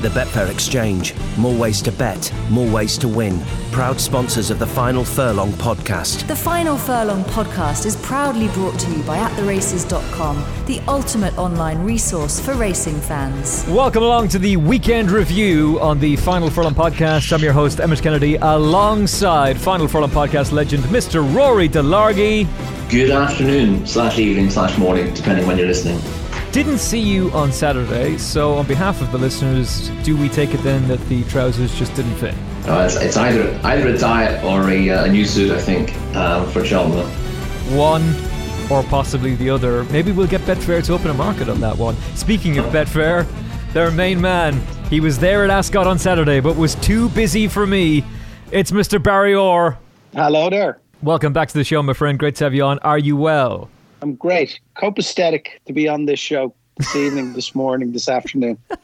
The Betfair Exchange. More ways to bet, more ways to win. Proud sponsors of the Final Furlong podcast. The Final Furlong podcast is proudly brought to you by AtTheRaces.com, the ultimate online resource for racing fans. Welcome along to the weekend review on the Final Furlong podcast. I'm your host, Emmet Kennedy, alongside Final Furlong podcast legend, Mr. Rory Delargy. Good afternoon, slash evening, slash morning, depending when you're listening. Didn't see you on Saturday, so on behalf of the listeners, do we take it then that the trousers just didn't fit? Uh, it's, it's either either a diet or a, uh, a new suit, I think, um, for Cheltenham. One or possibly the other. Maybe we'll get Betfair to open a market on that one. Speaking of Betfair, their main man, he was there at Ascot on Saturday, but was too busy for me. It's Mr. Barry Orr. Hello there. Welcome back to the show, my friend. Great to have you on. Are you well? I'm great. Copacetic to be on this show this evening, this morning, this afternoon.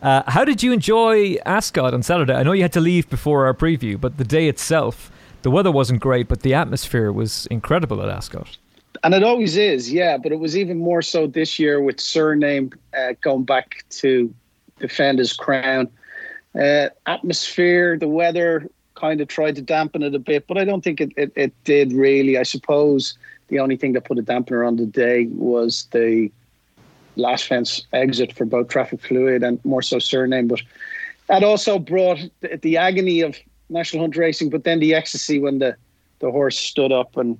Uh, how did you enjoy Ascot on Saturday? I know you had to leave before our preview, but the day itself, the weather wasn't great, but the atmosphere was incredible at Ascot. And it always is, yeah. But it was even more so this year with Cyrname uh, going back to defend his crown. Uh, atmosphere, the weather kind of tried to dampen it a bit, but I don't think it, it, it did really. I suppose the only thing that put a dampener on the day was the last fence exit for both traffic fluid and more so Cyrname. But that also brought the, the agony of national hunt racing, but then the ecstasy when the, the horse stood up and,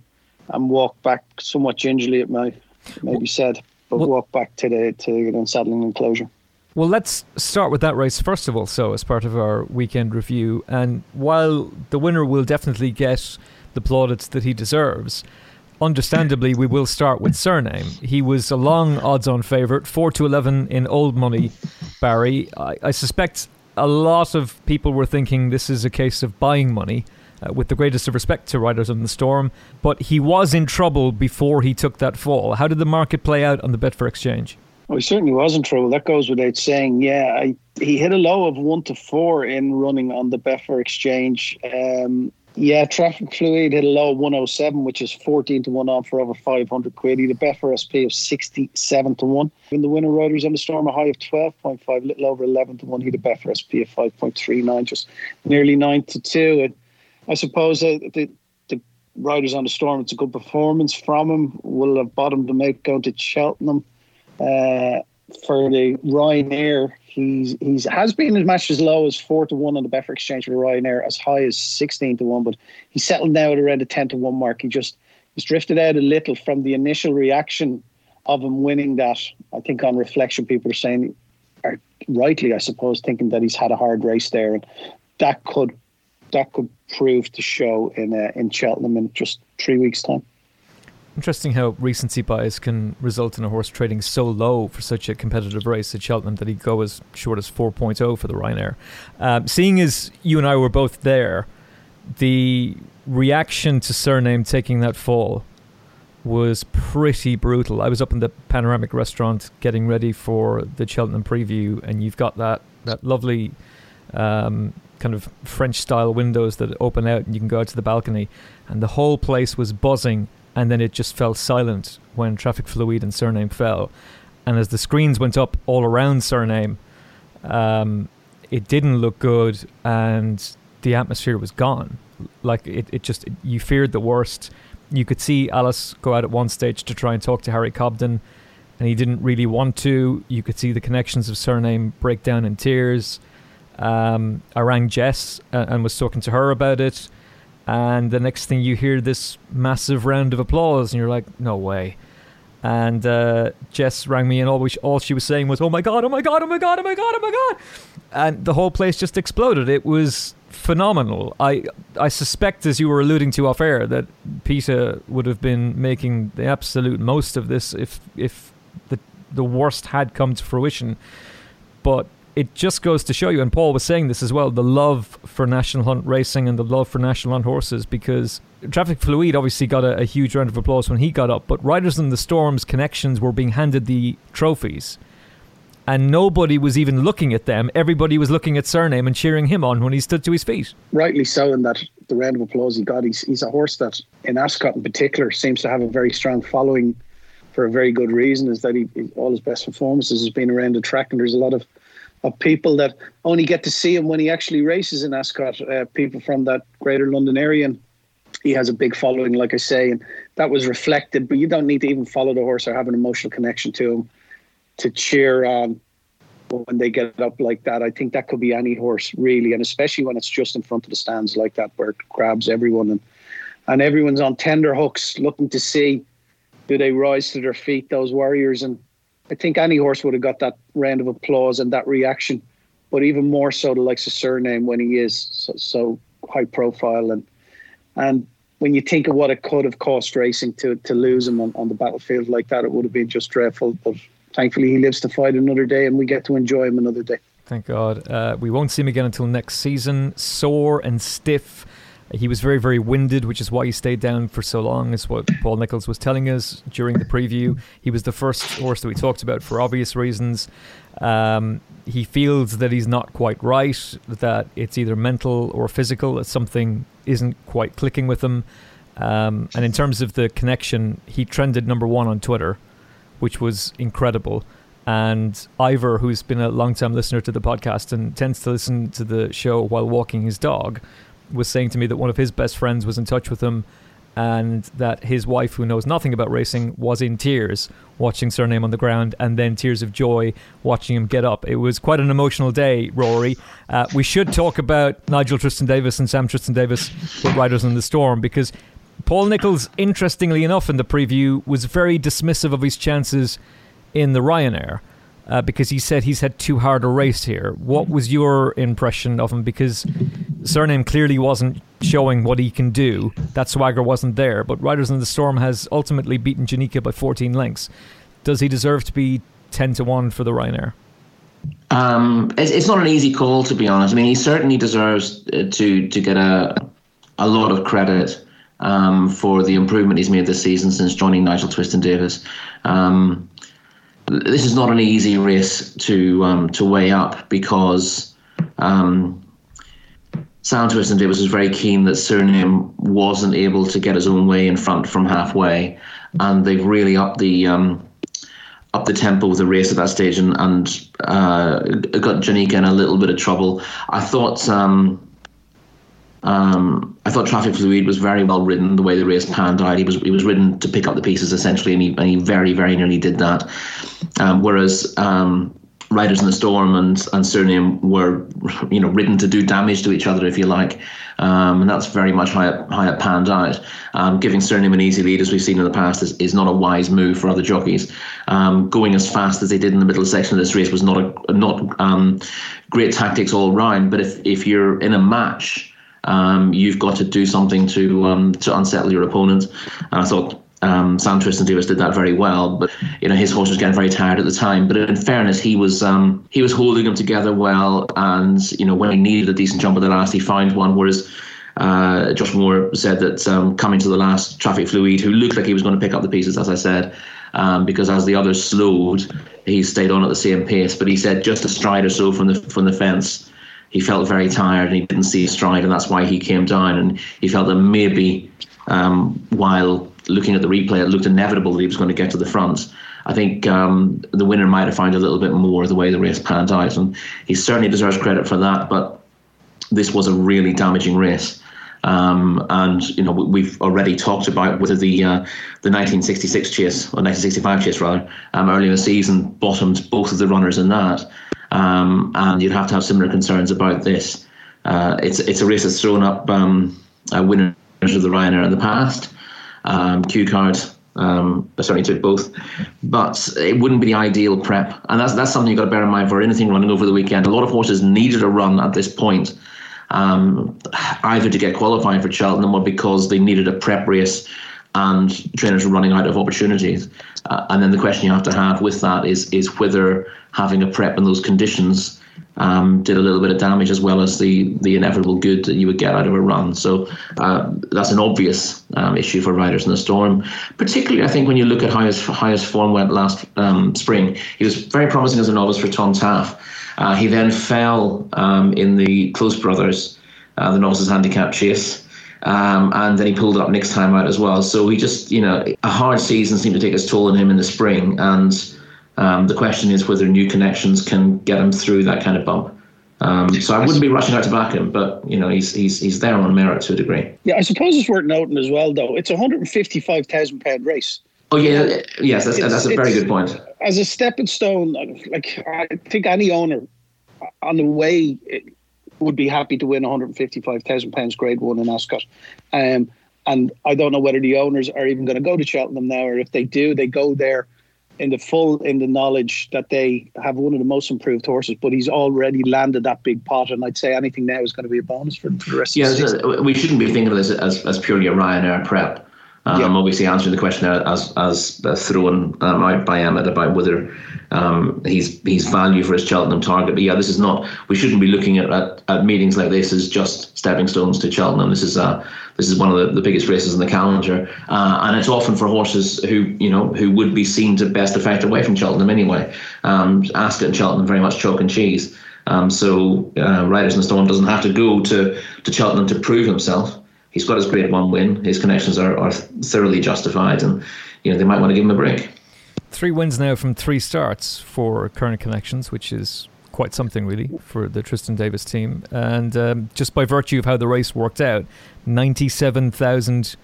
and walked back somewhat gingerly, it might, may be said, but well, walked back to the, to the unsaddling enclosure. Well, let's start with that race first of all. So, as part of our weekend review, and while the winner will definitely get the plaudits that he deserves, understandably, we will start with Cyrname. He was a long odds-on favourite, four to eleven in old money. Barry, I, I, suspect a lot of people were thinking this is a case of buying money. Uh, with the greatest of respect to Riders on the Storm, but he was in trouble before he took that fall. How did the market play out on the Betfair Exchange? Well, he certainly was in trouble. That goes without saying. Yeah, I, he hit a low of one to four in running on the Betfair Exchange. Um, yeah, traffic fluid hit a low of 107, which is 14 to 1 on for over 500 quid. He had a Betfair SP of 67 to 1. In the winner riders on the storm, a high of 12.5, a little over 11 to 1. He had a Betfair SP of 5.39, just nearly 9 to 2. And I suppose uh, the, the riders on the storm, it's a good performance from him. Will have bottomed them out going to Cheltenham. Uh, for the Ryanair, he's he's has been as much as low as four to one on the Betfair exchange for Ryanair, as high as sixteen to one, but he's settled now at around the ten to one mark. He just he's drifted out a little from the initial reaction of him winning that. I think on reflection, people are saying, are rightly, I suppose, thinking that he's had a hard race there, and that could that could prove to show in uh, in Cheltenham in just three weeks' time. Interesting how recency bias can result in a horse trading so low for such a competitive race at Cheltenham that he'd go as short as 4.0 for the Ryanair. Um, seeing as you and I were both there, the reaction to Cyrname taking that fall was pretty brutal. I was up in the panoramic restaurant getting ready for the Cheltenham preview, and you've got that that lovely um, kind of French style windows that open out, and you can go out to the balcony, and the whole place was buzzing and then it just fell silent when Traffic Fluid and Cyrname fell. And as the screens went up all around Cyrname, um, it didn't look good, and the atmosphere was gone. Like it, it just you feared the worst. You could see Alice go out at one stage to try and talk to Harry Cobden. and he didn't really want to. You could see the connections of Cyrname break down in tears. Um, I rang Jess uh, and was talking to her about it, and the next thing you hear this massive round of applause, and you're like, "No way!" And uh, Jess rang me, and all, all she was saying was, "Oh my god! Oh my god! Oh my god! Oh my god! Oh my god!" And the whole place just exploded. It was phenomenal. I I suspect, as you were alluding to off air, that Peter would have been making the absolute most of this if if the the worst had come to fruition. But it just goes to show you, and Paul was saying this as well, the love for National Hunt racing and the love for National Hunt horses because Traffic Fluid obviously got a, a, huge round of applause when he got up, but Riders in the Storm's connections were being handed the trophies. And nobody was even looking at them. Everybody was looking at Cyrname and cheering him on when he stood to his feet. Rightly so, in that the round of applause he got. He's, he's a horse that, in Ascot in particular, seems to have a very strong following for a very good reason. Is that he, all his best performances has been around the track, and there's a lot of of people that only get to see him when he actually races in Ascot. Uh, people from that greater London area, and he has a big following, like I say, and that was reflected. But you don't need to even follow the horse or have an emotional connection to him to cheer on when they get up like that. I think that could be any horse really, and especially when it's just in front of the stands like that, where it grabs everyone and and everyone's on tender hooks, looking to see do they rise to their feet, those warriors. And I think any horse would have got that round of applause and that reaction, but even more so the likes of Cyrname when he is so, so high profile and and when you think of what it could have cost racing to to lose him on, on the battlefield like that, it would have been just dreadful. But thankfully, he lives to fight another day, and we get to enjoy him another day. Thank God. Uh, we won't see him again until next season. Sore and stiff. He was very, very winded, which is why he stayed down for so long, is what Paul Nicholls was telling us during the preview. He was the first horse that we talked about for obvious reasons. Um, he feels that he's not quite right, that it's either mental or physical, that something isn't quite clicking with him. Um, and in terms of the connection, he trended number one on Twitter, which was incredible. And Ivor, who's been a long time listener to the podcast and tends to listen to the show while walking his dog, was saying to me that one of his best friends was in touch with him and that his wife, who knows nothing about racing, was in tears watching Cyrname on the ground and then tears of joy watching him get up. It was quite an emotional day, Rory. Uh, we should talk about Nigel Twiston-Davies and Sam Twiston-Davies with Riders in the Storm because Paul Nicholls, interestingly enough, in the preview, was very dismissive of his chances in the Ryanair uh, because he said he's had too hard a race here. What was your impression of him? Because Cyrname clearly wasn't showing what he can do. That swagger wasn't there. But Riders in the Storm has ultimately beaten Janika by 14 lengths. Does he deserve to be 10 to 1 for the Ryanair? Um, it's, it's not an easy call, to be honest. I mean, he certainly deserves uh, to to get a a lot of credit um, for the improvement he's made this season since joining Nigel Twiston-Davies. Um, this is not an easy race to um, to weigh up because um, Sam Twiston-Davies was very keen that Cyrname wasn't able to get his own way in front from halfway, and they've really upped the um, up the tempo of the race at that stage and, and uh, got Janika in a little bit of trouble. I thought um, um, I thought Traffic Fluid was very well ridden the way the race panned out. He was he was ridden to pick up the pieces essentially, and he, and he very very nearly did that. Um, whereas um, Riders in the Storm and and Cyrname were you know ridden to do damage to each other, if you like, um, and that's very much how it, how it panned out. Giving Cyrname an easy lead, as we've seen in the past, is, is not a wise move for other jockeys. Um, going as fast as they did in the middle section of this race was not a not um, great tactics all round. But if if you're in a match um, you've got to do something to um, to unsettle your opponent. And I thought um, Sam Twiston-Davies did that very well, but you know his horse was getting very tired at the time. But in fairness, he was um, he was holding them together well, and you know when he needed a decent jump at the last, he found one. Whereas uh, Josh Moore said that um, coming to the last, Traffic Fluid, who looked like he was going to pick up the pieces, as I said, um, because as the others slowed, he stayed on at the same pace. But he said just a stride or so from the from the fence he felt very tired and he didn't see a stride, and that's why he came down. And he felt that maybe um, while looking at the replay, it looked inevitable that he was going to get to the front. I think um, the winner might have found a little bit more the way the race panned out, and he certainly deserves credit for that. But this was a really damaging race. Um, and you know we've already talked about whether the uh, the 1966 chase or 1965 chase rather um, earlier in the season bottomed both of the runners in that, um, and you'd have to have similar concerns about this. Uh, it's it's a race that's thrown up um, winners of the Ryanair in the past. Um, Cue Card um, certainly took both, but it wouldn't be the ideal prep, and that's that's something you've got to bear in mind for anything running over the weekend. A lot of horses needed a run at this point, um, either to get qualifying for Cheltenham or because they needed a prep race, and trainers were running out of opportunities. Uh, and then the question you have to have with that is is whether having a prep in those conditions um, did a little bit of damage as well as the the inevitable good that you would get out of a run. So uh, that's an obvious um, issue for riders in the storm. Particularly, I think when you look at how his how his form went last um, spring, he was very promising as a novice for Tom Taaffe. Uh, he then fell um, in the Close Brothers, uh, the novices handicap chase. Um, and then he pulled up next time out as well. So he just, you know, a hard season seemed to take its toll on him in the spring, and um, the question is whether new connections can get him through that kind of bump. Um, so I wouldn't be rushing out to back him, but you know he's he's he's there on merit to a degree. Yeah, I suppose it's worth noting as well, though. It's a hundred and fifty-five thousand pound race. Oh yeah, yes, that's, that's a very good point. As a stepping stone, like I think any owner on the way would be happy to win one hundred fifty-five thousand pounds Grade One in Ascot. Um, and I don't know whether the owners are even going to go to Cheltenham now, or if they do, they go there in the full in the knowledge that they have one of the most improved horses, but he's already landed that big pot, and I'd say anything now is going to be a bonus for, for the rest yeah, of the season. we shouldn't be thinking of this as, as purely a Ryanair prep. Um, yeah. obviously answering the question as as uh, thrown um, out by Emmet about whether um, he's he's value for his Cheltenham target. But yeah, this is not. We shouldn't be looking at, at, at meetings like this as just stepping stones to Cheltenham. This is uh, this is one of the, the biggest races in the calendar, uh, and it's often for horses who you know who would be seen to best effect away from Cheltenham anyway. Um, Ascot and Cheltenham very much chalk and cheese. Um, so uh, Riders in the Storm doesn't have to go to to Cheltenham to prove himself he's got his grade one win. His connections are, are thoroughly justified, and you know they might want to give him a break. Three wins now from three starts for current connections, which is quite something really for the Twiston-Davies team. And um, just by virtue of how the race worked out, ninety-seven thousand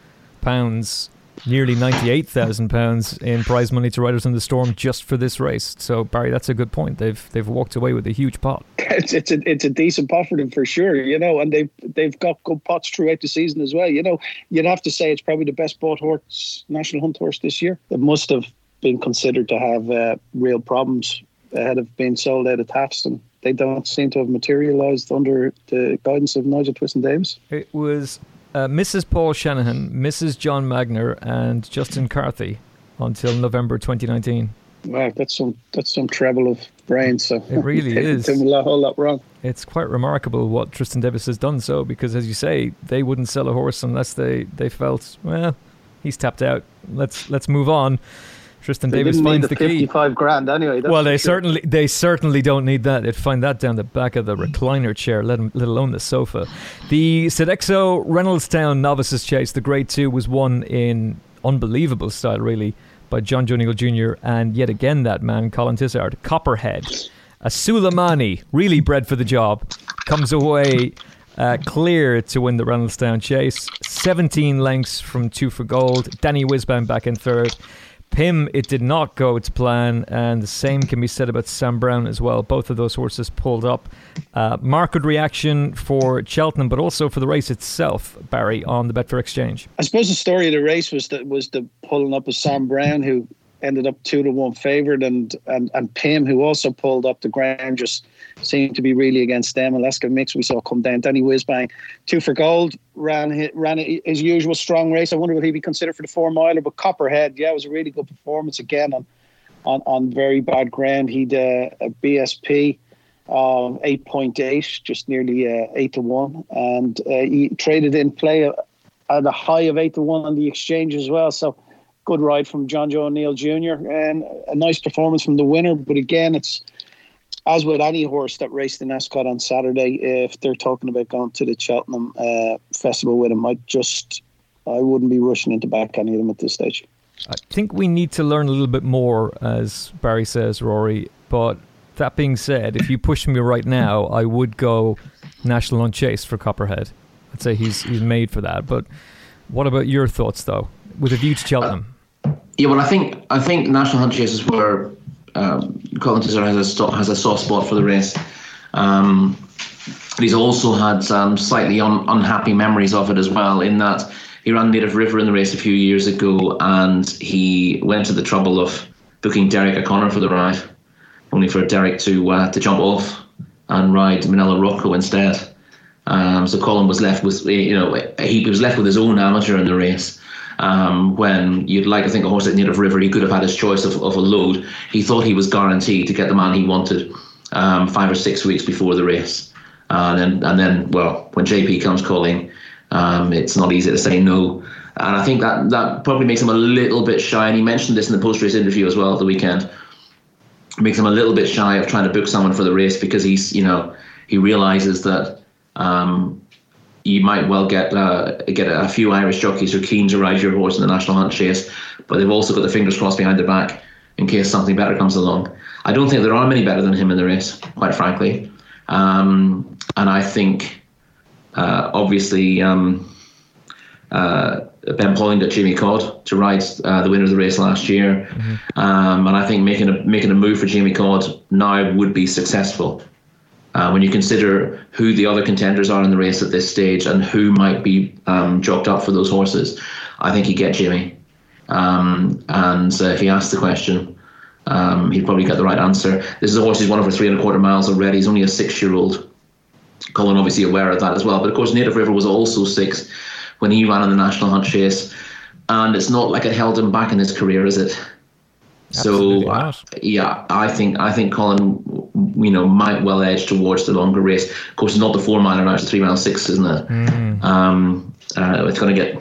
pounds nearly £98,000 in prize money to Riders in the Storm just for this race. So Barry, that's a good point. They've they've walked away with a huge pot. It's it's a it's a decent pot for them for sure, you know, and they've they've got good pots throughout the season as well. You know, you'd have to say it's probably the best bought horse, national hunt horse this year. It must have been considered to have uh, real problems ahead of being sold out of Taaffe's and they don't seem to have materialised under the guidance of Nigel Twiston-Davies. It was uh, Mrs. Paul Shanahan, Mrs. John Magner, and Justin Carthy until November 2019. Wow, that's some that's some treble of brains. So it really is. a whole lot wrong. It's quite remarkable what Twiston-Davies has done. So because, as you say, they wouldn't sell a horse unless they, they felt well, he's tapped out. Let's let's move on. Tristan they Davis finds the, the key. Fifty-five grand, anyway. well, they sure. certainly they certainly don't need that. They'd find that down the back of the recliner chair, let, let alone the sofa. The Sodexo Reynoldstown Novices Chase, the Grade Two, was won in unbelievable style, really, by Jonjo O'Neill Jr. and yet again that man, Colin Tizzard, Copperhead, a Sulamani, really bred for the job, comes away. Uh, clear to win the Reynoldstown Chase. 17 lengths from two for gold. Danny Whizzbang back in third. Pym, it did not go its plan, and the same can be said about Sam Brown as well. Both of those horses pulled up. Uh, market reaction for Cheltenham, but also for the race itself, Barry, on the Betfair Exchange. I suppose the story of the race was that was the pulling up of Sam Brown, who ended up two to one favourite, and and and Pym, who also pulled up the ground, just seemed to be really against them. Alaska Mix we saw come down. Danny Whizzbang, two for gold, ran ran his usual strong race. I wonder will he be considered for the four miler, but Copperhead, yeah, it was a really good performance again on on, on very bad ground. He'd uh, a BSP of 8.8, just nearly uh, 8 to 1. And uh, he traded in play at a high of 8 to 1 on the exchange as well. So good ride from Jonjo O'Neill Jr. and a nice performance from the winner. But again, it's as with any horse that raced in Ascot on Saturday, if they're talking about going to the Cheltenham uh, Festival with him, I just I wouldn't be rushing into back any of them at this stage. I think we need to learn a little bit more, as Barry says, Rory. But that being said, if you push me right now, I would go National Hunt Chase for Copperhead. I'd say he's he's made for that. But what about your thoughts, though, with a view to Cheltenham? Uh, yeah, well, I think I think National Hunt Chasers were um, Colin Tizzard has a has a soft spot for the race. Um, he's also had slightly un- unhappy memories of it as well, in that he ran Native River in the race a few years ago, and he went to the trouble of booking Derek O'Connor for the ride, only for Derek to uh, to jump off and ride Minella Rocco instead. Um, so Colin was left with you know he was left with his own amateur in the race. Um, when you'd like to think a horse like Native River, he could have had his choice of, of a load. He thought he was guaranteed to get the man he wanted um, five or six weeks before the race. and then, and then, well, when JP comes calling, um, it's not easy to say no. And I think that that probably makes him a little bit shy. And he mentioned this in the post race interview as well at the weekend. makes him a little bit shy of trying to book someone for the race because he's, you know, he realizes that um, you might well get uh, get a few Irish jockeys who are keen to ride your horse in the national hunt chase, but they've also got their fingers crossed behind their back in case something better comes along. I don't think there are many better than him in the race, quite frankly. Um, and I think, uh, obviously, um, uh, Ben Pauling got Jamie Codd to ride uh, the winner of the race last year, mm-hmm. um, and I think making a making a move for Jamie Codd now would be successful. Uh, when you consider who the other contenders are in the race at this stage and who might be um, up for those horses, I think you get Jimmy. Um, and uh, if he asked the question, um, he'd probably get the right answer. This is a horse who's won over three and a quarter miles already. He's only a six-year-old. Colin obviously aware of that as well. But of course, Native River was also six when he ran in the National Hunt Chase, and it's not like it held him back in his career, is it? So uh, yeah, I think I think Colin, you know, might well edge towards the longer race. Of course, it's not the four mile now; it's three mile six, isn't it? Mm. Um, uh, it's going to get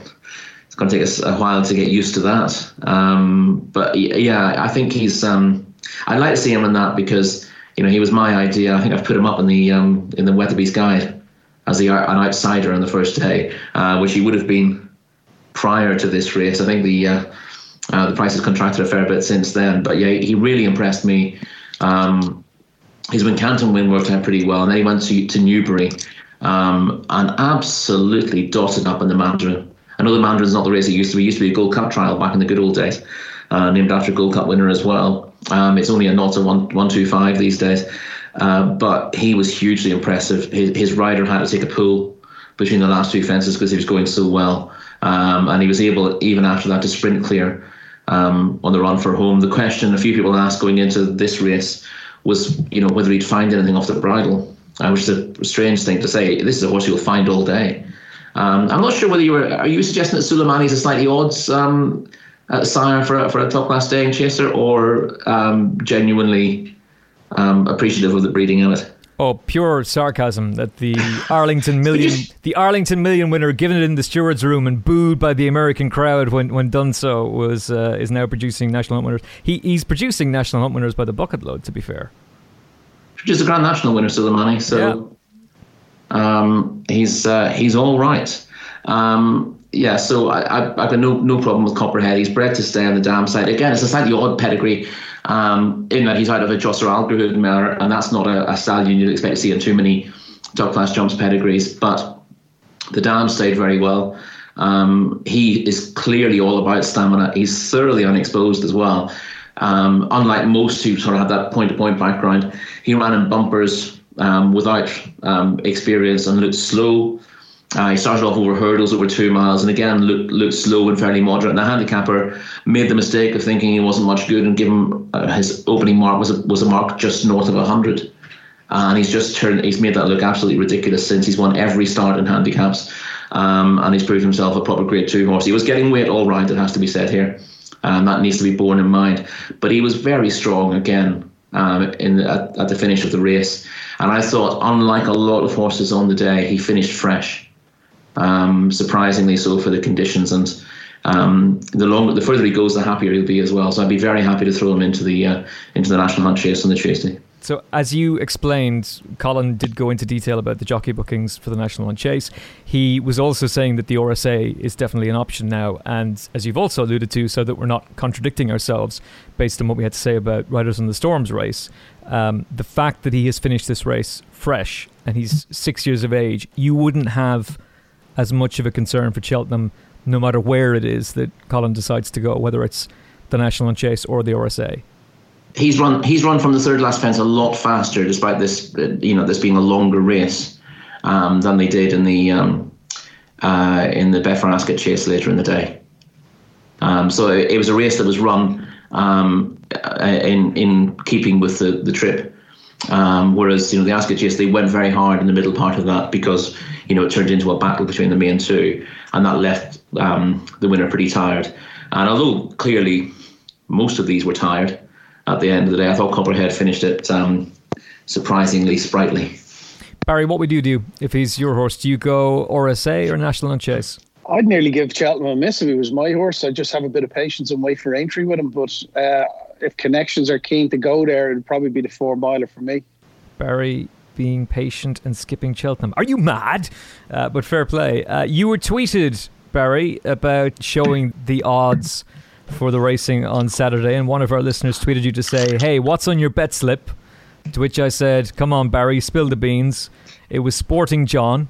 it's going to take us a while to get used to that. Um, but yeah, I think he's. Um, I'd like to see him in that because you know he was my idea. I think I've put him up in the um, in the Weatherby's guide as the, an outsider on the first day, uh, which he would have been prior to this race. I think the uh, the price has contracted a fair bit since then, but yeah, he really impressed me. Um, his Wincanton win worked out pretty well, and then he went to, to Newbury um, and absolutely dotted up in the Mandarin. I know the Mandarin's not the race it used to be. It used to be a Gold Cup trial back in the good old days, uh, named after a Gold Cup winner as well. Um, it's only a not a one one two five these days, uh, but he was hugely impressive. His, his rider had to take a pull between the last two fences because he was going so well, um, and he was able even after that to sprint clear um, on the run for home. The question a few people asked going into this race was, you know, whether he'd find anything off the bridle, uh, which is a strange thing to say. This is a horse you'll find all day. Um, I'm not sure whether you were. Are you suggesting that Sulamani is a slightly odds um, uh, sire for a, for a top class staying chaser, or um, genuinely um, appreciative of the breeding of it? Oh, pure sarcasm that the Arlington Million, the Arlington Million winner, given it in the stewards' room and booed by the American crowd when, when done so, was uh, is now producing national hunt winners. He he's producing national hunt winners by the bucket load. To be fair, produced a Grand National winner, Sulamani. So yeah. um, he's uh, he's all right. Um, yeah, so I, I, have got no no problem with Copperhead. He's bred to stay on the dam side. Again, it's a slightly odd pedigree um, in that he's out of a Josr Algarhoud mare, and that's not a, a stallion you'd expect to see in too many top class jumps pedigrees. But the dam stayed very well. Um, he is clearly all about stamina. He's thoroughly unexposed as well. Um, unlike most who sort of have that point to point background, he ran in bumpers um, without um, experience and looked slow. Uh, he started off over hurdles over two miles and again looked, looked slow and fairly moderate. And the handicapper made the mistake of thinking he wasn't much good and given uh, his opening mark was a, was a mark just north of 100. and he's just turned, he's made that look absolutely ridiculous since he's won every start in handicaps. Um, and he's proved himself a proper grade two horse. He was getting weight all right, it has to be said here. And that needs to be borne in mind. But he was very strong again um, in the, at, at the finish of the race. And I thought, unlike a lot of horses on the day, he finished fresh um, surprisingly so for the conditions. And um, the longer, the further he goes, the happier he'll be as well. So I'd be very happy to throw him into the uh, into the national hunt chase on the Tuesday. So, as you explained, Colin did go into detail about the jockey bookings for the National Hunt Chase. He was also saying that the RSA is definitely an option now, and as you've also alluded to, so that we're not contradicting ourselves based on what we had to say about Riders on the Storms race, um, the fact that he has finished this race fresh and he's six years of age, you wouldn't have as much of a concern for Cheltenham, no matter where it is that Colin decides to go, whether it's the National Hunt Chase or the RSA? He's run. He's run from the third last fence a lot faster, despite this. Uh, you know, this being a longer race um, than they did in the um, uh, in the Betfair Ascot Chase later in the day. Um, so it, it, was a race that was run um, uh, in in keeping with the the trip. Um, whereas you know the Ascot Chase they went very hard in the middle part of that because you know it turned into a battle between the main two, and that left um, the winner pretty tired. And although clearly most of these were tired at the end of the day, I thought Copperhead finished it um, surprisingly sprightly. Barry, what would you do if he's your horse? Do you go RSA or National Hunt Chase? I'd nearly give Cheltenham a miss if he was my horse. I'd just have a bit of patience and wait for entry with him. But uh, if connections are keen to go there, it'd probably be the four miler for me. Barry being patient and skipping Cheltenham. Are you mad? Uh, but fair play. Uh, you were tweeted, Barry, about showing the odds for the racing on Saturday, and one of our listeners tweeted you to say, "Hey, what's on your bet slip?" To which I said, "Come on, Barry, spill the beans." It was Sporting John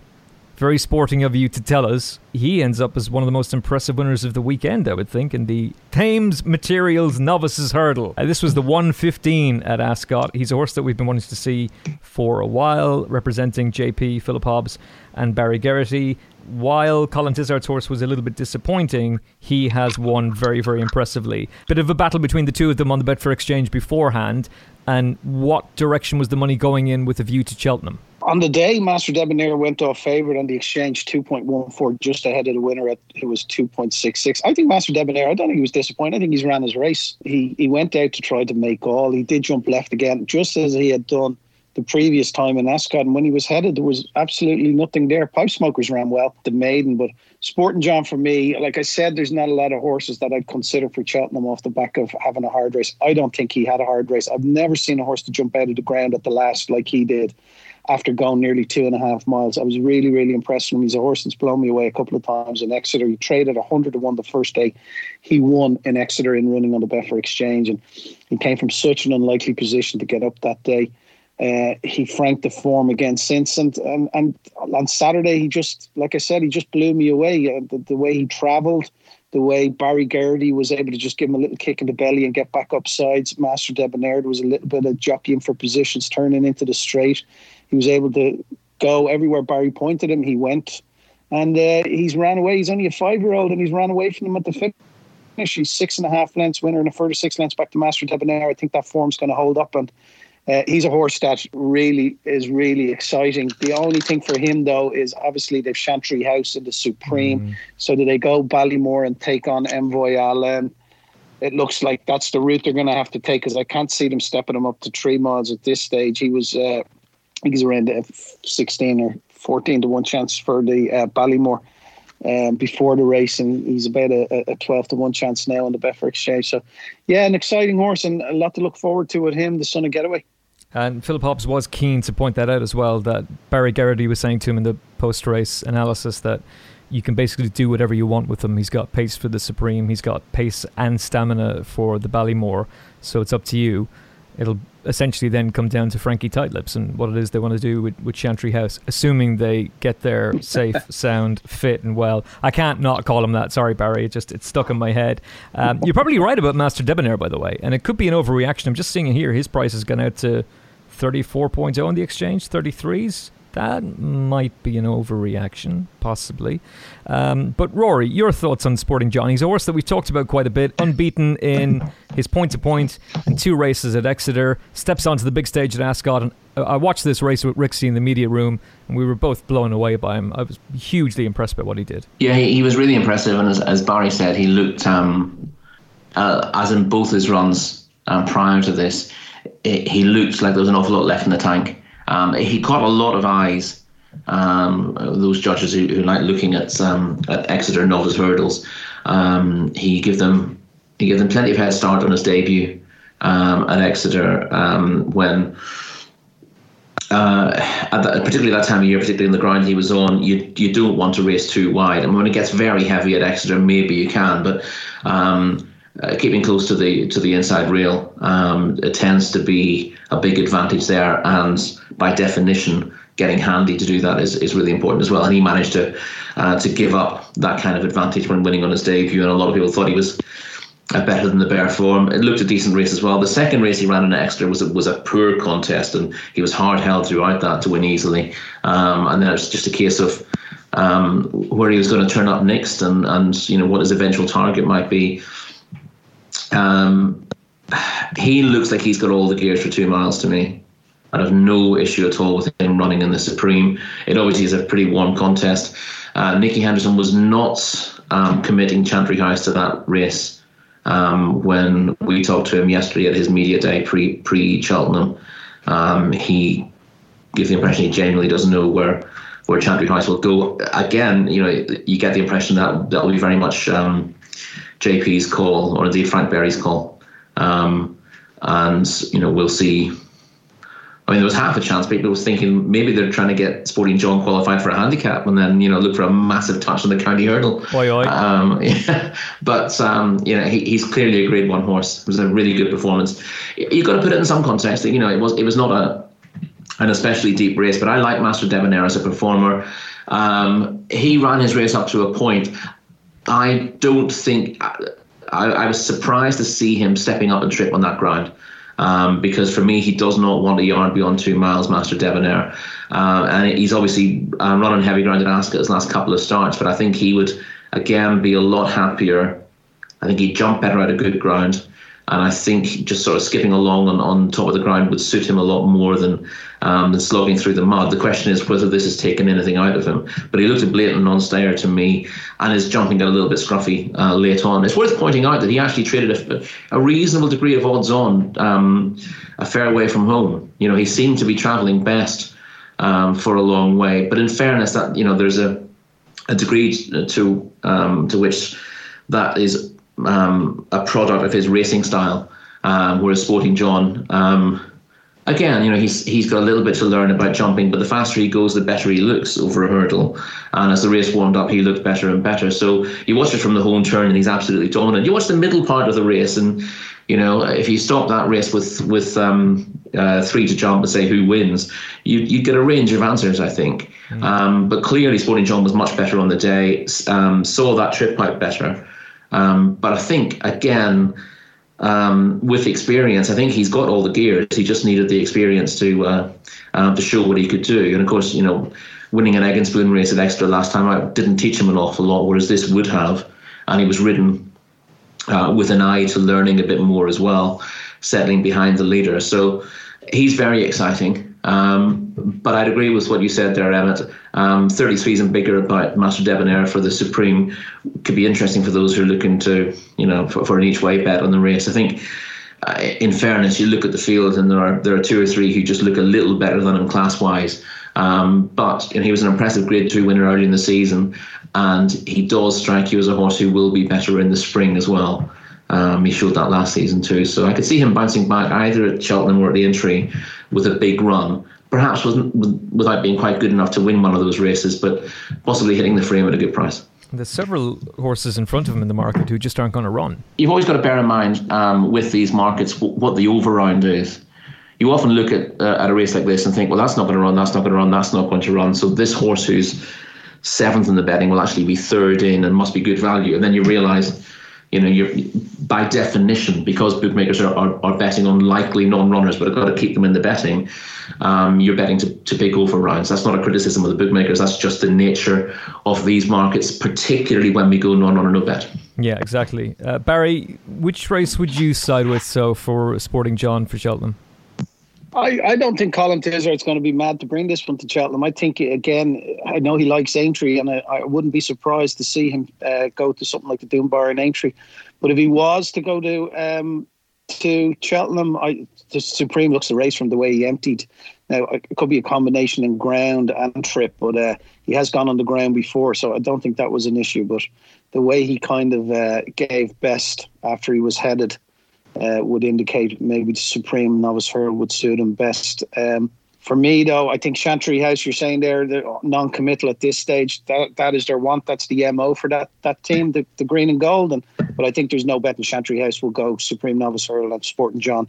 very sporting of you to tell us. He ends up as one of the most impressive winners of the weekend, I would think, in the Thames Materials Novices Hurdle. Uh, this was the 115 at Ascot. He's a horse that we've been wanting to see for a while, representing JP, Philip Hobbs, and Barry Geraghty. While Colin Tizzard's horse was a little bit disappointing, he has won very, very impressively. Bit of a battle between the two of them on the Betfair Exchange beforehand. And what direction was the money going in with a view to Cheltenham? On the day, Master Debonair went off favourite on the exchange 2.14, just ahead of the winner at who was 2.66. I think Master Debonair, I don't think he was disappointed. I think he's ran his race. He he went out to try to make all. He did jump left again, just as he had done the previous time in Ascot. And when he was headed, there was absolutely nothing there. Pipe Smokers ran well, the maiden, but Sporting John for me, like I said, there's not a lot of horses that I'd consider for Cheltenham off the back of having a hard race. I don't think he had a hard race. I've never seen a horse to jump out of the ground at the last like he did after going nearly two and a half miles. I was really, really impressed with him. He's a horse that's blown me away a couple of times in Exeter. He traded 100 to 1 the first day. He won in Exeter in running on the Betfair Exchange, and he came from such an unlikely position to get up that day. Uh, he franked the form again since, and, and and on Saturday he just, like I said, he just blew me away. Uh, the, the, way he travelled, the way Barry Geraghty was able to just give him a little kick in the belly and get back up sides. Master Debonair was a little bit of jockeying for positions, turning into the straight. He was able to go everywhere Barry pointed him. He went, and uh, he's ran away. He's only a five-year-old, and he's ran away from him at the finish. He's six and a half lengths winner, and a further six lengths back to Master Debonair. I think that form's going to hold up, and uh, he's a horse that really is really exciting. The only thing for him though is obviously they've Chantry House in the Supreme. Mm. So do they go Ballymore and take on Envoy Allen? It looks like that's the route they're going to have to take because I can't see them stepping him up to three miles at this stage. He was uh, think he's around 16 or 14 to 1 chance for the uh, Ballymore um, before the race, and he's about a, a 12 to 1 chance now on the Betfair Exchange. So, yeah, an exciting horse and a lot to look forward to with him, the son of Getaway. And Philip Hobbs was keen to point that out as well. That Barry Geraghty was saying to him in the post race analysis that you can basically do whatever you want with him. He's got pace for the Supreme, he's got pace and stamina for the Ballymore, so it's up to you it'll essentially then come down to Frankie Tightlips and what it is they want to do with, with Chantry House, assuming they get there safe, sound, fit, and well. I can't not call him that. Sorry, Barry. It just it's stuck in my head. Um, you're probably right about Master Debonair, by the way, and it could be an overreaction. I'm just seeing it here. His price has gone out to 34.0 on the exchange, 33s that might be an overreaction, possibly. Um, but Rory, your thoughts on Sporting Johnny's horse that we've talked about quite a bit, unbeaten in his point to and two races at Exeter, steps onto the big stage at Ascot. And I watched this race with Rixie in the media room, and we were both blown away by him. I was hugely impressed by what he did. Yeah, he, he was really impressive, and as, as Barry said, he looked, um, uh, as in both his runs um, prior to this, it, he looked like there was an awful lot left in the tank. Um, he caught a lot of eyes. Um, those judges who, who like looking at um, at Exeter novice hurdles, um, he gave them he gave them plenty of head start on his debut um, at Exeter um, when. Uh, that, particularly that time of year, particularly in the ground he was on, you you don't want to race too wide. And when it gets very heavy at Exeter, maybe you can, but um, uh, keeping close to the to the inside rail, um, it tends to be a big advantage there. And by definition, getting handy to do that is, is really important as well. And he managed to uh, to give up that kind of advantage when winning on his debut, and a lot of people thought he was uh, better than the Bear form. It looked a decent race as well. The second race he ran in Exeter was a, was a poor contest, and he was hard held throughout that to win easily. Um, and then it was just a case of um, where he was going to turn up next, and and you know what his eventual target might be. Um, he looks like he's got all the gears for two miles to me. I have no issue at all with him running in the Supreme. It obviously is a pretty warm contest. Uh, Nicky Henderson was not um, committing Chantry House to that race um, when we talked to him yesterday at his media day pre pre Cheltenham. Um, he gives the impression he genuinely doesn't know where where Chantry House will go. Again, you know, you get the impression that that will be very much um, JP's call or indeed Frank Berry's call. Um, and you know, we'll see I mean, there was half a chance people was thinking maybe they're trying to get Sporting John qualified for a handicap and then, you know, look for a massive touch on the county hurdle. Oi, oi. Um, yeah. But, um, you know, he, he's clearly a grade one horse. It was a really good performance. You've got to put it in some context. You know, it was it was not a an especially deep race, but I like Master Debonair as a performer. Um, he ran his race up to a point. I don't think I, I was surprised to see him stepping up and trip on that ground um, because for me, he does not want a yard beyond two miles, Master Debonair. Uh, and he's obviously um, running heavy ground in Ascot his last couple of starts, but I think he would, again, be a lot happier. I think he'd jump better at a good ground. And I think just sort of skipping along on, on top of the ground would suit him a lot more than um, than slogging through the mud. The question is whether this has taken anything out of him. But he looked a blatant non-stayer to me, and his jumping got a little bit scruffy uh, late on. It's worth pointing out that he actually traded a, a reasonable degree of odds on um, a fair way from home. You know, he seemed to be travelling best um, for a long way. But in fairness, that you know, there's a a degree to um, to which that is um, a product of his racing style. Um, whereas Sporting John, um, again, you know, he's he's got a little bit to learn about jumping, but the faster he goes, the better he looks over a hurdle. And as the race warmed up, he looked better and better. So you watch it from the home turn, and he's absolutely dominant. You watch the middle part of the race, and you know, if you stop that race with with um, uh, three to jump and say who wins, you you get a range of answers, I think. Mm. Um, but clearly, Sporting John was much better on the day. Um, saw that trip out better. Um, but I think again, um, with experience, I think he's got all the gears. He just needed the experience to uh, uh, to show what he could do. And of course, you know, winning an egg and spoon race at Exeter last time out didn't teach him an awful lot, whereas this would have. And he was ridden uh, with an eye to learning a bit more as well, settling behind the leader. So he's very exciting. Um, but I'd agree with what you said there, Emmet. Um, 33s and bigger about Master Debonair for the Supreme could be interesting for those who are looking to, you know, for, for an each way bet on the race. I think, uh, in fairness, you look at the field and there are there are two or three who just look a little better than him class wise. Um, but you know, he was an impressive Grade Two winner early in the season, and he does strike you as a horse who will be better in the spring as well. Um, he showed that last season too. So I could see him bouncing back either at Cheltenham or at the entry with a big run. Perhaps wasn't without being quite good enough to win one of those races, but possibly hitting the frame at a good price. There's several horses in front of him in the market who just aren't going to run. You've always got to bear in mind um, with these markets what the overround is. You often look at uh, at a race like this and think, well, that's not going to run, that's not going to run, that's not going to run. So this horse who's seventh in the betting will actually be third in and must be good value. And then you realise you know, you're by definition, because bookmakers are, are, are betting on likely non-runners, but have got to keep them in the betting. Um, you're betting to, to big over rounds. That's not a criticism of the bookmakers. That's just the nature of these markets, particularly when we go non-runner no bet. Yeah, exactly. Uh, Barry, which race would you side with? So for Sporting John for Cheltenham. I, I don't think Colin Tizzard's going to be mad to bring this one to Cheltenham. I think, again, I know he likes Aintree, and I, I wouldn't be surprised to see him uh, go to something like the Dunbar and Aintree. But if he was to go to um, to Cheltenham, I, the Supreme looks a race from the way he emptied. Now, it could be a combination in ground and trip, but uh, he has gone on the ground before, so I don't think that was an issue. But the way he kind of uh, gave best after he was headed uh, would indicate maybe the Supreme Novice Hurl would suit him best. Um, for me, though, I think Chantry House, you're saying they're, they're non-committal at this stage. That that is their want. That's the mo for that that team, the, the green and gold. And but I think there's no bet that Chantry House will go Supreme Novice Hurl and Sporting John.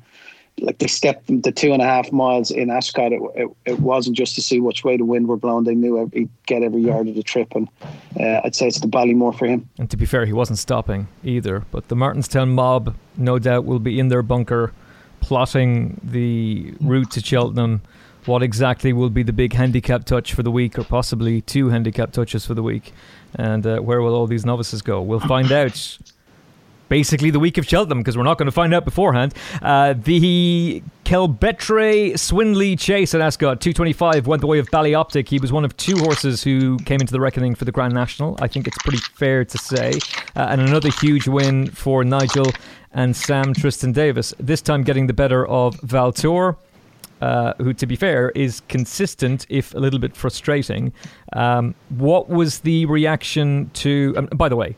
Like they stepped the two and a half miles in Ascot. It, it, it wasn't just to see which way the wind were blowing. They knew he'd get every yard of the trip, and uh, I'd say it's the Ballymore for him. And to be fair, he wasn't stopping either. But the Martinstown mob, no doubt, will be in their bunker, plotting the route to Cheltenham. What exactly will be the big handicap touch for the week, or possibly two handicap touches for the week? And uh, where will all these novices go? We'll find out basically the week of Cheltenham because we're not going to find out beforehand. Uh, the Keltbray Swinley Chase at Ascot 225 went the way of Ballyoptic. He was one of two horses who came into the reckoning for the Grand National. I think it's pretty fair to say. Uh, and another huge win for Nigel and Sam Twiston-Davies. This time getting the better of Valtor. Uh, who, to be fair, is consistent if a little bit frustrating. Um, what was the reaction to? Um, by the way,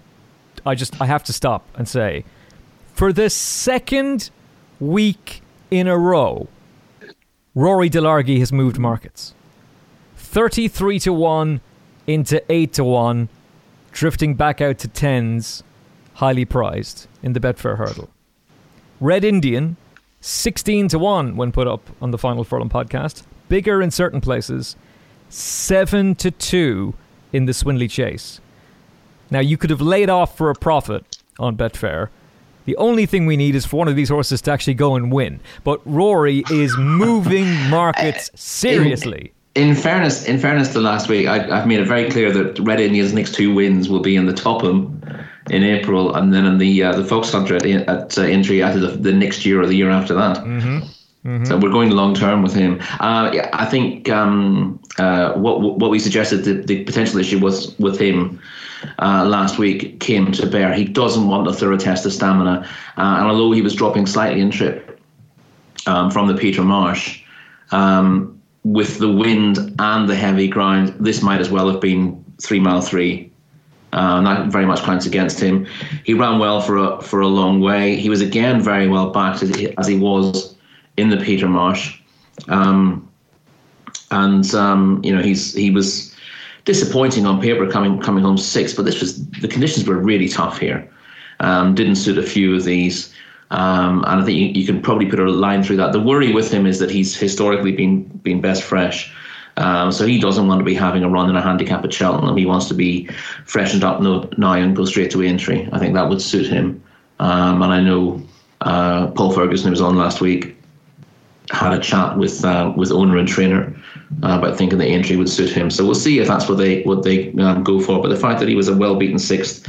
I just I have to stop and say, for the second week in a row, Rory Delargy has moved markets. Thirty-three to one into eight to one, drifting back out to tens, highly prized in the Betfair hurdle. Red Indian, sixteen to one when put up on the Final Furlong podcast, bigger in certain places, seven to two in the Swinley Chase. Now, you could have laid off for a profit on Betfair. The only thing we need is for one of these horses to actually go and win. But Rory is moving markets seriously. In, in fairness, in fairness to last week, I, have made it very clear that Red Indian's next two wins will be in the Topham in April, and then in the uh, the Fox Hunter at, at uh, Aintree either the, the, next year or the year after that. Mm-hmm. Mm-hmm. So we're going long term with him. Uh, I think um, uh, what what we suggested the, the potential issue was with him uh, last week came to bear. He doesn't want a thorough test of stamina, uh, and although he was dropping slightly in trip um, from the Peter Marsh, um, with the wind and the heavy ground, this might as well have been three mile three. Uh, and that very much counts against him. He ran well for a for a long way. He was again very well backed as he, as he was in the Peter Marsh, um, and um, you know he's he was disappointing on paper coming coming home sixth, but this was the conditions were really tough here. Um, didn't suit a few of these. Um, and I think you, you, can probably put a line through that. The worry with him is that he's historically been been best fresh. Um, so he doesn't want to be having a run in a handicap at Cheltenham. He wants to be freshened up now and go straight to Aintree. I think that would suit him. Um, and I know uh, Paul Ferguson, who was on last week, had a chat with uh, with owner and trainer uh, about thinking the Aintree would suit him. So we'll see if that's what they what they um, go for. But the fact that he was a well beaten sixth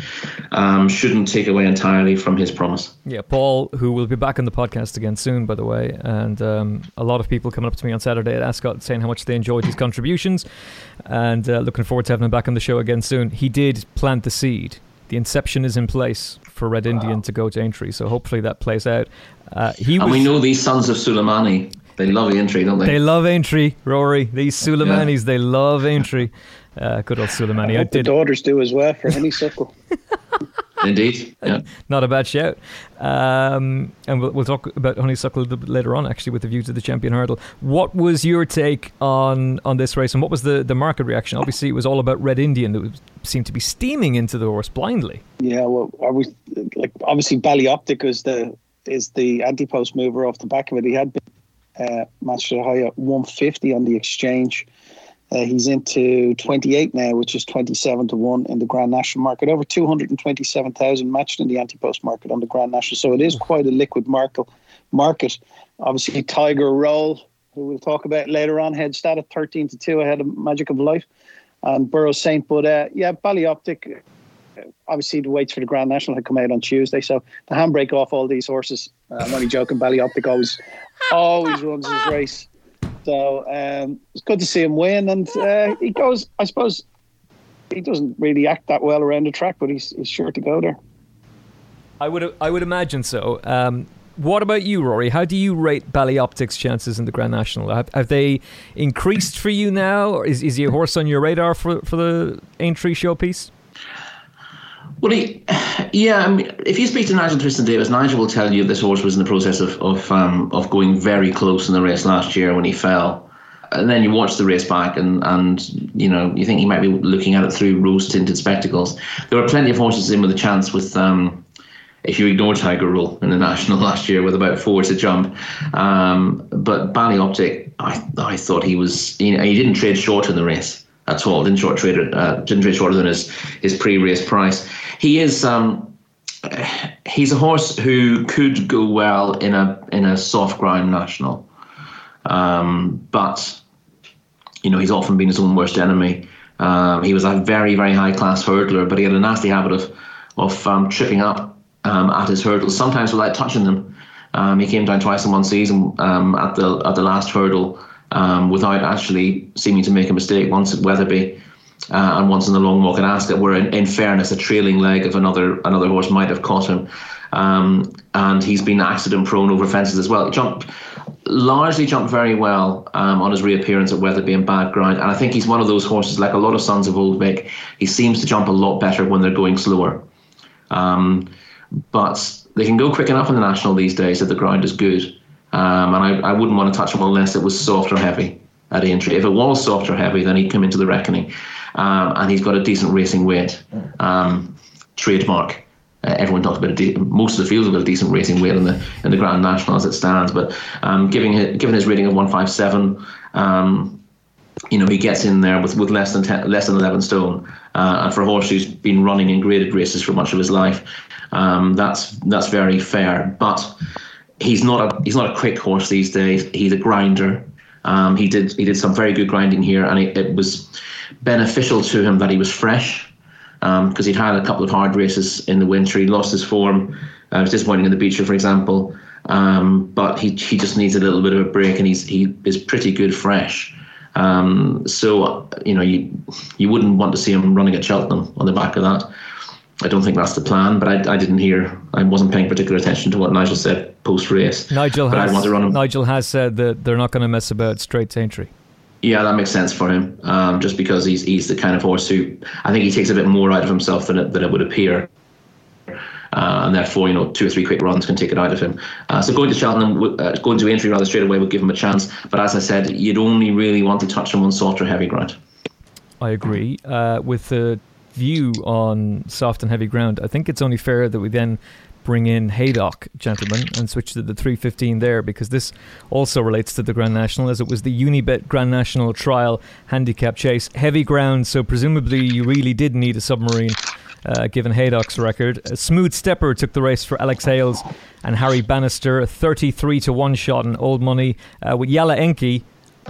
um, shouldn't take away entirely from his promise. Yeah, Paul, who will be back on the podcast again soon, by the way, and um, a lot of people coming up to me on Saturday at Ascot saying how much they enjoyed his contributions, and uh, looking forward to having him back on the show again soon. He did plant the seed. The inception is in place for Red Indian to go to Aintree, so hopefully that plays out. Uh, he and was, we know these sons of Sulamani they love Aintree, don't they? They love Aintree, Rory. These Sulamanis, yeah. they love Aintree. Uh, good old Sulamani. I, I did. The daughters do as well for honeysuckle. Indeed, yeah. Not a bad shout. Um, and we'll, we'll talk about honeysuckle a little bit later on, actually, with the view to the champion hurdle. What was your take on on this race, and what was the, the market reaction? Obviously, it was all about Red Indian that seemed to be steaming into the horse blindly. Yeah, well, are we like obviously Ballyoptic is the is the anti post mover off the back of it. He had been uh, matched at high at 150 on the exchange. Uh, he's into 28 now, which is 27 to 1 in the Grand National market. Over 227,000 matched in the anti post market on the Grand National. So it is quite a liquid market. market. Obviously, Tiger Roll, who we'll talk about later on, head stat at 13 to 2 ahead of Magic of Light and Burrows Saint. But uh, yeah, Ballyoptic, obviously the weights for the Grand National had come out on Tuesday. So the handbrake off all these horses. Uh, I'm only joking. Ballyoptic always always runs his race. So um, it's good to see him win, and uh, he goes. I suppose he doesn't really act that well around the track, but he's, he's sure to go there. I would I would imagine so. Um, what about you, Rory? How do you rate Ballyoptic's chances in the Grand National? Have, have they increased for you now, or is, is he a horse on your radar for for the Aintree showpiece? Well, he, yeah. I mean, if you speak to Nigel Twiston-Davies, Nigel will tell you this horse was in the process of of um, of going very close in the race last year when he fell, and then you watch the race back, and and you know you think he might be looking at it through rose tinted spectacles. There were plenty of horses in with a chance with um, if you ignore Tiger Roll in the national last year with about four to jump. Um, but Ballyoptic, I I thought he was you know, he didn't trade short in the race at all. Didn't short trade uh, didn't trade shorter than his his pre-race price. He is um, he's a horse who could go well in a in a soft ground national, um, but you know he's often been his own worst enemy. Um, he was a very very high class hurdler, but he had a nasty habit of of um, tripping up um, at his hurdles, sometimes without touching them. Um, he came down twice in one season um, at the at the last hurdle without actually seeming to make a mistake. Once at Wetherby uh, and once in the long walk at Ascot, where in, in, fairness, a trailing leg of another another horse might have caught him. Um, and he's been accident prone over fences as well. He jumped largely jumped very well um, on his reappearance at Wetherby and bad ground. And I think he's one of those horses, like a lot of sons of Old Vic, he seems to jump a lot better when they're going slower. Um, but they can go quick enough in the national these days if the ground is good. Um, and I, I wouldn't want to touch him unless it was soft or heavy at Aintree. If it was soft or heavy, then he'd come into the reckoning um, and he's got a decent racing weight. Um, trademark. Uh, everyone talks about de- most of the fields have got a decent racing weight in the in the Grand National as it stands. But um, giving his, given his rating of one five seven, um, you know he gets in there with, with less than 10, less than eleven stone. Uh, and for a horse who's been running in graded races for much of his life, um, that's that's very fair. But he's not a he's not a quick horse these days. He's a grinder. Um, he did he did some very good grinding here, and it, it was beneficial to him that he was fresh because um, he'd had a couple of hard races in the winter. He lost his form. Uh, it was disappointing in the Becher, for example. Um, but he he just needs a little bit of a break, and he's he is pretty good fresh. Um, so you know you you wouldn't want to see him running at Cheltenham on the back of that. I don't think that's the plan, but I, I didn't hear. I wasn't paying particular attention to what Nigel said post race. Nigel has Nigel has said that they're not going to mess about straight to Aintree. Yeah, that makes sense for him. Um, just because he's he's the kind of horse who I think he takes a bit more out of himself than it, than it would appear. Uh, and therefore, you know, two or three quick runs can take it out of him. Uh, so going to Cheltenham, uh, going to Aintree rather straight away would give him a chance. But as I said, you'd only really want to touch him on soft or heavy ground. I agree. Uh, with the view on soft and heavy ground, I think it's only fair that we then bring in Haydock, gentlemen, and switch to the 315 there because this also relates to the Grand National as it was the Unibet Grand National Trial Handicap Chase. Heavy ground, so presumably you really did need a submarine. Uh, given Haydock's record, a smooth stepper took the race for Alex Hales and Harry Bannister, 33 to 1 shot in old money, uh, with Yala Enki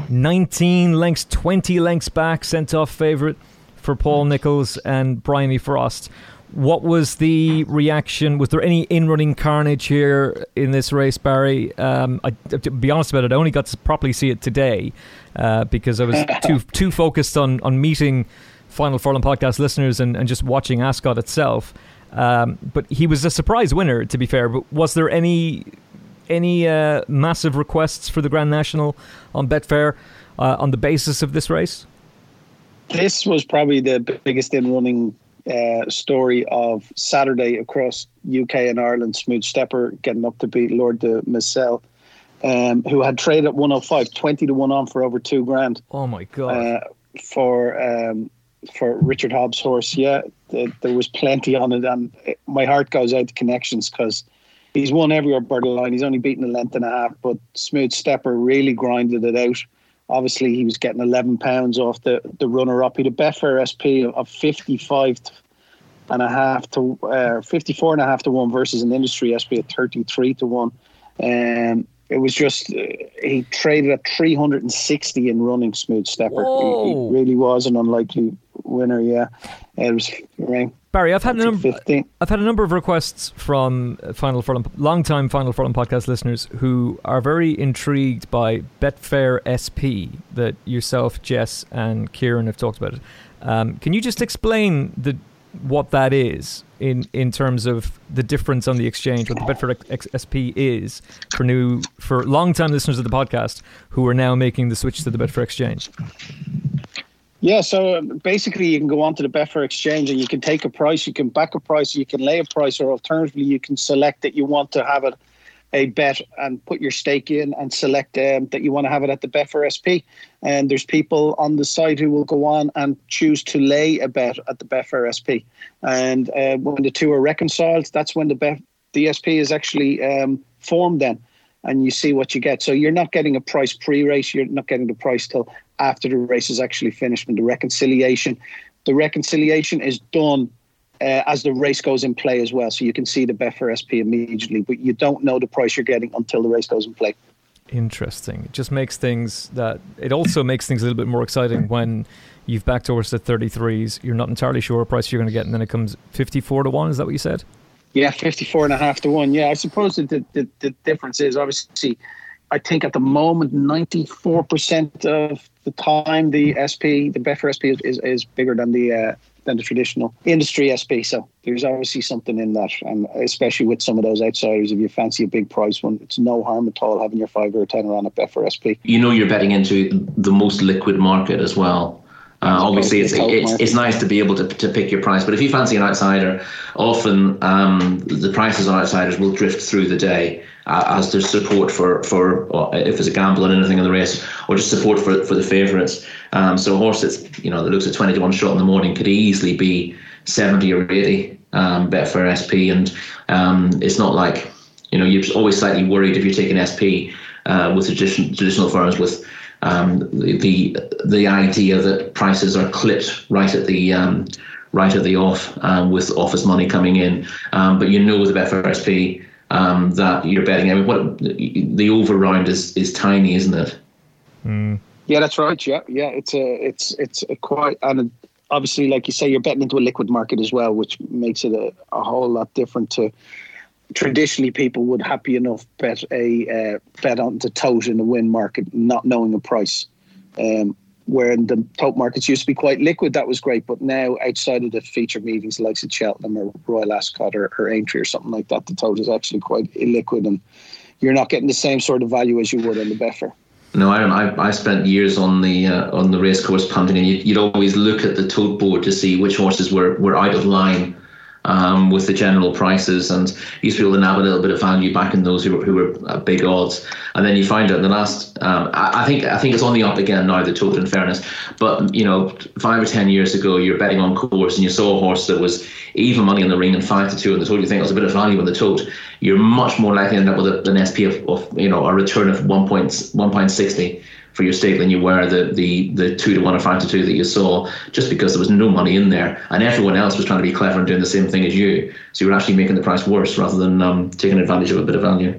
19 lengths, 20 lengths back, sent off favourite for Paul Nicholls and Bryony Frost. What was the reaction? Was there any in-running carnage here in this race, Barry? Um, I, to be honest about it, I only got to properly see it today uh, because I was too too focused on on meeting Final Furlong podcast listeners and, and just watching Ascot itself. Um, but he was a surprise winner, to be fair. But was there any any uh, massive requests for the Grand National on Betfair uh, on the basis of this race? This was probably the biggest in running uh, story of Saturday across UK and Ireland. Smooth Stepper getting up to beat Lord Du Mesnil, um, who had traded at 105, 20 to 1 on for over two grand. Oh my God. Uh, for um, for Richard Hobbs' horse. Yeah, the, there was plenty on it. And it, my heart goes out to connections because he's won everywhere borderline. He's only beaten a length and a half, but Smooth Stepper really grinded it out. Obviously, he was getting 11 pounds off the, the runner up. He had a Betfair SP of 55 and a half to uh, 54 and a half to one versus an industry SP at 33 to one. Um, it was just, uh, he traded at 360 in running smooth stepper. He, he, really was an unlikely winner. Yeah. It was, right. Barry, I've had a number. I've had a number of requests from Final Furlong, long-time Final Furlong podcast listeners who are very intrigued by Betfair SP that yourself, Jess, and Kieran have talked about. It. Um, can you just explain the what that is in in terms of the difference on the exchange, what the Betfair SP is for new for long-time listeners of the podcast who are now making the switch to the Betfair exchange. Yeah, so uh, basically, you can go onto the Betfair exchange and you can take a price, you can back a price, you can lay a price, or alternatively, you can select that you want to have it a bet and put your stake in and select um, that you want to have it at the Betfair SP. And there's people on the site who will go on and choose to lay a bet at the Betfair SP. And uh, when the two are reconciled, that's when the bet the SP is actually um, formed then, and you see what you get. So you're not getting a price pre-race. You're not getting the price till after the race is actually finished. And the reconciliation, the reconciliation is done uh, as the race goes in play as well. So you can see the Betfair SP immediately, but you don't know the price you're getting until the race goes in play. Interesting. It just makes things that it also makes things a little bit more exciting when you've backed horse the 33s. You're not entirely sure what price you're going to get, and then it comes 54 to 1. Is that what you said? Yeah, 54 and a half to 1. Yeah, I suppose the, the, the difference is obviously, I think at the moment, 94% of the time the SP, the Betfair SP is, is, is bigger than the uh, than the traditional industry SP. So there's obviously something in that, and especially with some of those outsiders, if you fancy a big price one, it's no harm at all having your five or ten on a Betfair SP. You know, you're betting into the most liquid market as well. Uh, obviously, it's, it's, it's nice to be able to, to pick your price, but if you fancy an outsider, often um, the prices on outsiders will drift through the day uh, as there's support for for if there's a gamble on anything in the race, or just support for for the favourites. Um, so a horse that's you know that looks at twenty to one shot in the morning could easily be seventy or eighty um, Betfair SP, and um, it's not like you know you're always slightly worried if you're taking SP uh, with tradition, traditional firms with. Um, the the idea that prices are clipped right at the um, right at the off um, with office money coming in, um, but you know with the Betfair SP um, that you're betting. I mean, what the overround is is tiny, isn't it? Mm. Yeah, that's right. Yeah, yeah. It's a it's it's a quite and obviously, like you say, you're betting into a liquid market as well, which makes it a, a whole lot different to traditionally people would happy enough bet a uh, bet on the tote in the win market, not knowing the price. Um, where the tote markets used to be quite liquid, that was great. But now, outside of the feature meetings, like at Cheltenham or Royal Ascot or, or Aintree or something like that, the tote is actually quite illiquid, and you're not getting the same sort of value as you would on the Betfair. No, I, I, I spent years on the uh, on the racecourse punting, and you'd, you'd always look at the tote board to see which horses were, were out of line um, with the general prices, and used to be able to nab a little bit of value back in those who were, who were at big odds. And then you find out in the last, um, I, I, think I think it's on the up again now. The total, in fairness, but you know, five or ten years ago, you're betting on course, and you saw a horse that was even money in the ring and five to two in the total. You think it was a bit of value in the total. You're much more likely to end up with an SP of, of you know a return of one point one point sixty for your stake than you were the the the two to one or five to two that you saw, just because there was no money in there, and everyone else was trying to be clever and doing the same thing as you. So you were actually making the price worse rather than um, taking advantage of a bit of value.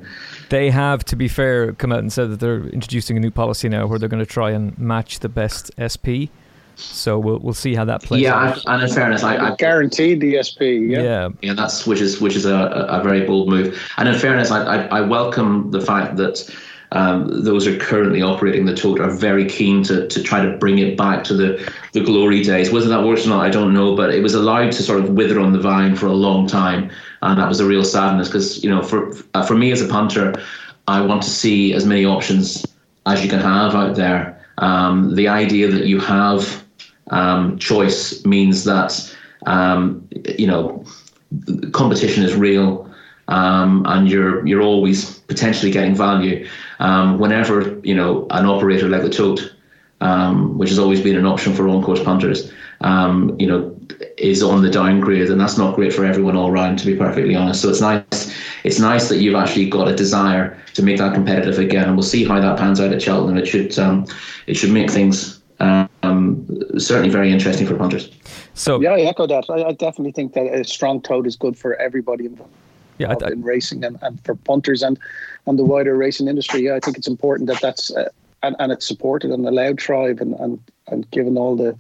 They have, to be fair, come out and said that they're introducing a new policy now where they're going to try and match the best SP. So we'll we'll see how that plays. Yeah, out. and in fairness, I, I guaranteed the SP. Yeah, yeah, yeah, that's which is which is a, a very bold move. And in fairness, I, I, I welcome the fact that um, those are currently operating the tote are very keen to, to try to bring it back to the, the glory days. Whether that works or not, I don't know, but it was allowed to sort of wither on the vine for a long time. And that was a real sadness because, you know, for, uh, for me as a punter, I want to see as many options as you can have out there. Um, the idea that you have um, choice means that, um, you know, competition is real. Um, and you're you're always potentially getting value um, whenever you know an operator like the tote, um, which has always been an option for on course punters, um, you know, is on the downgrade, and that's not great for everyone all round, to be perfectly honest. So it's nice, it's nice that you've actually got a desire to make that competitive again, and we'll see how that pans out at Cheltenham. It should, um, it should make things um, certainly very interesting for punters. So yeah, I echo that. I, I definitely think that a strong tote is good for everybody involved yeah, I, in racing and, and for punters and and the wider racing industry. Yeah, I think it's important that that's uh, and, and it's supported and allowed thrive and, and and given all the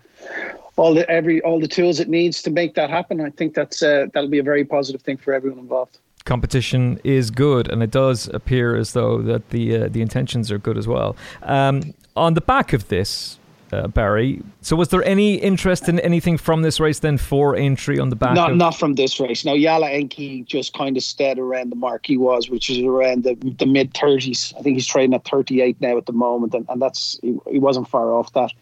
all the every all the tools it needs to make that happen. I think that's uh, that'll be a very positive thing for everyone involved. Competition is good, and it does appear as though that the uh, the intentions are good as well. Um, on the back of this, uh, Barry. So, was there any interest in anything from this race then for Aintree on the back? Not, of- not from this race. Now, Yala Enki just kind of stayed around the mark he was, which is around the, the mid 30s. I think he's trading at 38 now at the moment, and, and that's he, he wasn't far off that.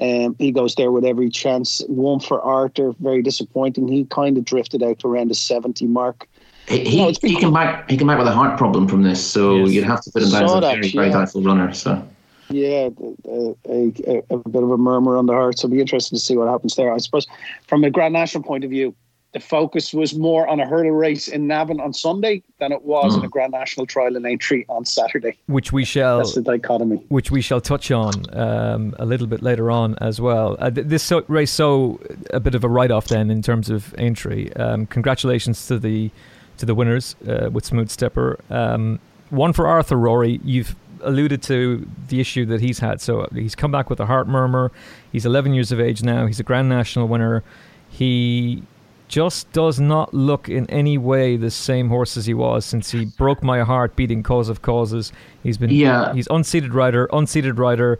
Um, he goes there with every chance. One for Arthur, very disappointing. He kind of drifted out to around the 70 mark. He, he, no, he can back he can back with a heart problem from this, so yes. you'd have to put him down as a very, very doubtful runner. So yeah, a, a, a, bit of a murmur on the heart. So it'll be interesting to see what happens there. I suppose from a Grand National point of view, the focus was more on a hurdle race in Navan on Sunday than it was mm. in a Grand National trial in Aintree on Saturday. Which we shall. That's the dichotomy. Which we shall touch on um, a little bit later on as well. Uh, this so, race, so a bit of a write-off then in terms of Aintree. Um, congratulations to the to the winners uh, with Smooth Stepper. Um, one for Arthur Rory. You've alluded to the issue that he's had. So uh, he's come back with a heart murmur. He's 11 years of age now. He's a Grand National winner. He just does not look in any way the same horse as he was since he broke my heart beating cause of causes. He's been yeah. he's unseated rider, unseated rider,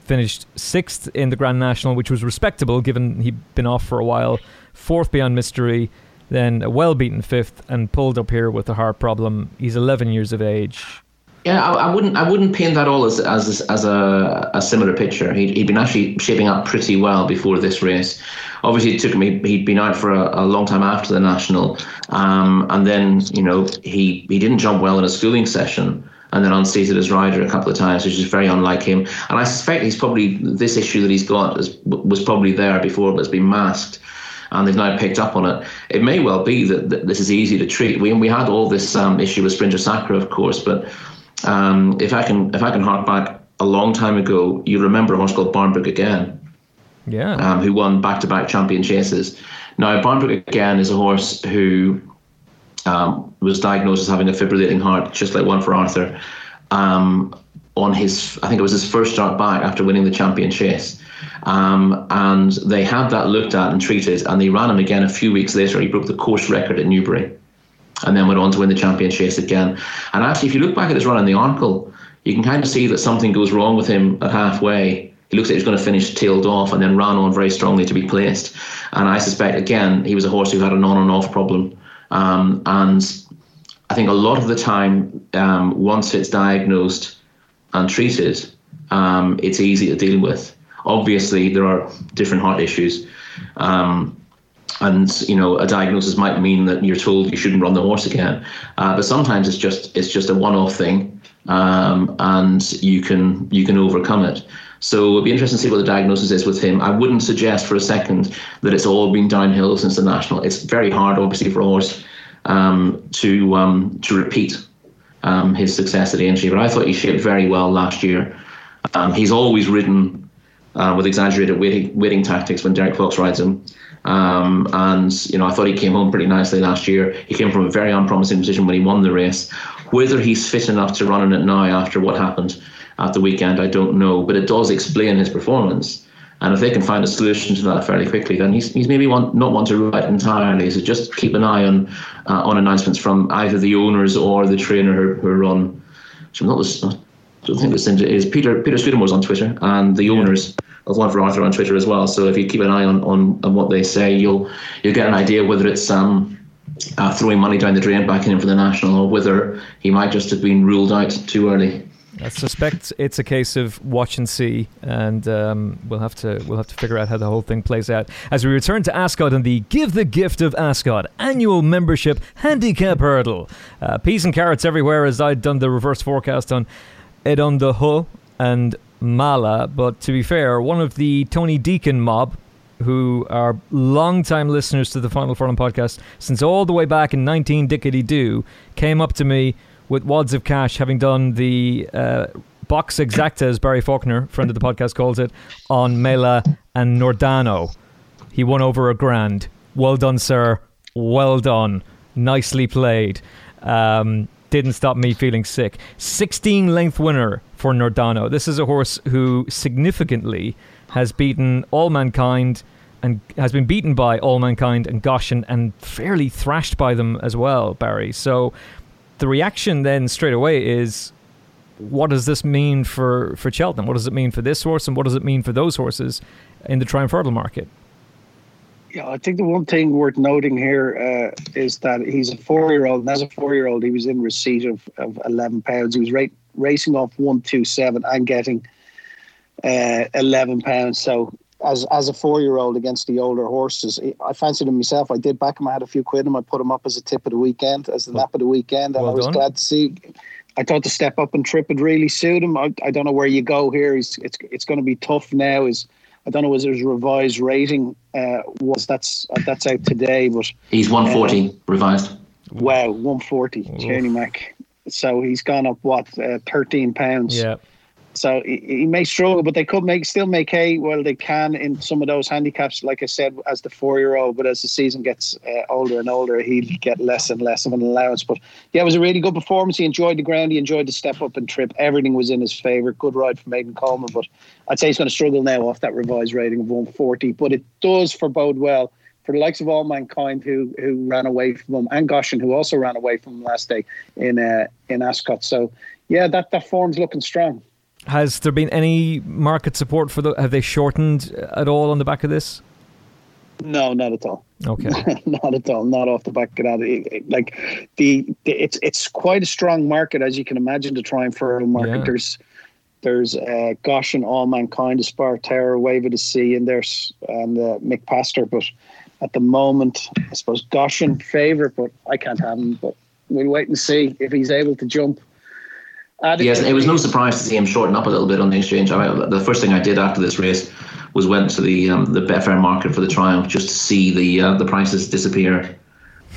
finished sixth in the Grand National, which was respectable given he'd been off for a while. Fourth beyond mystery, then a well beaten fifth, and pulled up here with a heart problem. He's 11 years of age. Yeah, I, I, wouldn't. I wouldn't paint that all as as as a, a similar picture. He'd, he'd been actually shaping up pretty well before this race. Obviously, it took him. He'd been out for a, a long time after the national, um, and then you know he he didn't jump well in a schooling session, and then unseated his rider a couple of times, which is very unlike him. And I suspect he's probably this issue that he's got is, was probably there before, but it's been masked and they've now picked up on it. It may well be that, that this is easy to treat. We we had all this um, issue with Sprinter Sacre, of course, but um, if I can if I can hark back a long time ago, you remember a horse called Barnbrook again, yeah, um, who won back to back champion chases. Now Barnbrook again is a horse who um, was diagnosed as having a fibrillating heart, just like one for Arthur. Um, on his, I think it was his first start back after winning the champion chase. Um, and they had that looked at and treated, and they ran him again a few weeks later. He broke the course record at Newbury and then went on to win the champion chase again. And actually, if you look back at his run in the Arkle, you can kind of see that something goes wrong with him at halfway. He looks like he's going to finish tailed off and then ran on very strongly to be placed. And I suspect, again, he was a horse who had an on and off problem. Um, and I think a lot of the time, um, once it's diagnosed and treated, um, it's easy to deal with. Obviously, there are different heart issues. Um, and you know a diagnosis might mean that you're told you shouldn't run the horse again. Uh, but sometimes it's just it's just a one-off thing um, and you can you can overcome it. So it'll be interesting to see what the diagnosis is with him. I wouldn't suggest for a second that it's all been downhill since the national. It's very hard obviously for a horse um, to um, to repeat um, his success at Aintree but i thought he shaped very well last year. Um, he's always ridden uh, with exaggerated waiting, waiting tactics when Derek Fox rides him um, and you know, I thought he came home pretty nicely last year. He came from a very unpromising position when he won the race. Whether he's fit enough to run in it now after what happened at the weekend, I don't know. But it does explain his performance. And if they can find a solution to that fairly quickly, then he's, he's maybe one, not one to rule out entirely. So just keep an eye on uh, on announcements from either the owners or the trainer who, who run. Which I'm not, I don't think this is Peter Peter Scudamore's on Twitter and the owners of one for Arthur on Twitter as well. So if you keep an eye on, on, on what they say, you'll you'll get an idea whether it's um, uh, throwing money down the drain back in for the national, or whether he might just have been ruled out too early. I suspect it's a case of watch and see, and um, we'll have to we'll have to figure out how the whole thing plays out as we return to Ascot and the Give the Gift of Ascot annual membership handicap hurdle. Uh, peas and carrots everywhere, as I'd done the reverse forecast on Eden Du Houx and Mala, but to be fair, one of the Tony Deacon mob, who are long-time listeners to the Final Furlong podcast since all the way back in 19 Dickety Doo, came up to me with wads of cash, having done the uh, box exacta, as Barry Faulkner, friend of the podcast, calls it, on Mela and Nordano. He won over a grand. Well done, sir. Well done. Nicely played. Um, didn't stop me feeling sick. 16 length winner for Nordano. This is a horse who significantly has beaten All Mankind and has been beaten by All Mankind and Goshen and fairly thrashed by them as well, Barry. So the reaction then straight away is what does this mean for, for Cheltenham? What does it mean for this horse and what does it mean for those horses in the Triumph Hurdle market? Yeah, I think the one thing worth noting here uh, is that he's a four-year-old, and as a four-year-old, he was in receipt of, of eleven pounds. He was ra- racing off one two seven and getting uh, eleven pounds. So as as a four-year-old against the older horses, I fancied him myself. I did back him. I had a few quid him. I put him up as a tip of the weekend, as the well, nap of the weekend, and well I was done. glad to see. I thought the step up and trip would really suit him. I, I don't know where you go here. He's, it's it's going to be tough now. Is I don't know was his revised rating uh, was that's that's out today, but he's 140 uh, revised. Wow, 140, Tierney Mac. So he's gone up what uh, 13 pounds. Yeah. So he, he, may struggle, but they could make still make hay. Well, they can in some of those handicaps, like I said, as the four year old. But as the season gets uh, older and older, he'll get less and less of an allowance. But yeah, it was a really good performance. He enjoyed the ground. He enjoyed the step up and trip. Everything was in his favour. Good ride from Aidan Coleman, but I'd say he's going to struggle now off that revised rating of 140. But it does for bode well for the likes of all mankind who who ran away from him and Goshen who also ran away from him last day in uh, in Ascot. So yeah, that that form's looking strong. Has there been any market support for the? Have they shortened at all on the back of this? No, not at all. Okay, not at all. Not off the back of that. It, it, like the, the, it's it's quite a strong market as you can imagine. The Triumph Hurdle market. Yeah. There's there's uh, Goshen, All Mankind, Aspire Tower, Wave of the Sea, and there's and uh, Mick Pastor. But at the moment, I suppose Goshen favourite, but I can't have him. But we'll wait and see if he's able to jump yes, it was no surprise to see him shorten up a little bit on the exchange. I mean, the first thing I did after this race was went to the um, the Betfair market for the Triumph just to see the uh, the prices disappear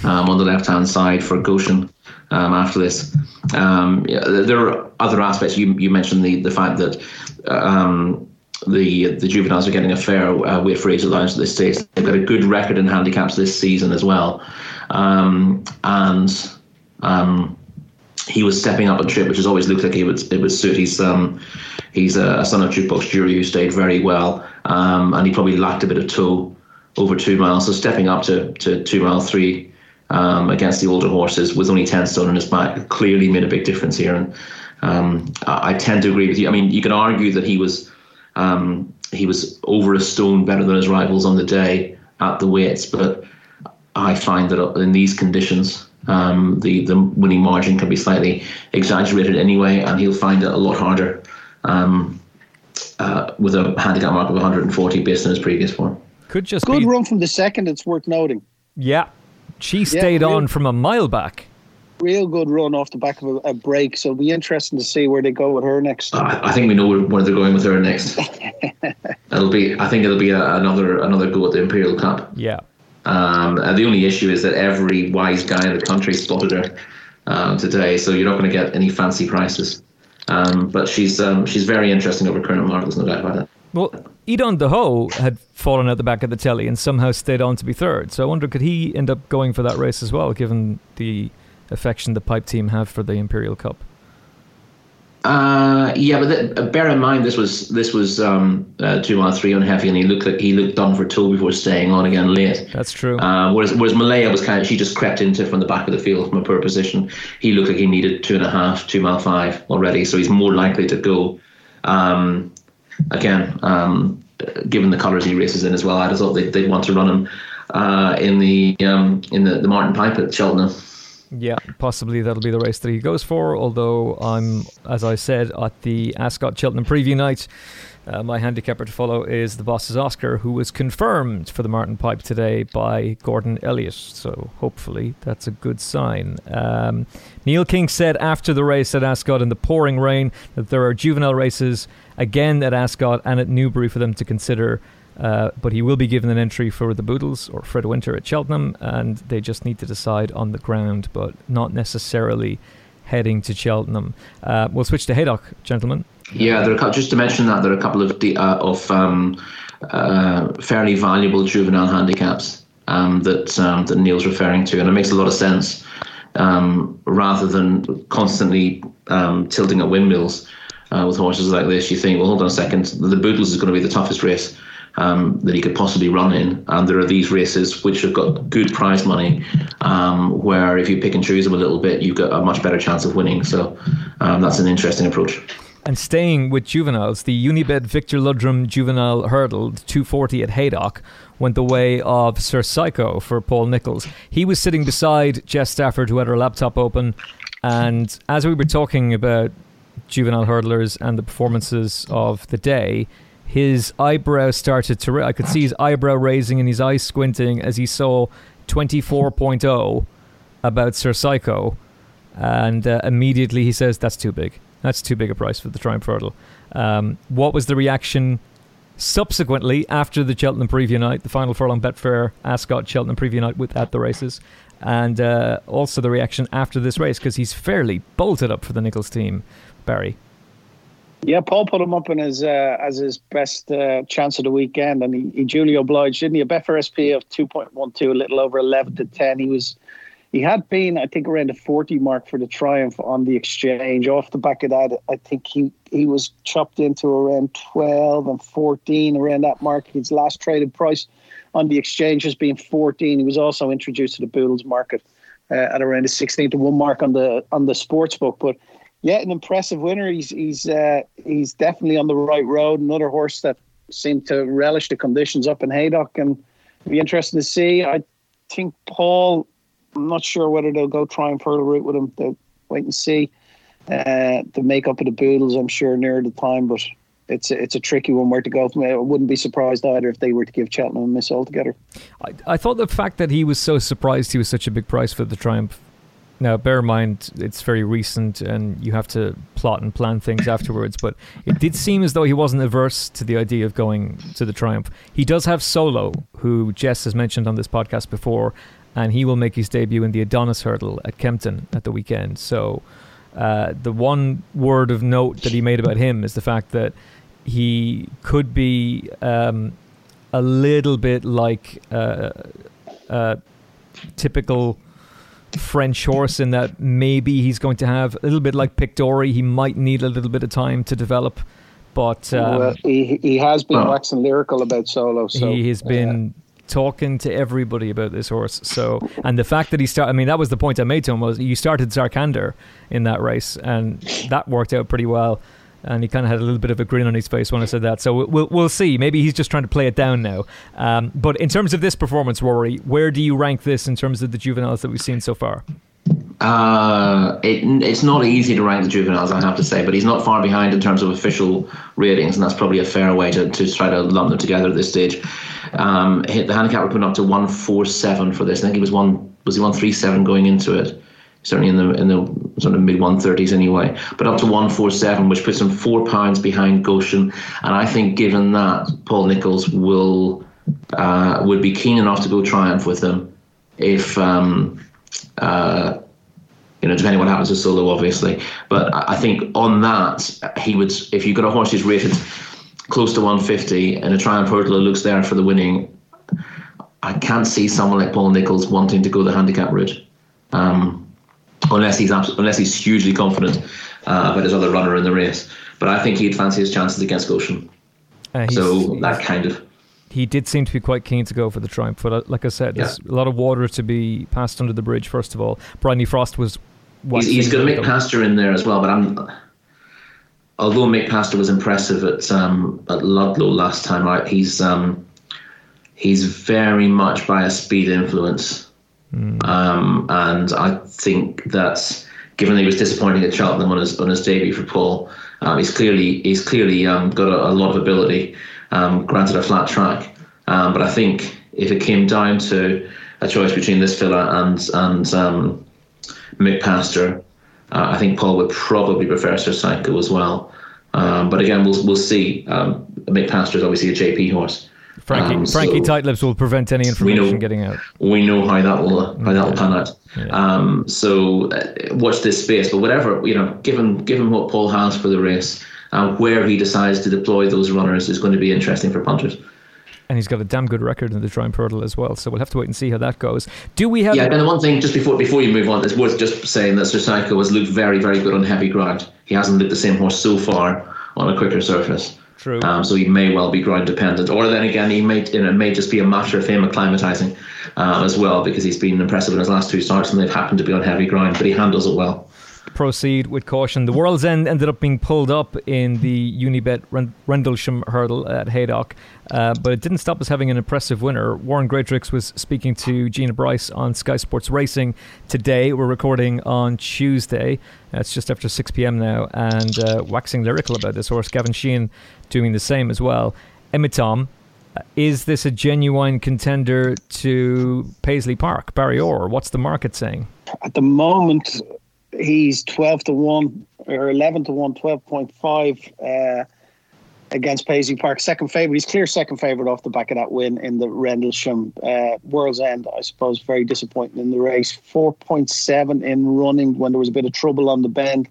um, on the left hand side for Goshen um, after this. Um, yeah, there are other aspects. You you mentioned the the fact that. The the juveniles are getting a fair uh, weight for age allowance at this stage. They've got a good record in handicaps this season as well, um, and um, he was stepping up a trip, which has always looked like it would it would suit. He's um, he's a, son of jukebox jury who stayed very well, um, and he probably lacked a bit of toe over two miles. So stepping up to to two mile three um, against the older horses with only ten stone in his back clearly made a big difference here. And um, I, I, tend to agree with you. I mean, you can argue that he was um, he was over a stone better than his rivals on the day at the weights, but I find that in these conditions um, the the winning margin can be slightly exaggerated anyway, and he'll find it a lot harder um, uh, with a handicap mark of 140 based on his previous form. Could just good be... run from the second. It's worth noting. Yeah, she stayed yeah, on from a mile back. Real good run off the back of a, a, break. So it'll be interesting to see where they go with her next. Uh, I think we know where, where they're going with her next. it'll be. I think it'll be a, another another go at the Imperial Cup. Yeah. Um, and the only issue is that every wise guy in the country spotted her um, today, so you're not going to get any fancy prices. Um, but she's um, she's very interesting over current mark. There's no doubt about it. Well, Eden Du Houx had fallen at the back of the telly and somehow stayed on to be third. So I wonder, could he end up going for that race as well, given the affection the Pipe team have for the Imperial Cup? Uh, yeah, but th- uh, bear in mind this was this was um, uh, two mile three on heavy, and he looked like he looked done for two before staying on again late. That's true. Uh, whereas whereas Malaya was kind of she just crept into from the back of the field from a poor position. He looked like he needed two and a half, two mile five already, so he's more likely to go. Um, again, um, given the colours he races in as well, I just thought they'd, they'd want to run him uh, in the um, in the, the Martin Pipe at Cheltenham. Yeah, possibly that'll be the race that he goes for. Although I'm, as I said, at the Ascot Cheltenham preview night, uh, my handicapper to follow is the boss's Oscar, who was confirmed for the Martin Pipe today by Gordon Elliott. So hopefully that's a good sign. Um, Neil King said after the race at Ascot in the pouring rain that there are juvenile races again at Ascot and at Newbury for them to consider. Uh, but he will be given an entry for the Boodles or Fred Winter at Cheltenham, and they just need to decide on the ground, but not necessarily heading to Cheltenham. Uh, we'll switch to Haydock, gentlemen. Yeah, there are, just to mention that there are a couple of uh, of um, uh, fairly valuable juvenile handicaps um, that um, that Neil's referring to, and it makes a lot of sense. Um, rather than constantly um, tilting at windmills uh, with horses like this, you think, well, hold on a second, the Boodles is going to be the toughest race um, that he could possibly run in. And there are these races which have got good prize money, um, where if you pick and choose them a little bit, you've got a much better chance of winning. So um, that's an interesting approach. And staying with juveniles, the Unibet Victor Ludorum Juvenile Hurdle 240 at Haydock went the way of Sir Psycho for Paul Nicholls. He was sitting beside Jess Stafford, who had her laptop open. And as we were talking about juvenile hurdlers and the performances of the day, his eyebrow started to. Ra- I could see his eyebrow raising and his eyes squinting as he saw 24.0 about Sir Psycho, and uh, immediately he says, "That's too big. That's too big a price for the Triumph Hurdle." Um, what was the reaction Subsequently, after the Cheltenham preview night, the final furlong Betfair Ascot Cheltenham preview night with at the races, and uh, also the reaction after this race because he's fairly bolted up for the Nicholls team, Barry. Yeah, Paul put him up in his uh, as his best uh, chance of the weekend, and he, he duly obliged, didn't he? A Betfair SP of two point one two, a little over eleven to ten. He was he had been, I think, around the 40 mark for the triumph on the exchange. Off the back of that, I think he, he was chopped into around 12 and 14, around that mark. His last traded price on the exchange has been 14. He was also introduced to the Boodles market uh, at around the 16 to 1 mark on the on the sports book. But yeah, an impressive winner. He's he's uh, he's definitely on the right road. Another horse that seemed to relish the conditions up in Haydock and be interesting to see. I think Paul I'm not sure whether they'll go try and further route with him. They'll wait and see. Uh, the makeup of the Boodles, I'm sure, near the time, but it's a, it's a tricky one where to go from. I wouldn't be surprised either if they were to give Cheltenham a miss altogether. I, I thought the fact that he was so surprised he was such a big price for the Triumph. Now, bear in mind, it's very recent and you have to plot and plan things afterwards, but it did seem as though he wasn't averse to the idea of going to the Triumph. He does have Solo, who Jess has mentioned on this podcast before, and he will make his debut in the Adonis Hurdle at Kempton at the weekend. So, uh, the one word of note that he made about him is the fact that he could be um, a little bit like uh, a typical French horse in that maybe he's going to have a little bit like Pic D'Orhy. He might need a little bit of time to develop. But um, well, he he has been waxing lyrical about Solo. So he has been talking to everybody about this horse. So, and the fact that he started, I mean, that was the point I made to him was you started Zarkandar in that race, and that worked out pretty well. And he kind of had a little bit of a grin on his face when I said that. So we'll we'll see. Maybe he's just trying to play it down now. Um, but in terms of this performance, Rory, where do you rank this in terms of the juveniles that we've seen so far? Uh, it, it's not easy to rank the juveniles, I have to say, but he's not far behind in terms of official ratings, and that's probably a fair way to, to try to lump them together at this stage. Um, the handicap were put up to one four seven for this. I think he was one was he one three seven going into it. Certainly in the in the sort of mid one thirties anyway, but up to one four seven, which puts him four pounds behind Goshen. And I think given that Paul Nicholls will uh, would be keen enough to go triumph with him if um, uh, you know, depending what happens to Solo, obviously. But I think on that, he would, if you've got a horse who's rated close to 150 and a Triumph Hurdler looks there for the winning, I can't see someone like Paul Nicholls wanting to go the handicap route, um, unless he's unless he's hugely confident uh, about his other runner in the race. But I think he'd fancy his chances against Goshen. Uh, so that kind of. He did seem to be quite keen to go for the triumph, but uh, like I said, yeah. there's a lot of water to be passed under the bridge. First of all, Bryony Frost was. He's, he's going to Mick Pastor in there as well, but I'm although Mick Pastor was impressive at um, at Ludlow last time out, he's um, he's very much by a speed influence, mm. um, and I think that given that he was disappointing at Cheltenham on his on his debut for Paul, um, he's clearly he's clearly um, got a, a, lot of ability. Um, granted, a flat track, but I think if it came down to a choice between this fella and and Mick Pastor. Uh, I think Paul would probably prefer Sir Psycho as well. Um, but again, we'll we'll see. Um, Mick Pastor is obviously a JP horse. Frankie, um, Frankie so Tightlips will prevent any information know, getting out. We know how that will how that will pan out. Yeah. Um, so uh, watch this space. But whatever you know, given given what Paul has for the race and where he decides to deploy those runners is going to be interesting for punters and he's got a damn good record in the Triumph Hurdle as well. So we'll have to wait and see how that goes. Do we have? Yeah, and the one thing just before before you move on, it's worth just saying that Sir Psycho has looked very very good on heavy ground. He hasn't looked the same horse so far on a quicker surface. True. Um, so he may well be ground dependent, or then again, he may you know, it may just be a matter of him acclimatizing uh, as well because he's been impressive in his last two starts and they've happened to be on heavy ground, but he handles it well proceed with caution. The World's End ended up being pulled up in the Unibet Rendlesham hurdle at Haydock, uh, but it didn't stop us having an impressive winner. Warren Greatrix was speaking to Gina Bryce on Sky Sports Racing today. We're recording on Tuesday. It's just after 6 p.m. now, and uh, waxing lyrical about this horse. Gavin Sheehan doing the same as well. Emitom, uh, is this a genuine contender to Paisley Park? Barry Orr, what's the market saying? At the moment, he's 12 to 1 or 11 to 1, 12.5. Uh, against Paisley Park. Second favourite. He's clear second favourite off the back of that win in the Rendlesham uh, World's End. I suppose very disappointing in the race. 4.7 in running when there was a bit of trouble on the bend.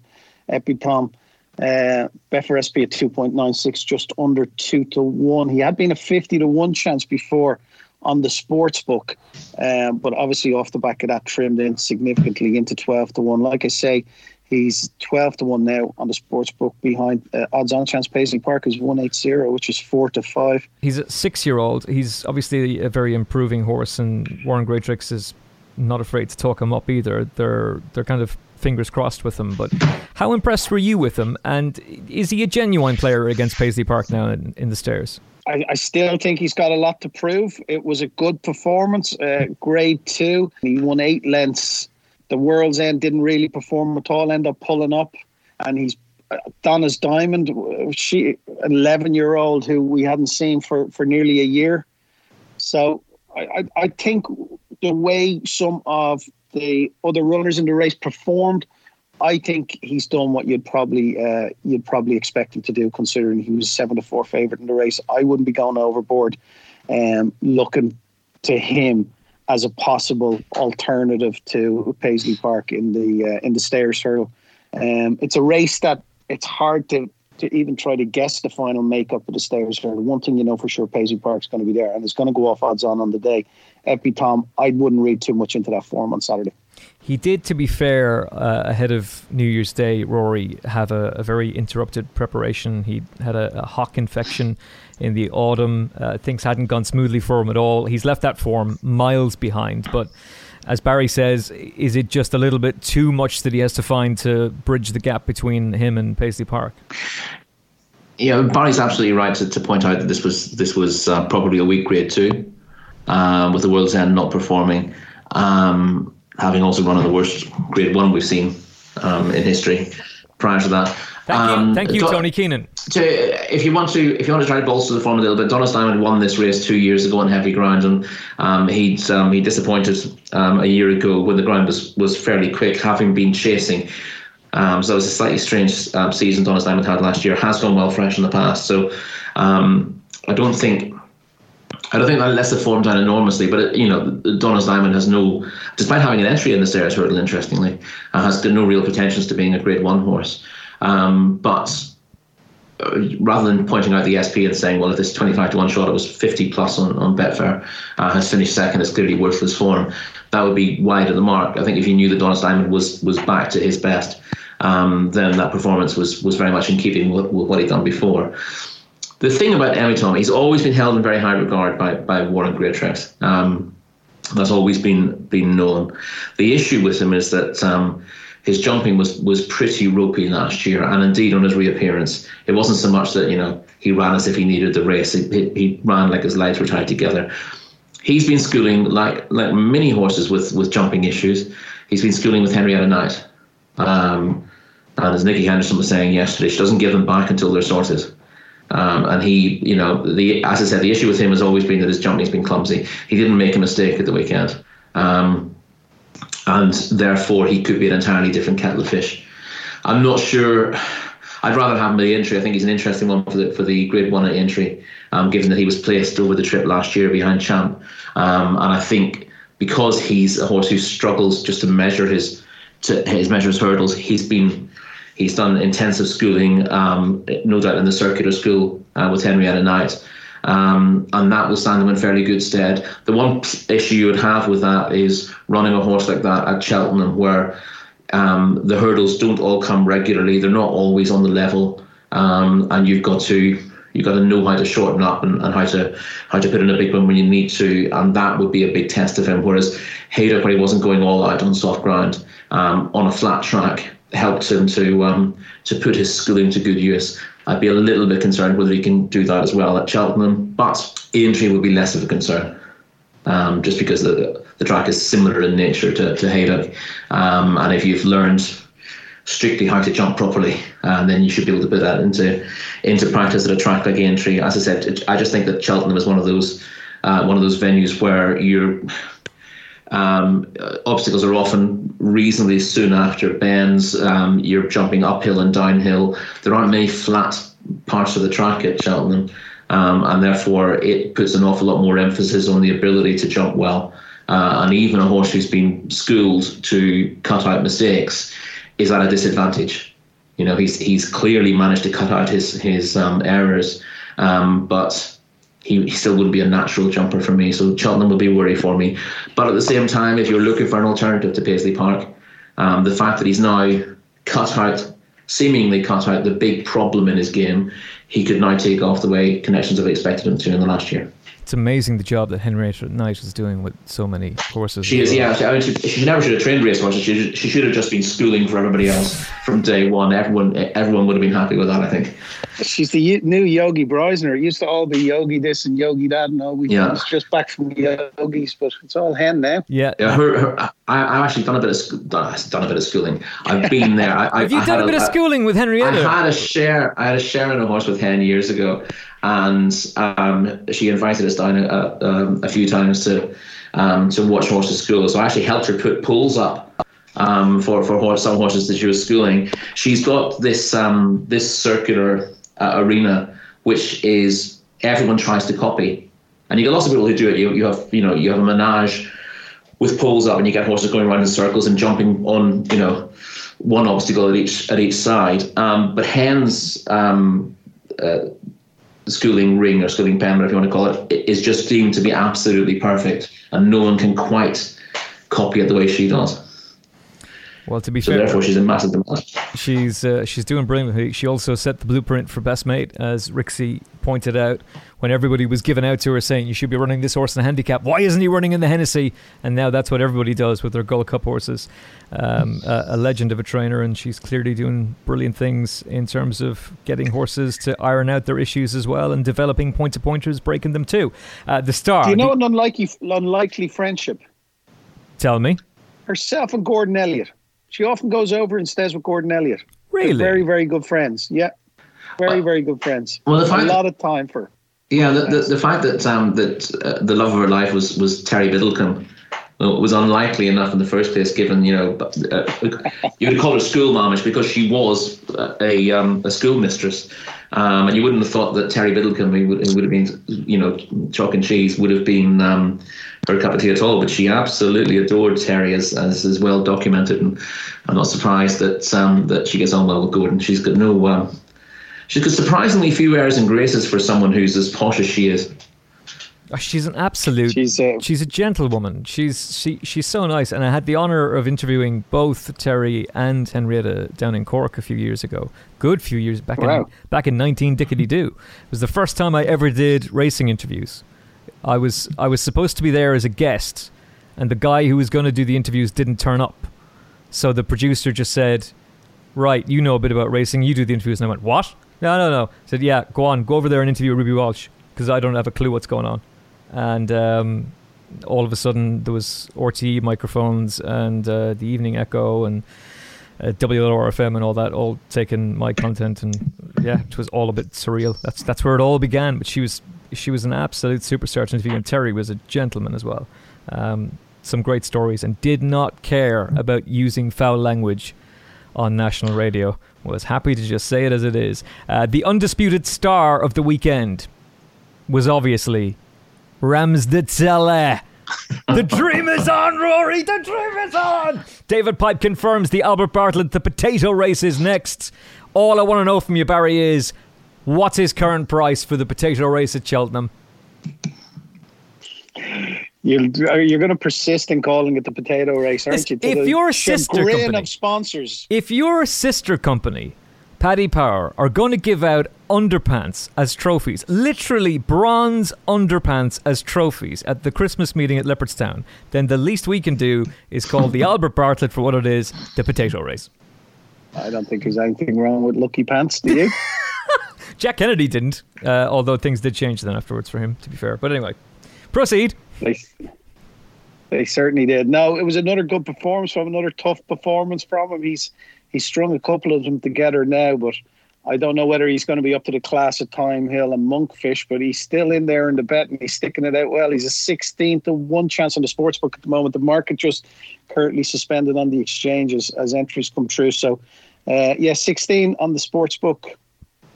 Emitom. Uh, Betfair SP at 2.96, just under 2 to 1. He had been a 50 to 1 chance before on the sports book, um, but obviously off the back of that trimmed in significantly into 12 to 1. Like I say, He's 12 to 1 now on the sports book behind uh, odds on chance Paisley Park is 180, which is 4 to 5. He's a six year old. He's obviously a very improving horse, and Warren Greatrix is not afraid to talk him up either. They're, they're kind of fingers crossed with him. But how impressed were you with him? And is he a genuine player against Paisley Park now in, in the stairs? I, I, still think he's got a lot to prove. It was a good performance, uh, grade two. He won eight lengths the World's End didn't really perform at all, end up pulling up, and he's uh, Donna's Diamond, she an eleven year old who we hadn't seen for for nearly a year. So I, I, I think the way some of the other runners in the race performed, I think he's done what you'd probably uh, you'd probably expect him to do, considering he was seven to four favorite in the race. I wouldn't be going overboard, um, looking to him as a possible alternative to Paisley Park in the uh, in the Stayers Hurdle. Um, it's a race that it's hard to to even try to guess the final makeup of the Stayers Hurdle. One thing you know for sure, Paisley Park's going to be there, and it's going to go off odds on on the day. Emitom, I wouldn't read too much into that form on Saturday. He did, to be fair, uh, ahead of New Year's Day, Rory, have a, a very interrupted preparation. He had a, a hock infection in the autumn. Uh, things hadn't gone smoothly for him at all. He's left that form miles behind. But as Barry says, is it just a little bit too much that he has to find to bridge the gap between him and Paisley Park? Yeah, Barry's absolutely right to, to point out that this was this was uh, probably a weak grade two, um, with the World's End not performing, um, having also run of the worst grade one we've seen um, in history prior to that. Thank you, um, thank you, Tony Keenan. To, if you want to, if you want to try to bolster the form a little bit, Donna's Diamond won this race two years ago on heavy ground, and um, he'd um, he disappointed um, a year ago when the ground was was fairly quick, having been chasing. Um, so it was a slightly strange um, season Donna's Diamond had last year. Has gone well fresh in the past, so I don't think. I don't think that lets the form down enormously, but it, you know, Donna's Diamond has no, despite having an entry in the Stayers Hurdle, interestingly, uh, has no real pretensions to being a Grade One horse. Um, but uh, rather than pointing out the SP and saying, well, if this 25 to 1 shot, it was 50 plus on, on Betfair, uh, has finished second, it's clearly worthless form, that would be wide of the mark. I think if you knew that Donna's Diamond was, was back to his best, um, then that performance was, was very much in keeping with, with what he'd done before. The thing about Emitom, he's always been held in very high regard by, by Warren Greatrex. Um, that's always been been known. The issue with him is that um, his jumping was was pretty ropey last year, and indeed on his reappearance, it wasn't so much that you know he ran as if he needed the race. He, he, he ran like his legs were tied together. He's been schooling like like many horses with with jumping issues. He's been schooling with Henrietta Knight, um, and as Nicky Henderson was saying yesterday, she doesn't give them back until they're sorted. Um, and he, you know, the as I said, the issue with him has always been that his jumping's been clumsy. He didn't make a mistake at the weekend. Um, and therefore he could be an entirely different kettle of fish. I'm not sure. I'd rather have him in the entry. I think he's an interesting one for the for the Grade One at entry, um, given that he was placed over the trip last year behind Champ, um, and I think because he's a horse who struggles just to measure his to his measures hurdles, he's been he's done intensive schooling, um, no doubt in the circular school uh, with Henrietta Knight. Um, and that will stand them in fairly good stead. The one issue you would have with that is running a horse like that at Cheltenham, where um, the hurdles don't all come regularly; they're not always on the level, um, and you've got to you've got to know how to shorten up and, and how to how to put in a big one when you need to, and that would be a big test of him. Whereas Haydock, when he wasn't going all out on soft ground, um, on a flat track, helped him to um, to put his schooling to good use. I'd be a little bit concerned whether he can do that as well at Cheltenham, but Aintree would be less of a concern. Um, just because the the track is similar in nature to, to Haydock. Um, and if you've learned strictly how to jump properly, uh, then you should be able to put that into into practice at a track like Aintree. As I said, I just think that Cheltenham is one of those uh, one of those venues where you're Um, uh, obstacles are often reasonably soon after bends. Um, you're jumping uphill and downhill. There aren't many flat parts of the track at Cheltenham, um, and therefore it puts an awful lot more emphasis on the ability to jump well. Uh, and even a horse who's been schooled to cut out mistakes is at a disadvantage. You know, he's he's clearly managed to cut out his his um, errors, um, but he, he, still wouldn't be a natural jumper for me. So Cheltenham would be worry for me. But at the same time, if you're looking for an alternative to Paisley Park, um, the fact that he's now cut out, seemingly cut out the big problem in his game, he could now take off the way connections have expected him to in the last year it's amazing the job that Henrietta Knight is doing with so many horses. She is, yeah. She, I mean, she, she, never should have trained racehorses. She, she should have just been schooling for everybody else from day one. Everyone, everyone would have been happy with that. I think. She's the new Yogi Breisner. It used to all be Yogi this and Yogi that, and all we yeah. It's just back from the Yogis, but it's all hen now. Yeah, yeah. Her, her, I, have actually done a bit of done, done a bit of schooling. I've been there. I, have you I done a bit a, of schooling with Henrietta? I had a share. I had a share in a horse with Hen years ago, and um, she invited us down a, a, um, a few times to um, to watch horses school. So I actually helped her put pools up um, for for horse, some horses that she was schooling. She's got this um, this circular uh, arena which is everyone tries to copy, and you get lots of people who do it. You you have you know you have a menage with poles up, and you get horses going around in circles and jumping on you know one obstacle at each at each side. Um, but hens. Um, uh, schooling ring or schooling pen, whatever you want to call it, is just deemed to be absolutely perfect, and no one can quite copy it the way she does. Well, to be so fair, therefore she's a massive demand. She's uh, she's doing brilliantly. She also set the blueprint for Best Mate, as Rixie pointed out when everybody was given out to her saying you should be running this horse in a handicap. Why isn't he running in the Hennessy? And now that's what everybody does with their Gold Cup horses. Um, a, a, legend of a trainer, and she's clearly doing brilliant things in terms of getting horses to iron out their issues as well, and developing point to pointers, breaking them too. Uh, the star. Do you know an unlikely unlikely friendship? Tell me. Herself and Gordon Elliott. She often goes over and stays with Gordon Elliott. Really? They're very, very good friends. Yeah. Very, very good friends. Well, the fact a lot of time for. Yeah, the, the, the fact that um, that uh, the love of her life was was Terry Biddlecombe was unlikely enough in the first place, given you know uh, you would call her school momish because she was a um, a school mistress, um, and you wouldn't have thought that Terry Biddlecombe, who would, who would have been you know chalk and cheese, would have been um, her cup of tea at all. But she absolutely adored Terry, as as is well documented, and I'm not surprised that um, that she gets on well with Gordon. She's got no um, she's got surprisingly few airs and graces for someone who's as posh as she is. Oh, she's an absolute. She's a, she's a gentlewoman. She's she she's so nice, and I had the honor of interviewing both Terry and Henrietta down in Cork a few years ago. Good few years back wow. in back in nineteen dickety doo. It was the first time I ever did racing interviews. I was I was supposed to be there as a guest, and the guy who was going to do the interviews didn't turn up. So the producer just said, "Right, you know a bit about racing. You do the interviews." And I went, "What? No, no, no." I said, "Yeah, go on, go over there and interview Ruby Walsh because I don't have a clue what's going on." And um, all of a sudden there was RTE microphones and uh, the Evening Echo and uh, WLRFM and all that all taking my content and yeah, it was all a bit surreal. That's that's where it all began. But she was she was an absolute superstar interview, and Terry was a gentleman as well. Um, some great stories and did not care about using foul language on national radio. Was happy to just say it as it is. Uh, the undisputed star of the weekend was obviously Ramses De Teillee. Uh, the dream is on, Rory. The dream is on. David Pipe confirms the Albert Bartlett, the potato race is next. All I want to know from you, Barry, is what's his current price for the potato race at Cheltenham? Uh, you're, you're going to persist in calling it the potato race, aren't you? To if your sister company, of sponsors, if your sister company Paddy Power are going to give out underpants as trophies, literally bronze underpants as trophies at the Christmas meeting at Leopardstown, then the least we can do is call the Albert Bartlett for what it is the potato race. I don't think there's anything wrong with lucky pants, do you? Jack Kennedy didn't, uh, although things did change then afterwards for him, to be fair. But anyway, proceed. They, they certainly did. No, it was another good performance from another tough performance from him. He's he's strung a couple of them together now, but I don't know whether he's going to be up to the class of Thyme Hill and Monkfish, but he's still in there in the bet and he's sticking it out well. He's a 16th to one chance on the sports book at the moment. The market just currently suspended on the exchanges as entries come through. So, uh, yeah, 16 on the sports book.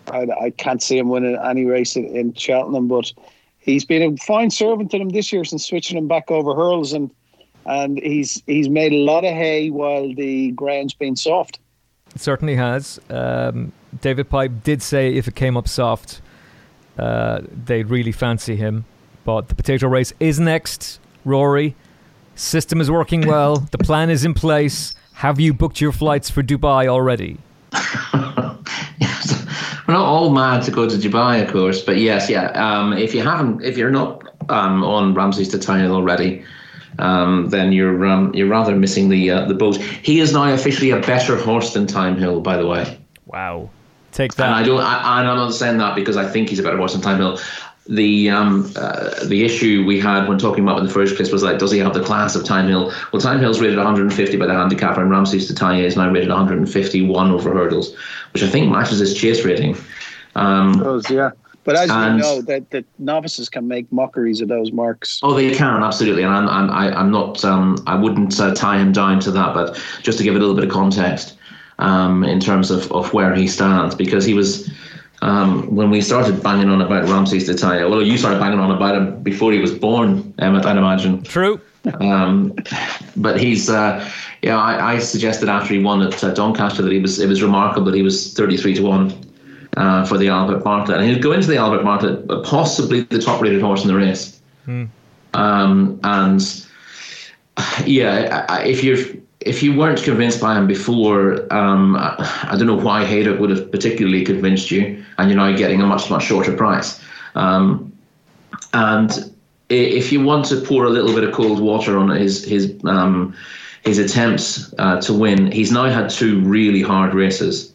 I, I, can't see him winning any race in, in, Cheltenham, but he's been a fine servant to them this year since switching him back over hurls, and and he's he's made a lot of hay while the ground's been soft. It certainly has. Um, David Pipe did say if it came up soft, uh, they'd really fancy him. But the potato race is next, Rory. System is working well. the plan is in place. Have you booked your flights for Dubai already? yes. We're not all mad to go to Dubai, of course, but yes, yeah. Um, if you haven't, if you're not um, on Ramses De Teillee already, um, then you're um, you're rather missing the uh, the boat. He is now officially a better horse than Thyme Hill, by the way. Wow, take that. And I don't. I, I'm not saying that because I think he's a better horse than Thyme Hill. The um, uh, the issue we had when talking about in the first place was like, does he have the class of Thyme Hill? Well, Thyme Hill's rated 150 by the handicapper, and Ramses De Teillee is now rated 151 over hurdles, which I think matches his chase rating. Um, does, yeah. But as and, you know, that the novices can make mockeries of those marks. Oh, they can absolutely, and I'm I'm I, am i am not um, I wouldn't uh, tie him down to that, but just to give a little bit of context um, in terms of, of where he stands, because he was um, when we started banging on about Ramses De Teillee. Well, you started banging on about him before he was born, Emmett, I'd imagine. True. Um, but he's uh, yeah. I, I, suggested after he won at uh, Doncaster that he was it was remarkable that he was thirty three to one uh, for the Albert Bartlett. And he'll go into the Albert Bartlett, possibly the top rated horse in the race. Hmm. Um, and yeah, if you're if you weren't convinced by him before, um, I don't know why Haydock would have particularly convinced you, and you're now getting a much much shorter price. Um, and if you want to pour a little bit of cold water on his his um, his attempts uh, to win, he's now had two really hard races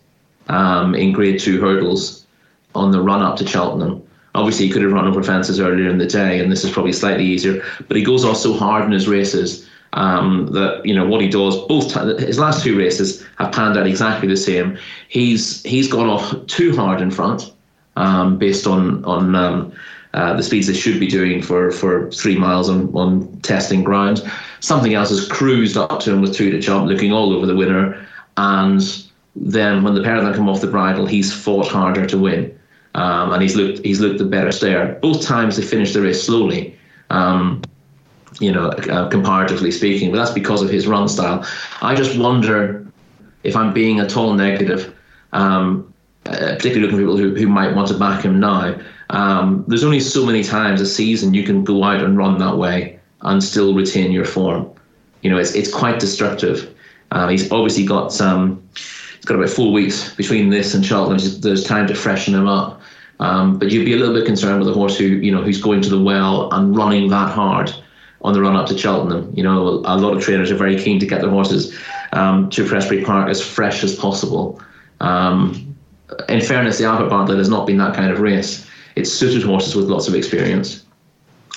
um, in Grade Two hurdles on the run up to Cheltenham. Obviously, he could have run over fences earlier in the day, and this is probably slightly easier. But he goes off so hard in his races um, that you know what he does. Both his last two races have panned out exactly the same. He's he's gone off too hard in front, um, based on on um, uh, the speeds they should be doing for for three miles on on testing ground. Something else has cruised up to him with two to jump, looking all over the winner, and then when the pair come off the bridle, he's fought harder to win, um, and he's looked he's looked the better stayer. Both times they finished the race slowly, um, you know, uh, comparatively speaking, but that's because of his run style. I just wonder if I'm being at all negative, um, uh, particularly looking at people who, who might want to back him now. Um, there's only so many times a season you can go out and run that way and still retain your form. You know, it's it's quite destructive. Uh, he's obviously got some it's got about four weeks between this and Cheltenham. There's time to freshen him up. Um, but you'd be a little bit concerned with a horse who, you know, who's going to the well and running that hard on the run up to Cheltenham. You know, a lot of trainers are very keen to get their horses um, to Prestbury Park as fresh as possible. Um, in fairness, the Albert Bartlett has not been that kind of race. It's suited horses with lots of experience,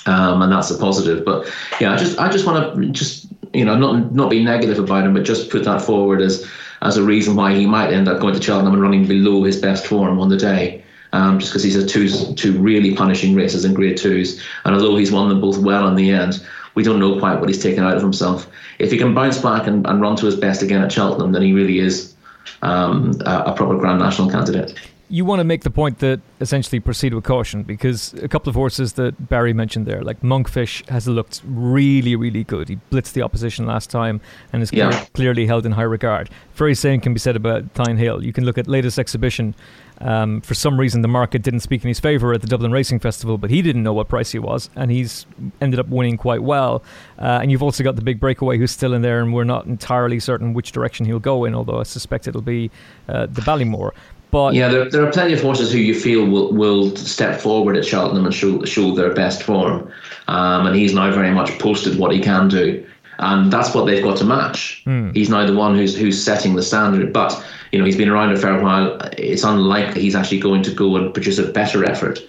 um, and that's a positive. But yeah, I just I just want to just you know not not be negative about him, but just put that forward as as a reason why he might end up going to Cheltenham and running below his best form on the day. Um, just because he's had two, two really punishing races in grade twos. And although he's won them both well in the end, we don't know quite what he's taken out of himself. If he can bounce back and, and run to his best again at Cheltenham, then he really is um, a, a proper Grand National candidate you want to make the point that essentially proceed with caution because a couple of horses that Barry mentioned there, like Monkfish, has looked really, really good. He blitzed the opposition last time and is yeah. clear, clearly held in high regard. Very same can be said about Thyme Hill. You can look at latest exhibition. Um, for some reason, the market didn't speak in his favour at the Dublin Racing Festival, but he didn't know what price he was, and he's ended up winning quite well. Uh, and you've also got the big breakaway who's still in there, and we're not entirely certain which direction he'll go in, although I suspect it'll be uh, the Ballymore. But yeah, there, there are plenty of horses who you feel will, will step forward at Cheltenham and show show their best form, um, and he's now very much posted what he can do, and that's what they've got to match. Mm. He's now the one who's who's setting the standard, but you know he's been around a fair while. It's unlikely he's actually going to go and produce a better effort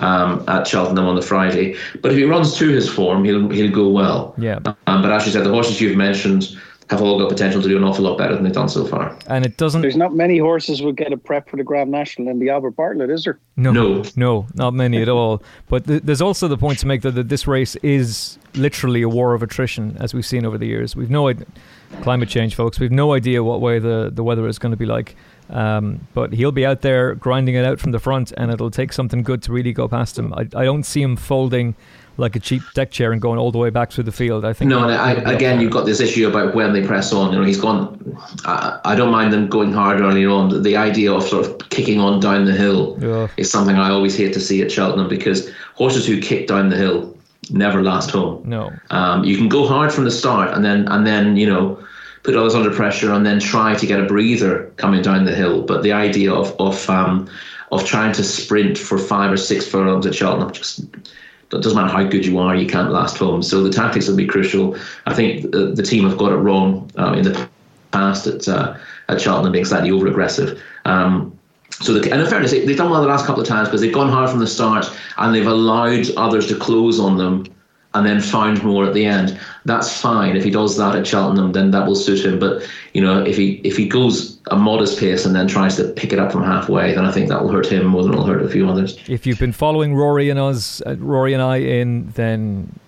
um, at Cheltenham on the Friday. But if he runs to his form, he'll he'll go well. Yeah. Um, but as you said, the horses you've mentioned have all got potential to do an awful lot better than they've done so far. And it doesn't. There's not many horses would get a prep for the Grand National in the Albert Bartlett, is there? No, No. no, not many at all. But th- there's also the point to make that, that this race is literally a war of attrition, as we've seen over the years. We've no idea, climate change, folks. We've no idea what way the, the weather is going to be like. Um, but he'll be out there grinding it out from the front, and it'll take something good to really go past him. I, I don't see him folding like a cheap deck chair and going all the way back through the field. I think. No, and I, he'll be up again, you've got this issue about when they press on. You know, he's gone. I, I don't mind them going hard early on. The, the idea of sort of kicking on down the hill Yeah. is something I always hate to see at Cheltenham because horses who kick down the hill never last home. No. Um, you can go hard from the start and then and then you know put others under pressure and then try to get a breather coming down the hill. But the idea of of um, of trying to sprint for five or six furlongs at Cheltenham just it doesn't matter how good you are, you can't last home. So the tactics will be crucial. I think the, the team have got it wrong uh, in the past at uh, at Cheltenham being slightly over aggressive. Um, so, the, and in fairness, they've done well the last couple of times because they've gone hard from the start and they've allowed others to close on them and then found more at the end. That's fine. If he does that at Cheltenham, then that will suit him. But you know, if he if he goes a modest pace and then tries to pick it up from halfway, then I think that will hurt him more than it'll hurt a few others. If you've been following Rory and us, uh, Rory and I in, then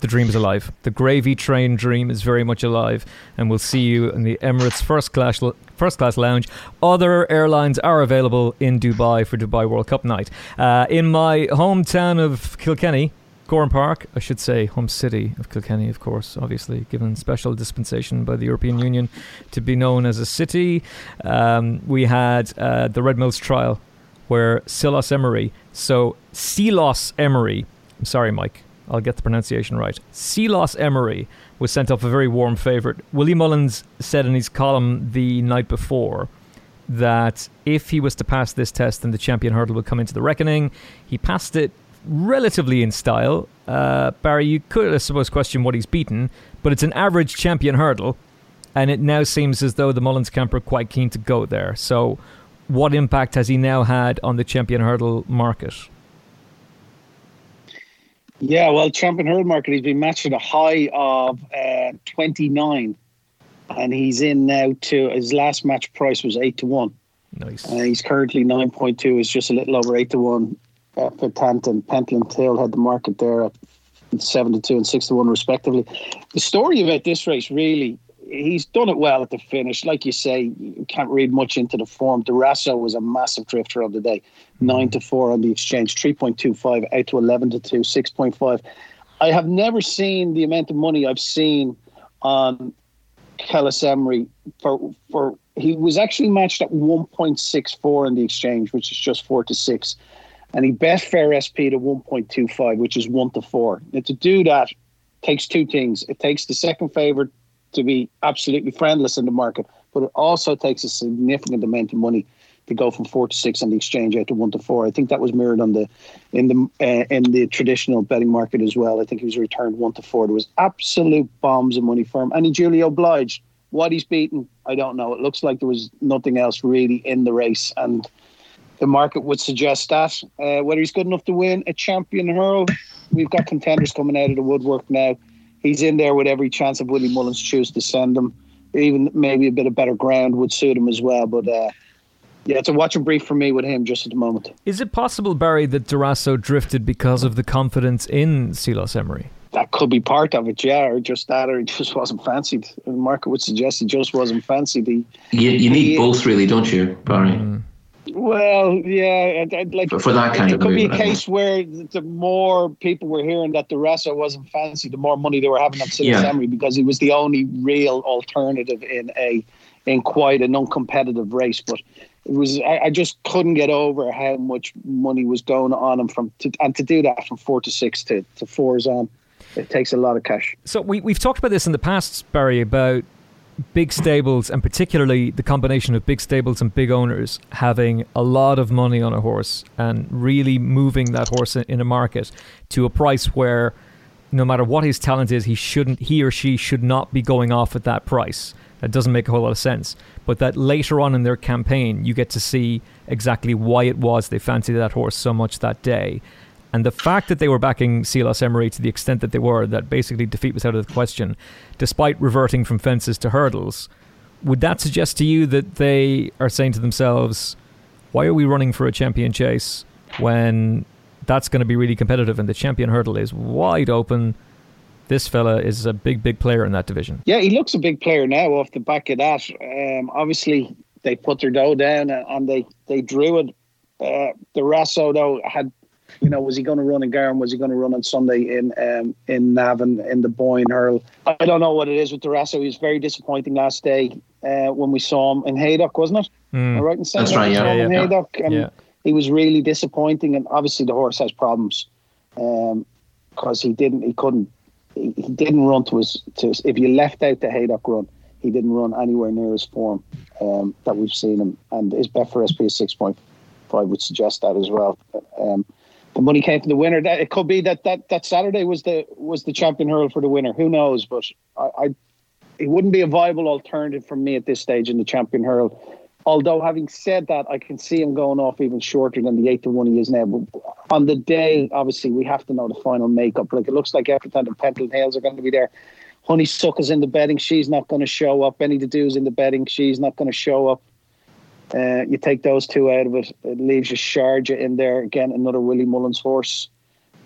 the dream is alive. The gravy train dream is very much alive, and we'll see you in the Emirates first class first class lounge. Other airlines are available in Dubai for Dubai World Cup night. Uh, in my hometown of Kilkenny. Gowran Park, I should say, home city of Kilkenny, of course, obviously, given special dispensation by the European Union to be known as a city. Um, we had uh, the Red Mills trial where Cilaos Emery, so Cilaos Emery, I'm sorry, Mike, I'll get the pronunciation right. Cilaos Emery was sent off a very warm favourite. Willie Mullins said in his column the night before that if he was to pass this test, then the champion hurdle would come into the reckoning. He passed it relatively in style. Uh, Barry, you could, I suppose, question what he's beaten, but it's an average champion hurdle, and it now seems as though the Mullins camp are quite keen to go there. So, what impact has he now had on the champion hurdle market? Yeah, well, champion hurdle market, he's been matched at a high of uh, 29. And he's in now to his last match price was 8 to 1. Nice. Uh, he's currently 9.2, is just a little over 8 to 1 uh, for Tanton. Pentland Tail had the market there at 7 to 2 and 6 to 1, respectively. The story about this race really, he's done it well at the finish. Like you say, you can't read much into the form. Darasso was a massive drifter of the day. 9 to 4 on the exchange, 3.25 out to 11 to 2, 6.5. I have never seen the amount of money I've seen on Cilaos Emery for for he was actually matched at 1.64 in the exchange, which is just four to six, and he bet fair SP to 1.25, which is one to four. Now to do that takes two things. It takes the second favorite to be absolutely friendless in the market, but it also takes a significant amount of money to go from four to six on the exchange out to one to four. I think that was mirrored on the in the uh, in the traditional betting market as well. I think he was returned one to four. There was absolute bombs of money for him, and he duly obliged. What he's beaten, I don't know. It looks like there was nothing else really in the race, and the market would suggest that. Uh, whether he's good enough to win a champion hurl, we've got contenders coming out of the woodwork now. He's in there with every chance of Willie Mullins choose to send him. Even maybe a bit of better ground would suit him as well, but. Uh, yeah, it's a watch and brief for me with him just at the moment. Is it possible, Barry, that Darasso drifted because of the confidence in Cilaos Emery? That could be part of it, yeah, or just that, or he just wasn't fancied. The market would suggest he just wasn't fancied. He, You, you need he- both, really, don't you, Barry? Well, yeah, I'd, I'd like For- for that kind it of could be a case where the more people were hearing that the Ressa wasn't fancy, the more money they were having on Cilaos Yeah. Emery because he was the only real alternative in a in quite a non-competitive race. But it was I, I just couldn't get over how much money was going on him from to, and to do that from four to six to to fours on, it takes a lot of cash. So we, we've talked about this in the past, Barry, about big stables and particularly the combination of big stables and big owners having a lot of money on a horse and really moving that horse in, a market to a price where no matter what his talent is, he shouldn't he or she should not be going off at that price. That doesn't make a whole lot of sense. But that later on in their campaign, you get to see exactly why it was they fancied that horse so much that day. And the fact that they were backing Cilaos Emery to the extent that they were, that basically defeat was out of the question, despite reverting from fences to hurdles, would that suggest to you that they are saying to themselves, why are we running for a champion chase when that's going to be really competitive and the champion hurdle is wide open? This fella is a big, big player in that division. Yeah, he looks a big player now off the back of that. Um, obviously, they put their dough down and they, they drew it. Uh, the Rasso, though, had you know, was he going to run in Garm? Was he going to run on Sunday in um, in Navan in the Boyne Hurl? I don't know what it is with Darasso. He was very disappointing last day uh, when we saw him in Haydock, wasn't it? Mm. right in saying That's right. Yeah, yeah, in yeah. Haydock, and yeah. he was really disappointing. And obviously, the horse has problems because um, he didn't, he couldn't, he, he, didn't run to his to. His, if you left out the Haydock run, he didn't run anywhere near his form um, that we've seen him. And his bet for SP is six point five would suggest that as well. Um, the money came from the winner. That it could be that that that Saturday was the was the champion hurl for the winner. Who knows? But I, I it wouldn't be a viable alternative for me at this stage in the champion hurl. Although having said that, I can see him going off even shorter than the eight to one he is now. But on the day, obviously, we have to know the final makeup. Like it looks like Epatante and Pentland Hills are going to be there. Honeysuckle's in the betting. She's not going to show up. Benie Des Dieux's in the betting. She's not going to show up. Uh, you take those two out of it, it leaves you Sharjah in there again, another Willie Mullins horse.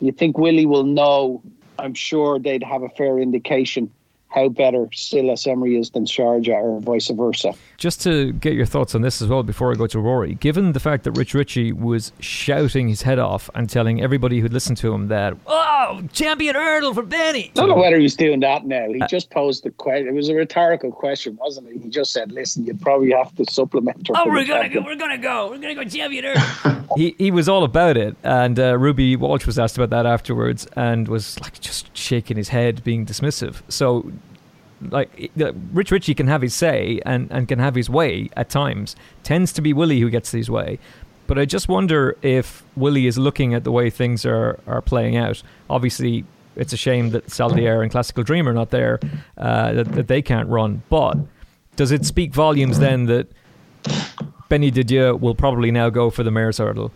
You think Willie will know? I'm sure they'd have a fair indication how better Cilaos Emery is than Sharjah or vice versa. Just to get your thoughts on this as well before I go to Rory, given the fact that Rich Ricci was shouting his head off and telling everybody who'd listened to him that, oh, champion hurdle for Benny. I don't know whether he's doing that now. He uh, just posed the question. It was a rhetorical question, wasn't it? He just said, listen, you'd probably have to supplement. Oh, we're going to go. We're going to go. We're going to go champion hurdle. he, he was all about it. And uh, Ruby Walsh was asked about that afterwards and was like just shaking his head, being dismissive. So like Rich Ricci can have his say and, and can have his way at times. Tends to be Willie who gets his way. But I just wonder if Willie is looking at the way things are, are playing out. Obviously, it's a shame that Saldier and Klassical Dream are not there, uh, that, that they can't run. But does it speak volumes then that Benie Des Dieux will probably now go for the mare's hurdle?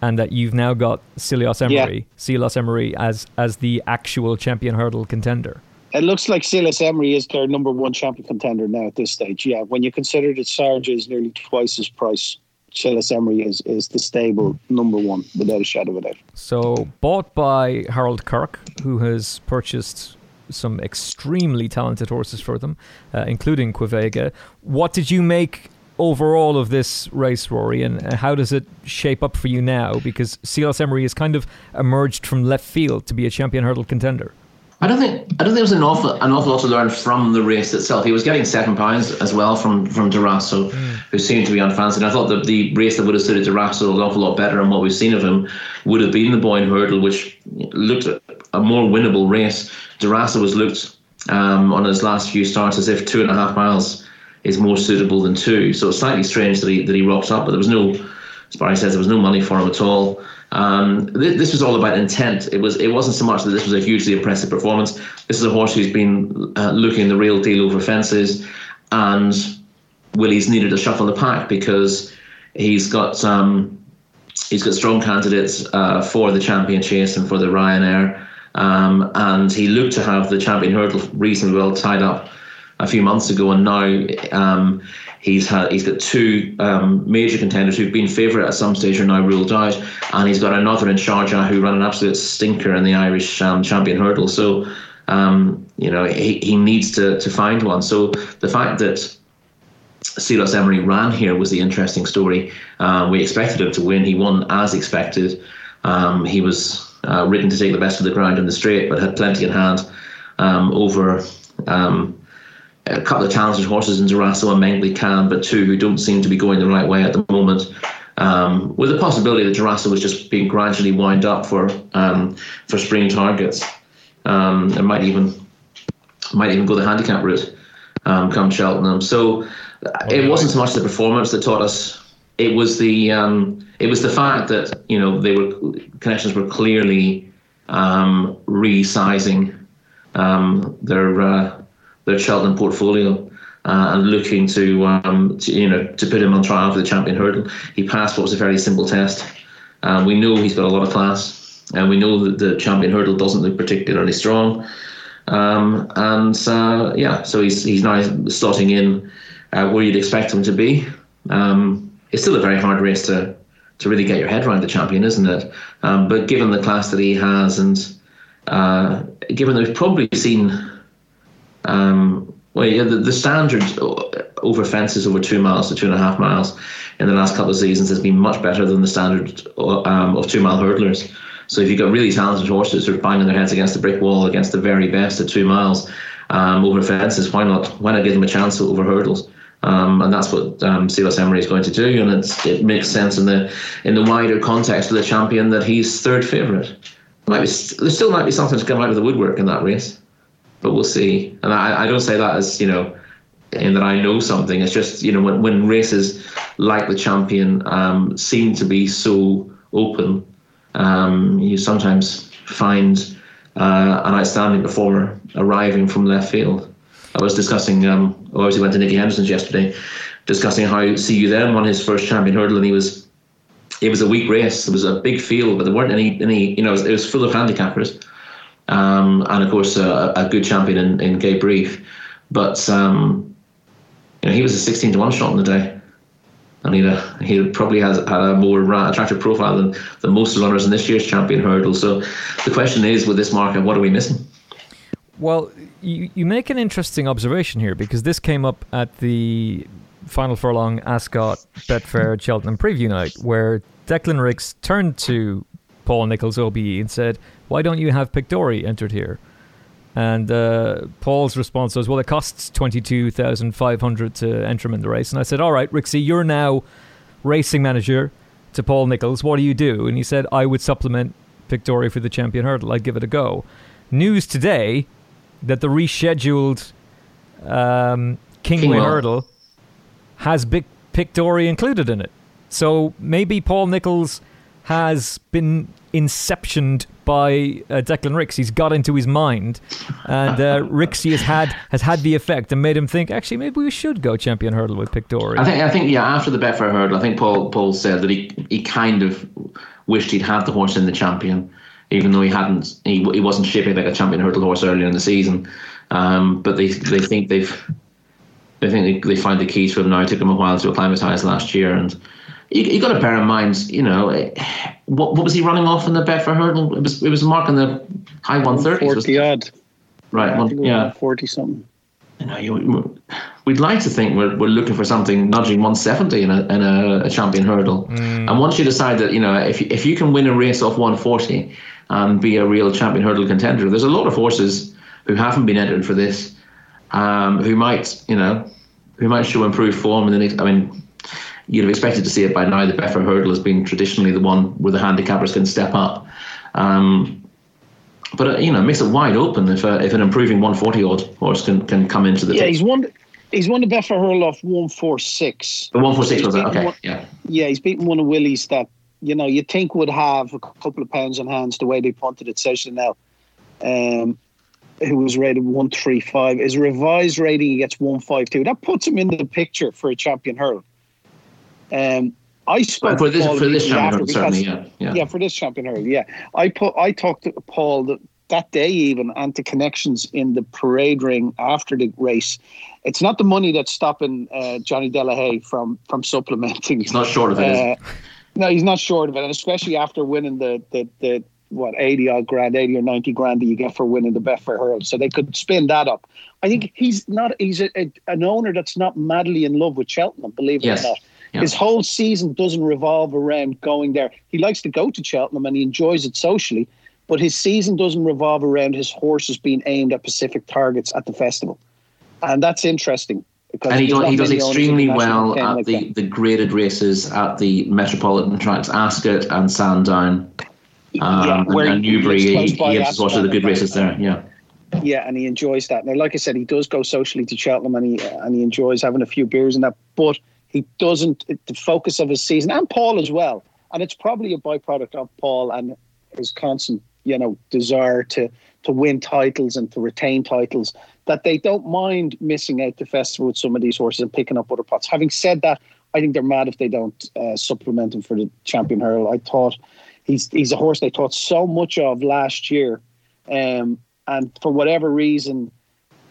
and that you've now got Cilaos Emery, yeah. Cilaos Emery as as the actual champion hurdle contender. It looks like Cilaos Emery is their number one champion contender now at this stage. Yeah, when you consider that Sharjah is nearly twice his price, Cilaos Emery is, is the stable number one without a shadow of a doubt. So, bought by Harold Kirk, who has purchased some extremely talented horses for them, uh, including Quevega. What did you make overall of this race, Rory, and how does it shape up for you now? Because Cilaos Emery has kind of emerged from left field to be a champion hurdle contender. I don't think I don't think there was an awful an awful lot to learn from the race itself. He was getting second pounds as well from from Darasso, mm. who seemed to be unfancied. I thought that the race that would have suited Darasso an awful lot better, and what we've seen of him would have been the Boyne Hurdle, which looked a more winnable race. Darasso was looked um, on his last few starts as if two and a half miles is more suitable than two. So it's slightly strange that he that he rocked up, but there was no, as Barry says, there was no money for him at all. Um, th- this was all about intent. It was. It wasn't so much that this was a hugely impressive performance. This is a horse who's been uh, looking the real deal over fences, and Willie's needed to shuffle the pack because he's got um, he's got strong candidates uh, for the champion chase and for the Ryanair, um, and he looked to have the champion hurdle reasonably well tied up a few months ago, and now um, He's had he's got two um, major contenders who've been favourite at some stage are now ruled out, and he's got another in Sharjah who ran an absolute stinker in the Irish um, champion hurdle. So um, you know he, he needs to to find one. So the fact that Cilaos Emery ran here was the interesting story. Uh, we expected him to win. He won as expected. Um, he was uh, ridden to take the best of the ground in the straight, but had plenty in hand um, over um, a couple of talented horses in Darasso and Mengli Khan, but two who don't seem to be going the right way at the moment. Um, with the possibility that Darasso was just being gradually wound up for um, for spring targets, um, and might even might even go the handicap route um, come Cheltenham. So it wasn't so much the performance that taught us; it was the um, it was the fact that you know they were connections were clearly um, resizing their. Uh, their Cheltenham portfolio. Uh, and looking to, um, to, you know to put him on trial for the champion hurdle. He passed what was a very simple test. Um, we know he's got a lot of class. and we know that the champion hurdle doesn't look particularly strong. Um, and uh, yeah, so he's he's now slotting in uh, where you'd expect him to be. Um, it's still a very hard race to to really get your head around the champion, isn't it? Um, but given the class that he has, and uh, given that we've probably seen, um, well, yeah, the, the standard over fences over two miles to two and a half miles in the last couple of seasons has been much better than the standard um, of two mile hurdlers. So if you've got really talented horses who are banging their heads against the brick wall against the very best at two miles um, over fences, why not? Why not give them a chance over hurdles? Um, and that's what um, Cilaos Emery is going to do, and it makes sense in the in the wider context of the champion that he's third favourite. Might be, there still might be something to come out of the woodwork in that race, but we'll see. And I, I don't say that as you know, in that I know something. It's just you know when when races like the champion um, seem to be so open, um, you sometimes find uh, an outstanding performer arriving from left field. I was discussing, um, I obviously went to Nicky Henderson's yesterday, discussing how See You Then won his first champion hurdle, and he was, it was a weak race. It was a big field, but there weren't any, any you know, it was, it was full of handicappers, um, and of course a, a, good champion in, in Gaye Brief, but um, you know he was a 16 to one shot in the day. And he, he probably has had a more attractive profile than, than most runners in this year's champion hurdle. So the question is, with this market, what are we missing? Well, you, you make an interesting observation here because this came up at the Final Furlong Ascot Betfair Cheltenham preview night where Declan Rix turned to Paul Nicholls OBE and said, "Why don't you have Pic D'Orhy entered here?" And uh, Paul's response was, "Well, it costs twenty two thousand five hundred to enter him in the race." And I said, "All right, Rixie, you're now racing manager to Paul Nicholls. What do you do?" And he said, "I would supplement Pic D'Orhy for the champion hurdle. I'd give it a go." News today that the rescheduled um, Kingwell hurdle has Big Pictori included in it. So maybe Paul Nicholls has been inceptioned by uh, Declan Rix. He's got into his mind, and uh, Rixie has had has had the effect and made him think. Actually, maybe we should go champion hurdle with Pic D'Orhy. I think. I think. Yeah. After the Betfair hurdle, I think Paul Paul said that he he kind of wished he'd had the horse in the champion even though he hadn't, he, he wasn't shaping like a champion hurdle horse earlier in the season. Um, but they they think they've they think they, they find the keys for him now. It took him a while to acclimatise last year, and you, you got to bear in mind, you know, what what was he running off in the Betfair hurdle? It was it was a mark in the high one thirties. Forty odd. Right. Yeah, one, yeah. forty something. You know, you, we'd like to think we're, we're looking for something nudging 170 in a in a, a champion hurdle. Mm. And once you decide that you know if if you can win a race off 140 and be a real champion hurdle contender. There's a lot of horses who haven't been entered for this, um, who might, you know, who might show improved form in the next. I mean, you'd have expected to see it by now. The Betfair hurdle has been traditionally the one where the handicappers can step up. Um, but uh, you know, it makes it wide open if uh, if an improving 140 odd horse can, can come into the. Yeah, he's won. He's won the Betfair hurdle off 146. The 146 was it? Okay, one, yeah. Yeah, he's beaten one of Willie's that you know, you think would have a couple of pounds on hands the way they punted it social now. Um, who was rated 135. His revised rating, he gets 152. That puts him in the picture for a champion hurl. Um, I spoke for this, for this champion because, certainly, yeah, yeah. Yeah, for this champion hurl, yeah. I put I talked to Paul that, that day even and to connections in the parade ring after the race. It's not the money that's stopping uh, Johnny de la Hey from from supplementing. He's not short of it. Uh, no, he's not short of it, and especially after winning the the, the what eighty odd grand, eighty or ninety grand that you get for winning the Betfair Hurl. So they could spin that up. I think he's not. He's a, a, an owner that's not madly in love with Cheltenham. Believe it yes. or not. Yeah. His whole season doesn't revolve around going there. He likes to go to Cheltenham and he enjoys it socially, but his season doesn't revolve around his horses being aimed at specific targets at the festival. And that's interesting and he, do, he does extremely well at like the, the graded races at the metropolitan tracks, Ascot and Sandown. Um, yeah, and, and Newbury, he, he has watched the good races there. Yeah. Yeah, and he enjoys that. Now, like I said, he does go socially to Cheltenham, and he and he enjoys having a few beers and that. But he doesn't. The focus of his season, and Paul as well, and it's probably a byproduct of Paul and his constant, you know, desire to to win titles and to retain titles that they don't mind missing out the festival with some of these horses and picking up other pots. Having said that, I think they're mad if they don't uh, supplement him for the champion hurl. I thought he's he's a horse they thought so much of last year, um, and for whatever reason,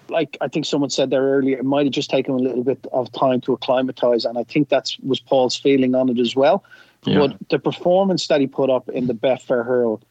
like I think someone said there earlier, it might have just taken a little bit of time to acclimatise, and I think that was Paul's feeling on it as well. Yeah. But the performance that he put up in the Betfair Hurl,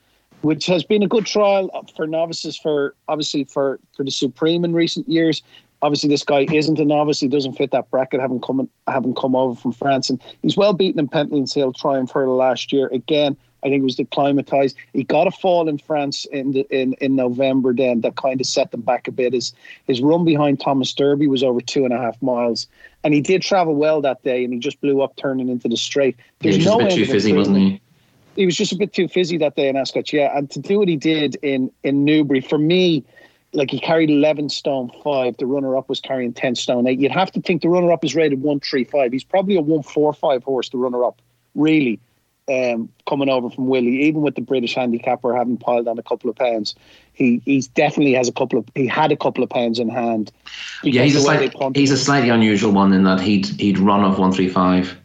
which has been a good trial for novices, for obviously for for the Supreme in recent years. Obviously, this guy isn't a novice; he doesn't fit that bracket. Having come having come over from France, and he's well beaten in Pentland's Hill Triumph Hurl last year. Again, I think it was acclimatized. He got a fall in France in the, in in November. Then that kind of set them back a bit. His his run behind Thomas Darby was over two and a half miles, and he did travel well that day. And he just blew up turning into the straight. There's he was no a bit too fizzy, wasn't he? He was just a bit too fizzy that day in Ascot. Yeah, and to do what he did in in Newbury for me like he carried 11 stone 5 the runner up was carrying 10 stone 8 you'd have to think the runner up is rated 135 he's probably a 145 horse the runner up really um, coming over from Willie, even with the British handicapper having piled on a couple of pounds, he he's definitely has a couple of he had a couple of pounds in hand. Yeah, he's a slight, he's a slightly unusual one in that he'd he'd run off one three five,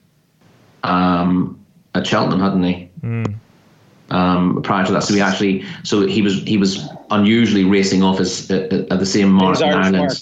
um, at Cheltenham, hadn't he? Mm. Um, prior to that, so he actually so he was he was unusually racing off as, at, at the same mark in Ireland mark.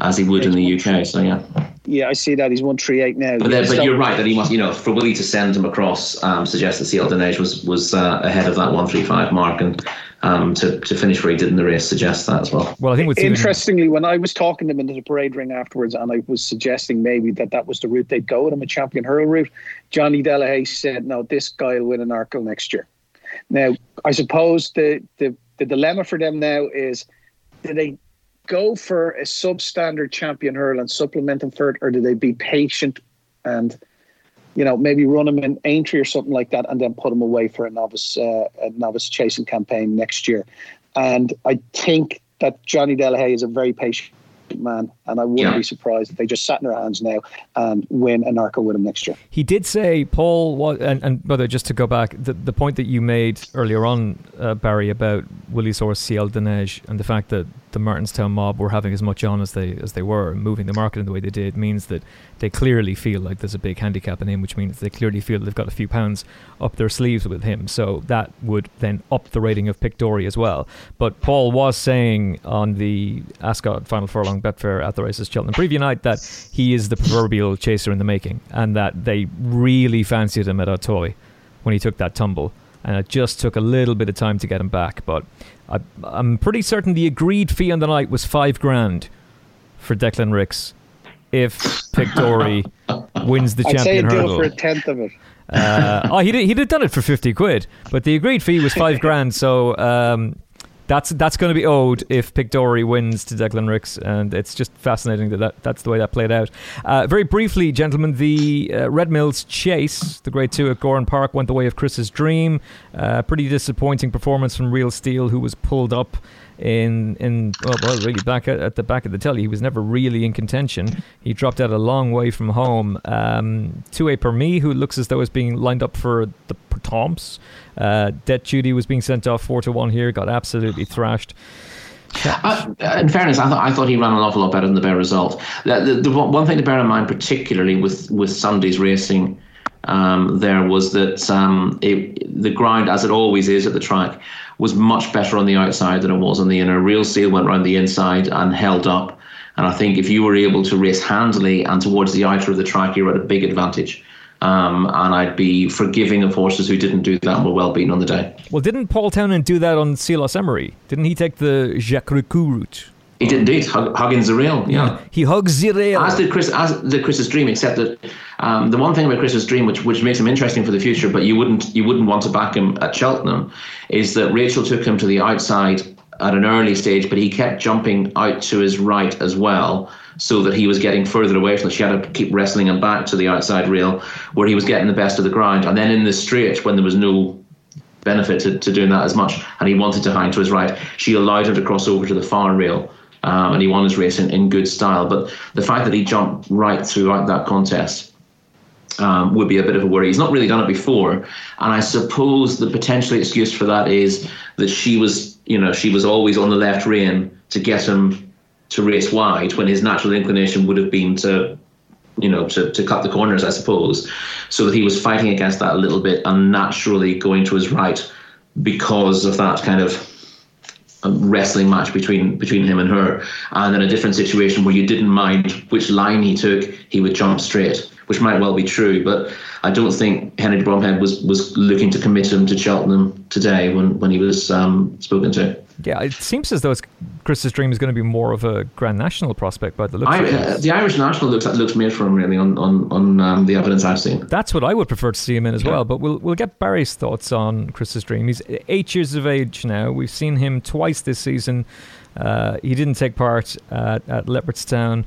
as he would in the UK. So yeah. Yeah, I see that he's one three eight now. But, then, but you're right that he must, you know, for Willie to send him across um, suggests that Ciel de Neige was was uh, ahead of that one three five mark, and um, to to finish where he did in the race suggests that as well. Well, I think interestingly, when I was talking to him into the parade ring afterwards, and I was suggesting maybe that that was the route they'd go with him, a champion hurl route, Johnny de la Hey said, "No, this guy will win an Arkle next year." Now, I suppose the the the dilemma for them now is, do they go for a substandard champion hurl and supplement him for it, or do they be patient and you know maybe run him in Aintree or something like that, and then put him away for a novice uh, a novice chasing campaign next year? And I think that Johnny de la Hey is a very patient man, and I wouldn't yeah. be surprised if they just sat in their hands now and win an Arkle with him next year. He did say, Paul, what, and, and brother, just to go back, the, the point that you made earlier on, uh, Barry, about Willie's horse Ciel de Neige and the fact that the Martinstown mob were having as much on as they as they were, moving the market in the way they did, means that they clearly feel like there's a big handicap in him, which means they clearly feel they've got a few pounds up their sleeves with him. So that would then up the rating of Pic D'Orhy as well. But Paul was saying on the Ascot Final Furlong Betfair at the races Cheltenham preview night that he is the proverbial chaser in the making, and that they really fancied him at Auteuil when he took that tumble and it just took a little bit of time to get him back. But I, am pretty certain the agreed fee on the night was five grand for Declan Rix if Pic D'Orhy wins the I'd champion I'd say hurdle. for a tenth of it. Uh, oh, he'd, he'd have done it for 50 quid, but the agreed fee was five grand. So um, that's that's going to be owed if Pic D'Orhy wins to Declan Rix, and it's just fascinating that, that that's the way that played out. Uh, very briefly, gentlemen, the uh, Red Mills Chase, the Grade Two at Gowran Park, went the way of Chris's dream. Uh, pretty disappointing performance from Real Steel, who was pulled up in in well, well really back at, at, the back of the telly. He was never really in contention. He dropped out a long way from home. Um, per me, who looks as though is being lined up for the Tomps. Uh, Det Judy was being sent off four to one here, got absolutely thrashed. Uh, in fairness, I thought I thought he ran an awful lot better than the bear result. The, the, the one thing to bear in mind, particularly with with Sunday's racing, um, there was that um, it, the ground, as it always is at the track, was much better on the outside than it was on the inner. Real Steel went around the inside and held up. And I think if you were able to race handily and towards the outer of the track, you're at a big advantage. Um, and I'd be forgiving of horses who didn't do that and were well beaten on the day. Well, didn't Paul Townend do that on Cilaos Emery? Didn't he take the Jacques Ricoux route? He did indeed. Hug, huggins the rail, yeah. He hugs the rail. As did Chris, as did Chris's dream. Except that um, the one thing about Chris's dream, which which makes him interesting for the future, but you wouldn't you wouldn't want to back him at Cheltenham, is that Rachel took him to the outside at an early stage, but he kept jumping out to his right as well, so that he was getting further away from. The, she had to keep wrestling him back to the outside rail, where he was getting the best of the ground, and then in the straight when there was no benefit to, to doing that as much, and he wanted to hang to his right, she allowed him to cross over to the far rail um, and he won his race in, in good style. But the fact that he jumped right throughout that contest um, would be a bit of a worry. He's not really done it before, and I suppose the potential excuse for that is that she was, you know, she was always on the left rein to get him to race wide when his natural inclination would have been to you know, to, to cut the corners, I suppose, so that he was fighting against that a little bit and naturally going to his right because of that kind of um, wrestling match between between him and her. And in a different situation where you didn't mind which line he took, he would jump straight, which might well be true. But I don't think Henry Bromhead was was looking to commit him to Cheltenham today when when he was um, spoken to. Yeah, it seems as though Chris's dream is going to be more of a Grand National prospect by the looks I. Uh, the Irish National looks looks made for him really on on, on um, the evidence I've seen. That's what I would prefer to see him in as yeah. well. But we'll we'll get Barry's thoughts on Chris's dream. He's eight years of age now. We've seen him twice this season. Uh, he didn't take part at, at Leopardstown.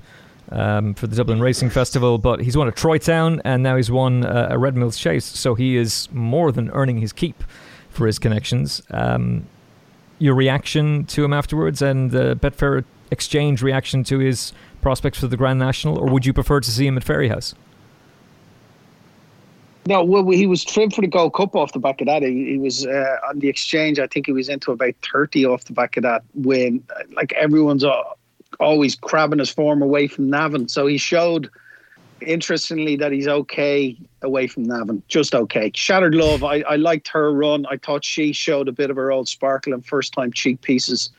Um, for the Dublin Racing Festival, but he's won a Troy Town and now he's won uh, a Red Mills Chase, so he is more than earning his keep for his connections. Um, your reaction to him afterwards and the Betfair Exchange reaction to his prospects for the Grand National, or would you prefer to see him at Fairyhouse? No, well, he was trimmed for the Gold Cup off the back of that. He, he was uh, on the exchange. I think he was into about thirty off the back of that win. Like everyone's uh, always crabbing his form away from Navan, so he showed interestingly that he's okay away from Navan, just okay. Shattered Love, I, I liked her run. I thought she showed a bit of her old sparkle and first time cheek pieces,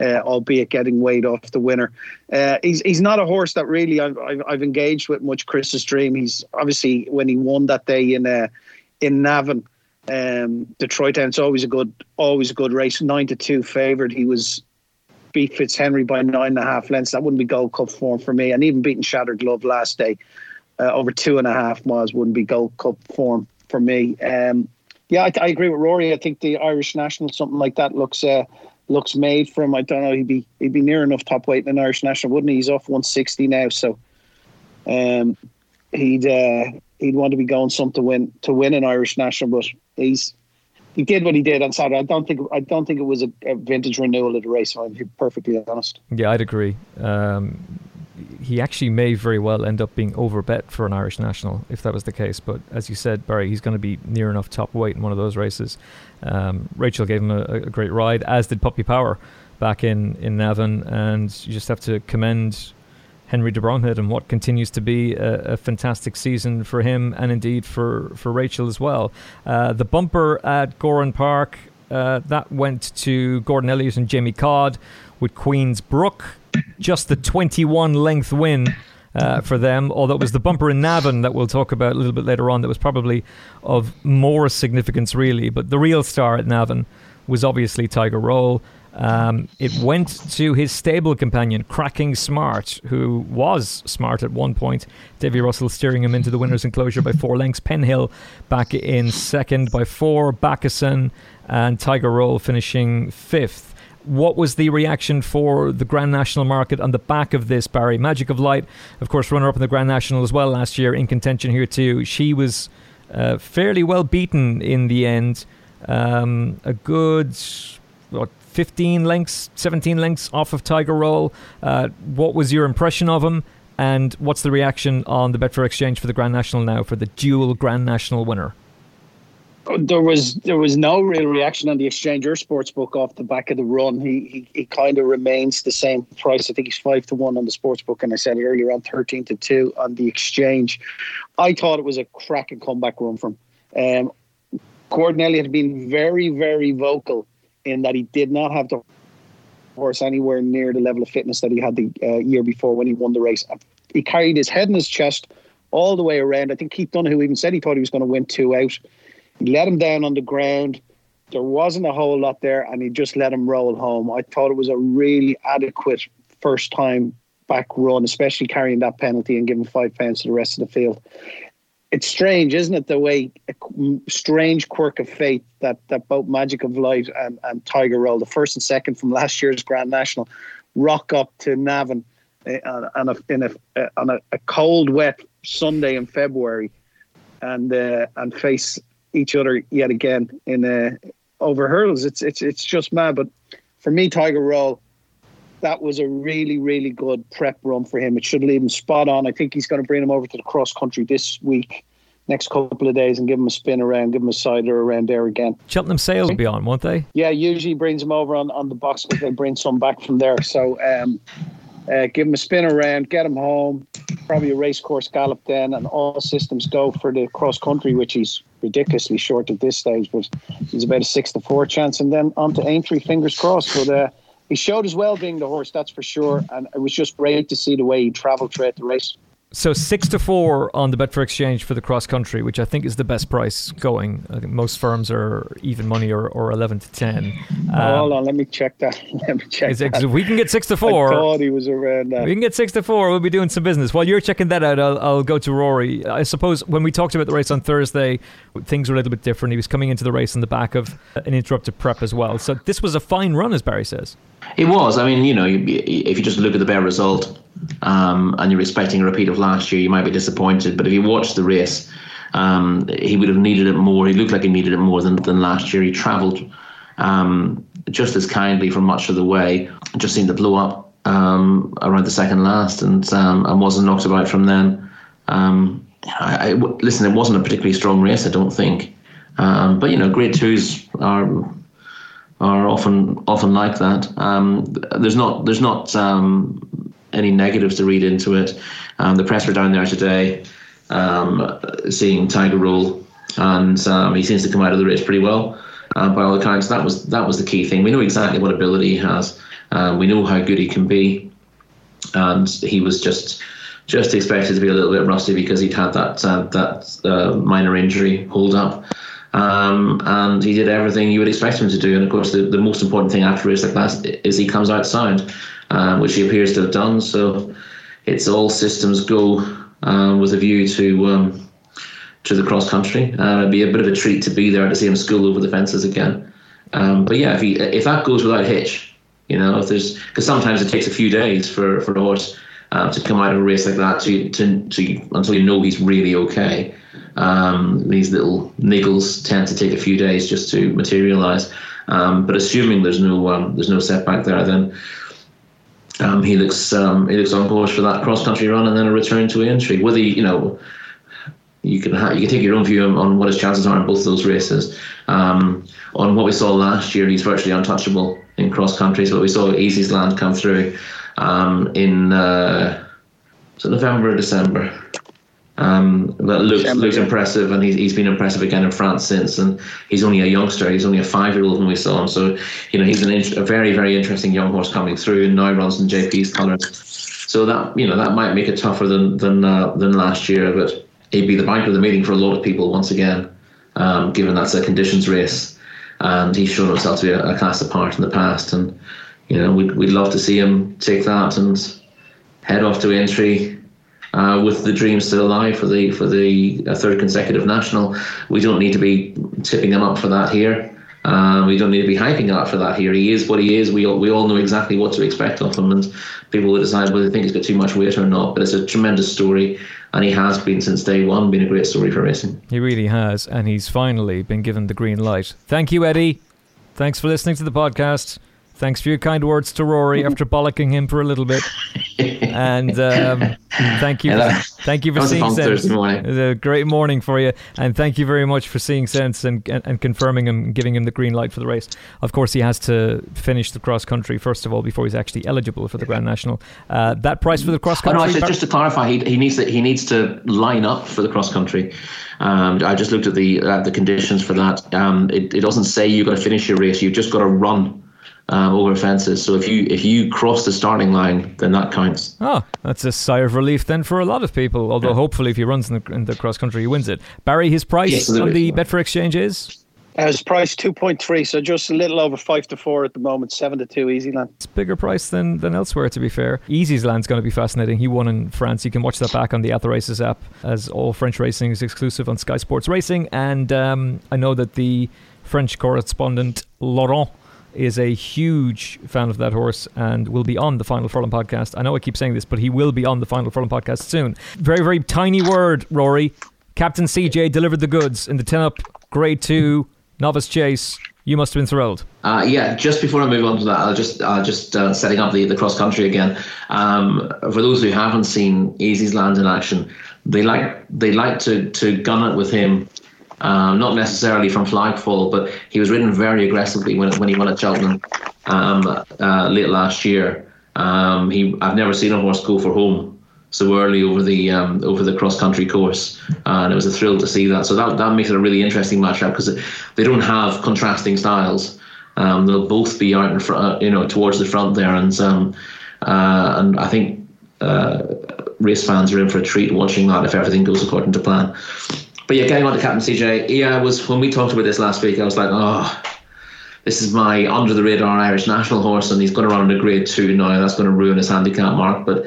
uh, albeit getting weighed off the winner. Uh, he's he's not a horse that really I've, I've, I've engaged with much. Chris's Dream. He's obviously when he won that day in uh, in Navan. Um, Detroit it's always a good, always a good race. Nine to two favored. He was beat Fitzhenry by nine and a half lengths. That wouldn't be Gold Cup form for me. And even beating Shattered Love last day uh, over two and a half miles wouldn't be Gold Cup form for me. Um, yeah, I, I, agree with Rory. I think the Irish national something like that looks uh, looks made for him. I don't know. He'd be he'd be near enough top weight in an Irish national, wouldn't he? He's off 160 now, so um, he'd uh, he'd want to be going some to win to win an Irish national, but he's he did what he did on Saturday. I don't think I don't think it was a, a vintage renewal of the race. I'm perfectly honest. Yeah, I'd agree. Um, he actually may very well end up being overbet for an Irish national if that was the case. But as you said, Barry, he's going to be near enough top weight in one of those races. Um, Rachel gave him a, a, great ride, as did Puppy Power back in, in Navan. And you just have to commend Henry de Bromhead and what continues to be a, a, fantastic season for him and indeed for, for Rachel as well. Uh, the bumper at Gowran Park, uh, that went to Gordon Elliott and Jamie Codd with Queen's Brook just the 21 length win uh, for them, although it was the bumper in Navan that we'll talk about a little bit later on that was probably of more significance, really. But the real star at Navan was obviously Tiger Roll. Um, it went to his stable companion, Cracking Smart, who was smart at one point. Davy Russell steering him into the winner's enclosure by four lengths. Penhill back in second by four. Backusson and Tiger Roll finishing fifth. What was the reaction for the Grand National market on the back of this, Barry? Magic of Light, of course, runner up in the Grand National as well last year, in contention here too. She was uh, fairly well beaten in the end. Um, a good what, 15 lengths, 17 lengths off of Tiger Roll. Uh, what was your impression of him? And what's the reaction on the Betfair Exchange for the Grand National now for the dual Grand National winner? There was there was no real reaction on the exchange or sports book off the back of the run. He he, he kind of remains the same price. I think he's five to one on the sports book, and I said earlier on thirteen to two on the exchange. I thought it was a cracking comeback run from. Um, Gordon Elliott had been very very vocal in that he did not have the horse anywhere near the level of fitness that he had the uh, year before when he won the race. He carried his head in his chest all the way around. I think Keith Donoghue even said he thought he was going to win two out. Let him down on the ground. There wasn't a whole lot there, and he just let him roll home. I thought it was a really adequate first time back run, especially carrying that penalty and giving five pounds to the rest of the field. It's strange, isn't it? The way a strange quirk of fate that that both Magic of Light and, and Tiger Roll, the first and second from last year's Grand National, rock up to Navan uh, on a, in a, uh, on a, a, cold, wet Sunday in February, and uh, and face each other yet again in uh, over hurdles. It's it's it's just mad. But for me, Tiger Roll, that was a really really good prep run for him. It should leave him spot on. I think he's going to bring him over to the cross country this week. Next couple of days and give him a spin around, give him a cider around there again. Cheltenham Sales will be on, won't they? Yeah, usually brings him over on, on the box because they bring some back from there. So um, uh, give him a spin around, get him home, probably a racecourse gallop then, and all systems go for the cross country, which he's ridiculously short at this stage, but he's about a six to four chance, and then on to Aintree, fingers crossed. But uh, he showed as well being the horse, that's for sure, and it was just great to see the way he travelled throughout the race. So six to four on the Betfair Exchange for the cross country, which I think is the best price going. I think most firms are even money or, or eleven to ten. Um, hold on, let me check that. let me check. That. If we can get six to four, I thought he was around that. We can get six to four. We'll be doing some business. While you're checking that out, I'll, I'll go to Rory. I suppose when we talked about the race on Thursday, things were a little bit different. He was coming into the race on the back of an interrupted prep as well. So this was a fine run, as Barry says. It was. I mean, you know, if you just look at the bare result um, and you're expecting a repeat of last year, you might be disappointed. But if you watch the race, um, he would have needed it more. He looked like he needed it more than, than last year. He travelled um, just as kindly for much of the way. Just seemed to blow up um, around the second last and um, and wasn't knocked about from then. Um, I, I, listen, it wasn't a particularly strong race, I don't think. but you know, grade twos are are often often like that. Um, there's not there's not um, any negatives to read into it. Um, the press were down there today, um, seeing Tiger Roll, and um, he seems to come out of the race pretty well. Uh, by all accounts, that was that was the key thing. We know exactly what ability he has. Uh, we know how good he can be, and he was just just expected to be a little bit rusty because he'd had that uh, that uh, minor injury hold up. Um, and he did everything you would expect him to do. And of course, the, the most important thing after a race like that is he comes out sound, um, which he appears to have done. So it's all systems go um, with a view to um, to the cross country. Uh, it'd be a bit of a treat to be there to see him school over the fences again. Um, but yeah, if he if that goes without hitch, you know, if there's because sometimes it takes a few days for for a horse uh, to come out of a race like that to to, to until you know he's really okay. Um, these little niggles tend to take a few days just to materialise. Um, but assuming there's no um, there's no setback there, then um, he looks um, he looks on course for that cross country run and then a return to Aintree. Whether you know you can ha- you can take your own view on, what his chances are in both of those races. Um, on what we saw last year, he's virtually untouchable in cross country. So we saw Easysland come through in uh, November or December. Um, that looks looks impressive, and he's, he's been impressive again in France since. And he's only a youngster; he's only a five year old when we saw him. So, you know, he's an a very very interesting young horse coming through, and now runs in JP's colours. So that you know that might make it tougher than than uh, than last year, but he'd be the bank of the meeting for a lot of people once again, um, given that's a conditions race, and he's shown himself to be a, a class apart in the past. And you know, we'd we'd love to see him take that and head off to Aintree uh, with the dream still alive for the for the uh, third consecutive national. We don't need to be tipping him up for that here. Uh, we don't need to be hyping him up for that here. He is what he is. We all, we all know exactly what to expect of him, and people will decide whether they think he's got too much weight or not. But it's a tremendous story, and he has been since day one, been a great story for racing. He really has, and he's finally been given the green light. Thank you, Eddie. Thanks for listening to the podcast. Thanks for your kind words to Rory after bollocking him for a little bit. and um, thank you, for, thank you for seeing sense. It was a great morning for you, and thank you very much for seeing sense and, and, and confirming him, and giving him the green light for the race. Of course, he has to finish the cross country first of all before he's actually eligible for the Grand National. Uh, that price for the cross country. Oh, no, just to clarify, he, he needs to he needs to line up for the cross country. Um, I just looked at the uh, the conditions for that. Um, it, it doesn't say you've got to finish your race. You've just got to run um, over fences. So if you if you cross the starting line, then that counts. Oh, that's a sigh of relief then for a lot of people. Although yeah. hopefully, if he runs in the, in the cross country, he wins it. Barry, his price yes, on the Betfair Exchange is. Uh, his price two point three, so just a little over five to four at the moment. Seven to two, Easysland. It's bigger price than than elsewhere. To be fair, Easysland's going to be fascinating. He won in France. You can watch that back on the At Races app, as all French racing is exclusive on Sky Sports Racing. And um, I know that the French correspondent Laurent is a huge fan of that horse and will be on the Final Furlong podcast. I know I keep saying this, but he will be on the Final Furlong podcast soon. Very, very tiny word, Rory. Captain CJ delivered the goods in the 10 up grade 2 novice chase. You must have been thrilled. Uh, yeah, just before I move on to that, I'll just uh, just uh, setting up the, the cross country again. Um, for those who haven't seen Easysland in action, they like they like to to gun it with him um, not necessarily from flagfall, but he was ridden very aggressively when, when he won at Cheltenham um, uh, late last year. Um, he I've never seen a horse go for home so early over the um, over the cross country course, and it was a thrill to see that. So that that makes it a really interesting matchup because they don't have contrasting styles. Um, they'll both be out in front, uh, you know, towards the front there, and um, uh, and I think uh, race fans are in for a treat watching that if everything goes according to plan. But yeah, getting on to Captain CJ, yeah, was when we talked about this last week, I was like, oh, this is my under the radar Irish national horse, and he's going to run in a grade two now. That's going to ruin his handicap mark. But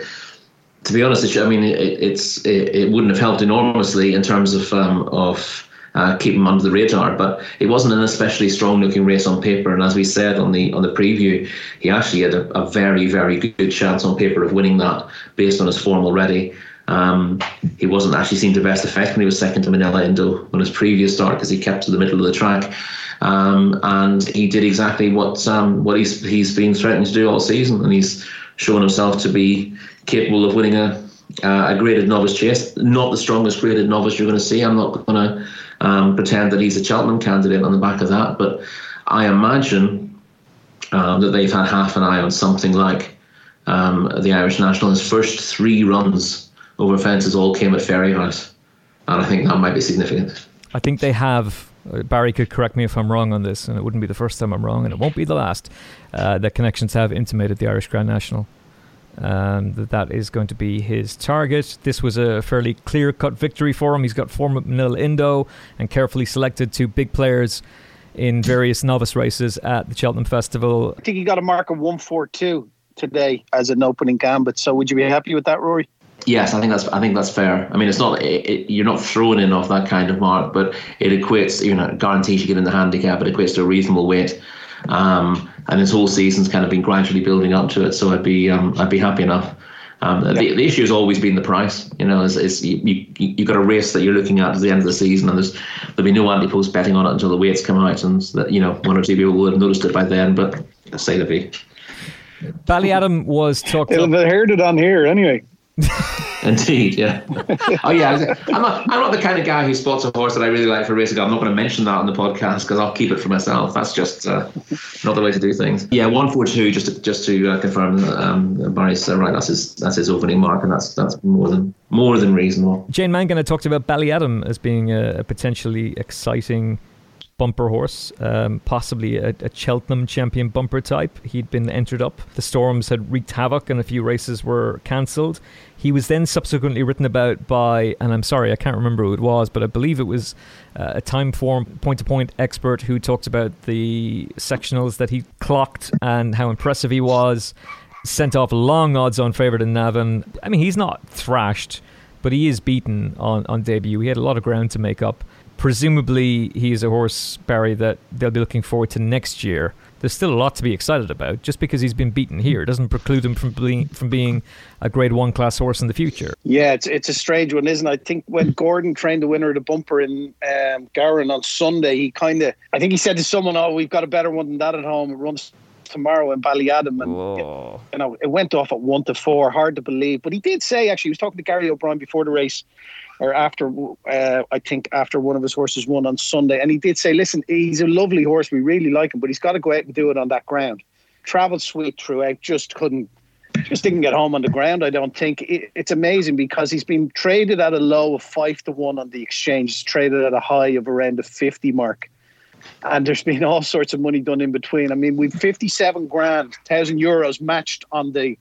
to be honest, I mean, it, it's it, it, wouldn't have helped enormously in terms of um, of uh, keeping him under the radar. But it wasn't an especially strong looking race on paper, and as we said on the on the preview, he actually had a, a very very good chance on paper of winning that based on his form already. Um, he wasn't actually seen to best effect when he was second to Minella Indo on his previous start because he kept to the middle of the track. Um, and he did exactly what um, what he's he's been threatening to do all season, and he's shown himself to be capable of winning a uh, a graded novice chase. Not the strongest graded novice you're going to see. I'm not going to um, pretend that he's a Cheltenham candidate on the back of that, but I imagine um, that they've had half an eye on something like um, the Irish national. His first three runs over fences all came at Fairyhouse, and I think that might be significant. I think they have uh, Barry could correct me if I'm wrong on this, and it wouldn't be the first time I'm wrong, and it won't be the last. Uh, that connections have intimated the Irish Grand National. Um, that that is going to be his target. This was a fairly clear-cut victory for him. He's got form at Minella Indo and carefully selected two big players in various novice races at the Cheltenham Festival. I think he got a mark of 142 today as an opening gambit. So would you be happy with that, Rory? Yes, I think that's I think that's fair. I mean, it's not it, it, you're not throwing in off that kind of mark, but it equates. You know, guarantees you get in the handicap. It equates to a reasonable weight, um, and this whole season's kind of been gradually building up to it. So I'd be um, I'd be happy enough. Um, yeah. the, the issue has always been the price. You know, is, is you, you you got a race that you're looking at at the end of the season, and there's there'll be no anti-post betting on it until the weights come out, and that you know one or two people will have noticed it by then. But say the be. Ballyadam was talked. They'll have heard it on here anyway. Indeed, yeah. oh yeah, I'm not. I'm not the kind of guy who spots a horse that I really like for racing. I'm not going to mention that on the podcast because I'll keep it for myself. That's just uh, not the way to do things. Yeah, one four two. Just to, just to uh, confirm, um, Barry's uh, right. That's his that's his opening mark, and that's that's more than more than reasonable. Jane Mangan had talked about Ballyadam as being a potentially exciting bumper horse, um, possibly a, a, Cheltenham champion bumper type. He'd been entered up. The Storms had wreaked havoc and a few races were cancelled. He was then subsequently written about by, and I'm sorry, I can't remember who it was, but I believe it was uh, a Timeform point to point expert who talked about the sectionals that he clocked and how impressive he was. Sent off long odds on favourite in Navan. I mean, he's not thrashed, but he is beaten on, on debut. He had a lot of ground to make up presumably he's a horse, Barry, that they'll be looking forward to next year. There's still a lot to be excited about. Just because he's been beaten here doesn't preclude him from being from being a Grade One class horse in the future. Yeah, it's it's a strange one, isn't it? I think when Gordon trained the winner of the bumper in um, Gowran on Sunday, he kind of, I think he said to someone, "Oh, we've got a better one than that at home. It runs tomorrow in Ballyadam. And, Whoa. you know, it went off at one to four. Hard to believe. But he did say, actually, he was talking to Gary O'Brien before the race or after uh, I think after one of his horses won on Sunday, and he did say, "Listen, he's a lovely horse. We really like him, but he's got to go out and do it on that ground." Travelled sweet throughout, just couldn't, just didn't get home on the ground. I don't think it, it's amazing because he's been traded at a low of five to one on the exchange. He's traded at a high of around the fifty mark. And there's been all sorts of money done in between. I mean, we've 57 grand, thousand euros matched on the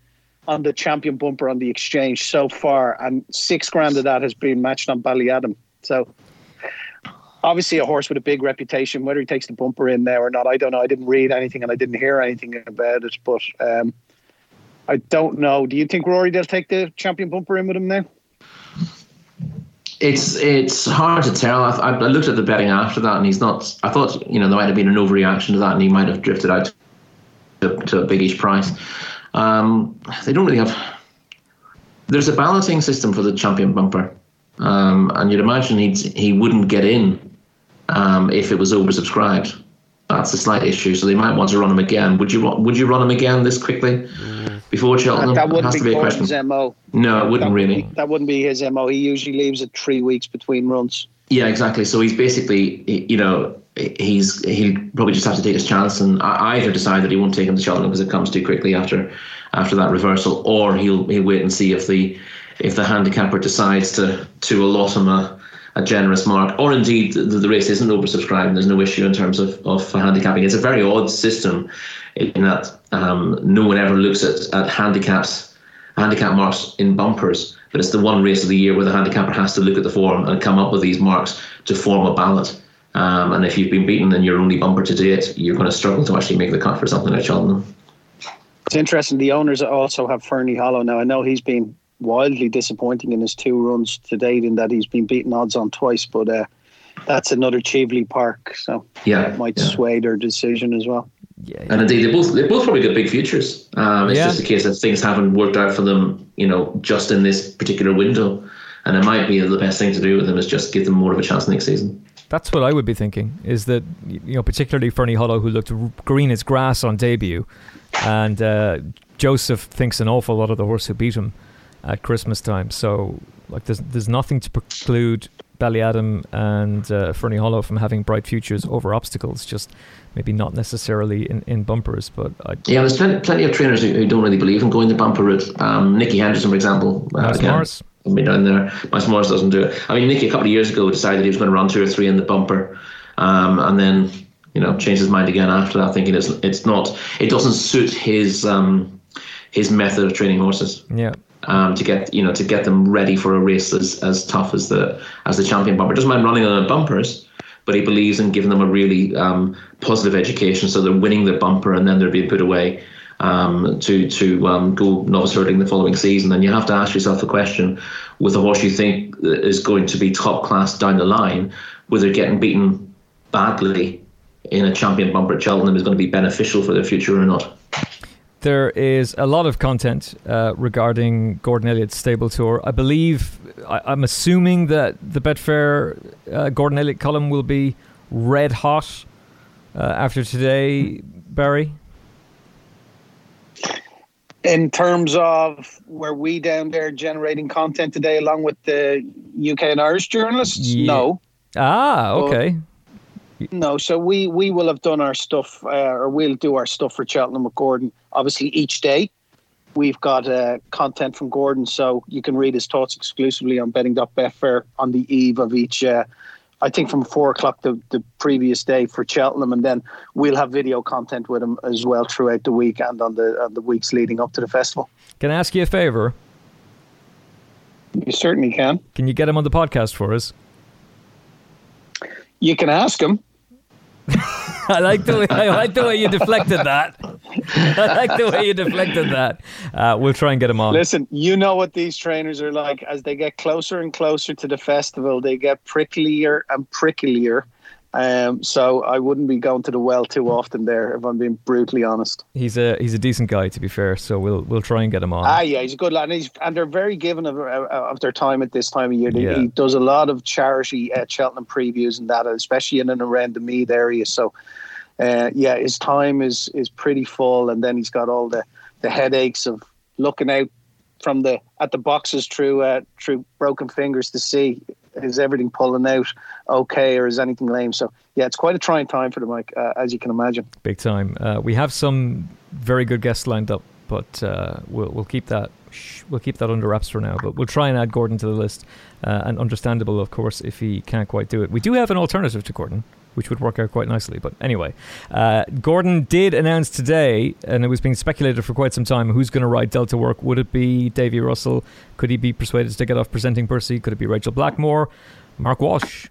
on the champion bumper on the exchange so far, and six grand of that has been matched on Ballyadam. So obviously a horse with a big reputation. Whether he takes the bumper in there or not, I don't know. I didn't read anything and I didn't hear anything about it, but um, I don't know. Do you think Rory they'll take the champion bumper in with him now? It's it's hard to tell. I, I, looked at the betting after that, and he's not. I thought you know there might have been an overreaction to that, and he might have drifted out to, to a biggish price. Um, they don't really have. There's a balancing system for the champion bumper, um, and you'd imagine he he wouldn't get in um, if it was oversubscribed. That's a slight issue, so they might want to run him again. Would you would you run him again this quickly before Cheltenham? That, that wouldn't be, be Gordon's mo. No, it wouldn't that, really. That wouldn't be his mo. He usually leaves it three weeks between runs. Yeah, exactly. So he's basically, you know, he's he'll probably just have to take his chance and either decide that he won't take him to Cheltenham because it comes too quickly after after that reversal, or he'll he'll wait and see if the if the handicapper decides to to allot him a, a generous mark, or indeed the, the race isn't oversubscribed and there's no issue in terms of, of handicapping. It's a very odd system in that um, no one ever looks at, at handicaps, handicap marks in bumpers, but it's the one race of the year where the handicapper has to look at the form and come up with these marks to form a ballot. Um, and if you've been beaten and you're only bumper to date, you're going to struggle to actually make the cut for something like Cheltenham. It's interesting. The owners also have Fernie Hollow now. I know he's been wildly disappointing in his two runs to date in that he's been beaten odds on twice, but uh, that's another Cheveley Park, so yeah, might yeah. sway their decision as well. Yeah, And indeed, they both they both probably got big futures. Um, it's Yeah. just a case that things haven't worked out for them, you know, just in this particular window. And it might be the best thing to do with them is just give them more of a chance next season. That's what I would be thinking. Is that you know particularly Fernie Hollow, who looked green as grass on debut, and uh, Joseph thinks an awful lot of the horse who beat him at Christmas time. So like there's there's nothing to preclude Ballyadam and uh, Fernie Hollow from having bright futures over obstacles. Just maybe not necessarily in, in bumpers, but I, Yeah, there's plenty, plenty of trainers who, who don't really believe in going the bumper route. Um, Nicky Henderson, for example. uh, again, Morris. I mean, down there. Miles Morris doesn't do it. I mean, Nicky a couple of years ago decided he was going to run two or three in the bumper, um, and then you know changed his mind again after that, thinking it's it's not it doesn't suit his um, his method of training horses. yeah. um, to get you know to get them ready for a race as, as tough as the as the champion bumper. Doesn't mind running on the bumpers, but he believes in giving them a really um, positive education, so they're winning the bumper and then they're being put away um, to to um, go novice herding the following season. And you have to ask yourself the question: with a horse you think is going to be top class down the line, whether getting beaten badly in a champion bumper at Cheltenham is going to be beneficial for their future or not. There is a lot of content uh, regarding Gordon Elliott's stable tour. I believe, I, I'm assuming that the Betfair uh, Gordon Elliott column will be red hot uh, after today, Barry. In terms of where we down there generating content today along with the UK and Irish journalists? Yeah. No. Ah, okay. No, so we we will have done our stuff, uh, or we'll do our stuff for Cheltenham with Gordon. Obviously, each day we've got uh, content from Gordon, so you can read his thoughts exclusively on betting.betfair on the eve of each. Uh, I think from four o'clock the, the previous day for Cheltenham, and then we'll have video content with him as well throughout the week and on the on the weeks leading up to the festival. Can I ask you a favor? You certainly can. Can you get him on the podcast for us? You can ask him. I like the way I like the way you deflected that. I like the way you deflected that. Uh, we'll try and get him on. Listen, you know what these trainers are like. As they get closer and closer to the festival, they get pricklier and pricklier. Um, so I wouldn't be going to the well too often there, if I'm being brutally honest. He's a he's a decent guy to be fair, so we'll we'll try and get him on. Ah, yeah, he's a good lad, and, he's, and they're very given of, of their time at this time of year. They, Yeah. He does a lot of charity at Cheltenham previews and that, especially in and around the Mead area. So, uh, yeah, his time is is pretty full, and then he's got all the, the headaches of looking out from the at the boxes through uh, through broken fingers to see is everything pulling out okay or is anything lame. So, yeah, it's quite a trying time for the mic, uh, as you can imagine. Big time. Uh, we have some very good guests lined up, but uh, we'll we'll keep that we'll keep that under wraps for now. But we'll try and add Gordon to the list. Uh, and understandable, of course, if he can't quite do it. We do have an alternative to Gordon, which would work out quite nicely. But anyway, uh, Gordon did announce today, and it was being speculated for quite some time, who's going to ride Delta Work. Would it be Davy Russell? Could he be persuaded to get off presenting Percy? Could it be Rachel Blackmore? Mark Walsh?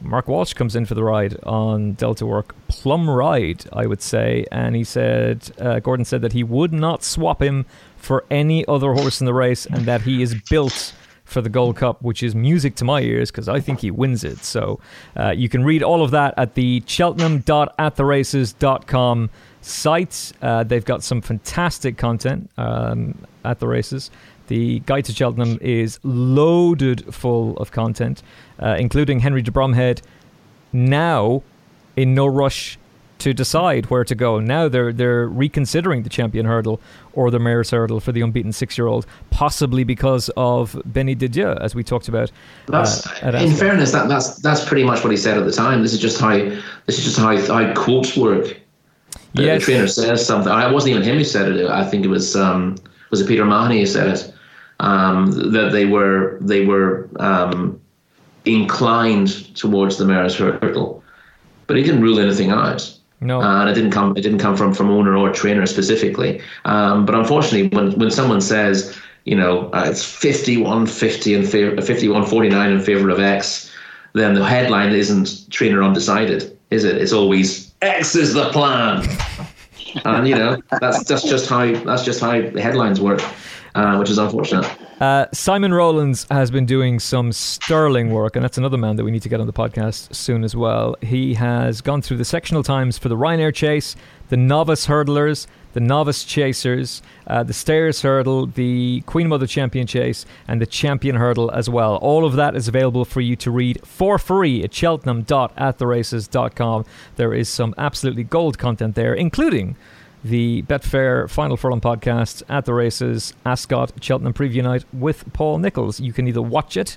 Mark Walsh comes in for the ride on Delta Work. Plum ride, I would say. And he said, uh, Gordon said that he would not swap him for any other horse in the race and that he is built for the Gold Cup, which is music to my ears because I think he wins it. So uh, you can read all of that at the cheltenham.attheraces.com site. Uh, they've got some fantastic content um, at the races. The Guide to Cheltenham is loaded full of content, uh, including Henry de Bromhead now in no rush to decide where to go. Now they're they're reconsidering the champion hurdle or the mayor's hurdle for the unbeaten six year old, possibly because of Benie Des Dieux, as we talked about. That's uh, in fairness, that that's that's pretty much what he said at the time. This is just how this is just how how quotes work. The, Yes. the trainer says something. It wasn't even him who said it. I think it was um, was it Peter Mahoney who said it. Um, that they were they were um, inclined towards the mayor's hurdle, but he didn't rule anything out. No. Uh, and it didn't come. It didn't come from from owner or trainer specifically. Um, but unfortunately, when when someone says, you know, uh, it's 51-50 in favor, 51-49 in favor of X, then the headline isn't trainer undecided, is it? It's always X is the plan. and you know, that's that's just how that's just how headlines work, uh, which is unfortunate. Uh, Simon Rowlands has been doing some sterling work, and that's another man that we need to get on the podcast soon as well. He has gone through the sectional times for the Ryanair Chase, the Novice Hurdlers, the Novice Chasers, uh, the Stayers Hurdle, the Queen Mother Champion Chase, and the Champion Hurdle as well. All of that is available for you to read for free at cheltenham.attheraces.com. There is some absolutely gold content there, including the Betfair Final Furlong podcast at the races, Ascot Cheltenham Preview Night with Paul Nicholls. You can either watch it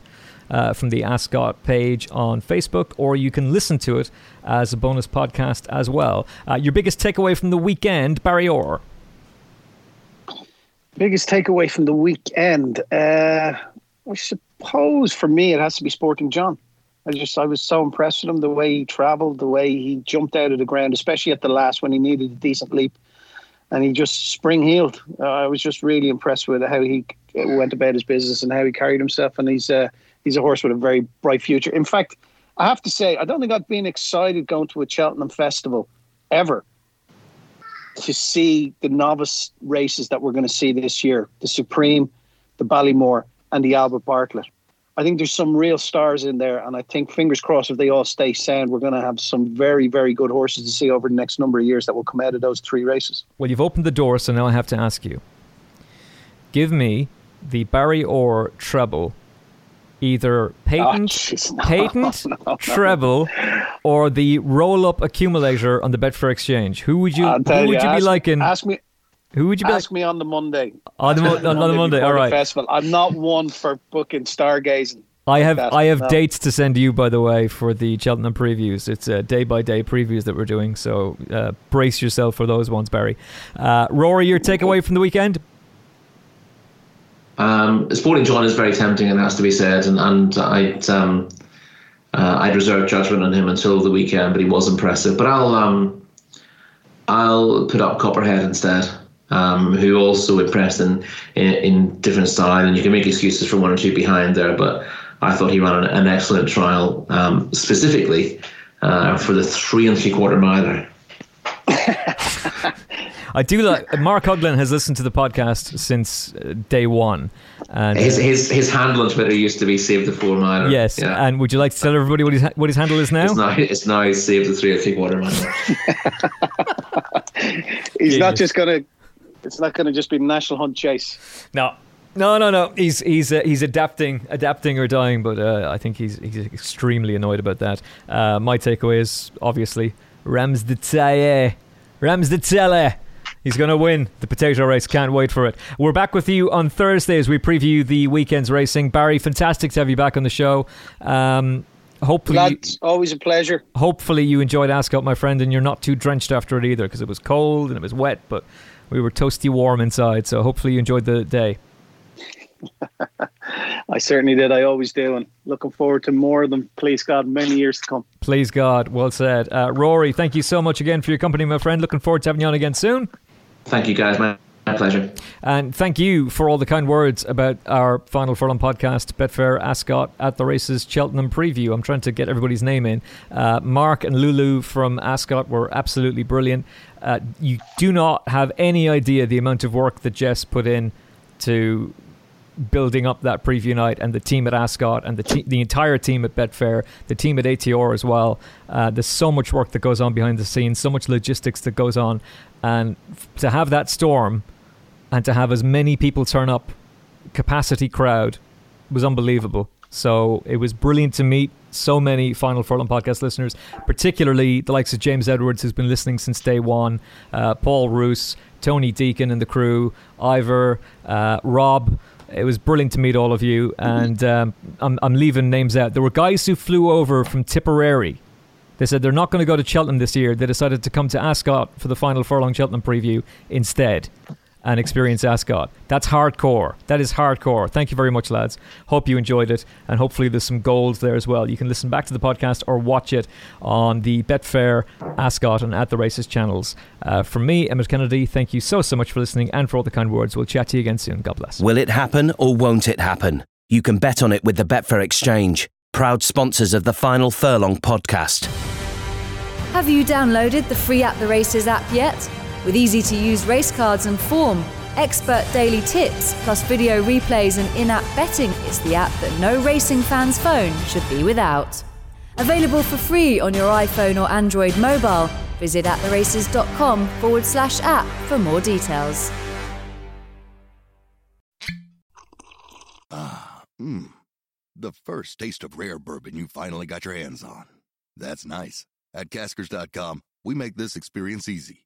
uh, from the Ascot page on Facebook or you can listen to it as a bonus podcast as well. Uh, your biggest takeaway from the weekend, Barry Orr? Biggest takeaway from the weekend, uh, I suppose for me it has to be Sporting John. I just I was so impressed with him the way he travelled, the way he jumped out of the ground, especially at the last when he needed a decent leap, and he just spring heeled. Uh, I was just really impressed with how he went about his business and how he carried himself. And he's uh, he's a horse with a very bright future. In fact, I have to say I don't think I've been excited going to a Cheltenham festival ever to see the novice races that we're going to see this year: the Supreme, the Ballymore, and the Albert Bartlett. I think there's some real stars in there, and I think fingers crossed if they all stay sound, we're going to have some very, very good horses to see over the next number of years that will come out of those three races. Well, you've opened the door, so now I have to ask you. Give me the Barry Orr treble, either patent, ah, jeez, no, patent, no, no. treble, or the roll-up accumulator on the Betfair Exchange. Who would you? Who would you, be liking? Ask me, who would you be? ask me on the Monday. On the, mo- on, on the Monday, before all the. Festival. I'm not one for booking stargazing. I have that, I have no. dates to send you, by the way, for the Cheltenham previews. It's uh, day by day previews that we're doing, so uh, brace yourself for those ones, Barry. Uh, Rory, your takeaway from the weekend? Um, Sporting John is very tempting, and has to be said. And, and I'd um, uh, I'd reserve judgment on him until the weekend, but he was impressive. But I'll um, I'll put up Copperhead instead, um, who also impressed in, in in different style. And you can make excuses for one or two behind there, but I thought he ran an, an excellent trial, um, specifically uh, for the three and three quarter miler. I do like Mark Huglin has listened to the podcast since uh, day one, and His uh, his his handle on Twitter used to be Save the Four Miler. yes. yeah. And would you like to tell everybody what his what his handle is now? It's now, it's now Save the Three and Three Quarter Miler. He's Yeah. not just going to. It's not going to just be national hunt chase. No. No, no, no. He's he's uh, he's adapting, adapting or dying. But uh, I think he's he's extremely annoyed about that. Uh, my takeaway is obviously Ramses De Teillee, Ramses De Teillee. He's going to win the potato race. Can't wait for it. We're back with you on Thursday as we preview the weekend's racing. Barry, fantastic to have you back on the show. Um, hopefully, Lads, always a pleasure. hopefully you enjoyed Ascot, my friend, and you're not too drenched after it either because it was cold and it was wet, but we were toasty warm inside. So hopefully you enjoyed the day. I certainly did. I always do, and looking forward to more of them. Please God, many years to come. Please God, well said. Uh, Rory, thank you so much again for your company, my friend. Looking forward to having you on again soon. Thank you, guys. My, my pleasure. And thank you for all the kind words about our Final Furlong podcast, Betfair Ascot at the Races Cheltenham preview. I'm trying to get everybody's name in. Uh, Mark and Lulu from Ascot were absolutely brilliant. Uh, you do not have any idea the amount of work that Jess put in to building up that preview night and the team at Ascot and the te- the entire team at Betfair, the team at ATR as well. Uh, there's so much work that goes on behind the scenes, so much logistics that goes on, and f- to have that storm and to have as many people turn up, capacity crowd, was unbelievable. So it was brilliant to meet so many Final Furlong podcast listeners, particularly the likes of James Edwards, who's been listening since day one, uh, Paul Roos, Tony Deacon and the crew, Ivor, uh, Rob. It was brilliant to meet all of you, and um, I'm, I'm leaving names out. There were guys who flew over from Tipperary. They said they're not going to go to Cheltenham this year. They decided to come to Ascot for the final Furlong Cheltenham preview instead and experience Ascot. That's hardcore. That is hardcore. Thank you very much, lads. Hope you enjoyed it, and hopefully there's some goals there as well. You can listen back to the podcast or watch it on the Betfair, Ascot, and At the Races channels. Uh, from me, Emmet Kennedy, thank you so, so much for listening and for all the kind words. We'll chat to you again soon. God bless. Will it happen or won't it happen? You can bet on it with the Betfair Exchange, proud sponsors of the Final Furlong podcast. Have you downloaded the free At the Races app yet? With easy to use race cards and form, expert daily tips, plus video replays and in app betting, it's the app that no racing fan's phone should be without. Available for free on your iPhone or Android mobile. Visit attheraces.com forward slash app for more details. Ah, mmm. The first taste of rare bourbon you finally got your hands on. That's nice. At caskers.com, we make this experience easy.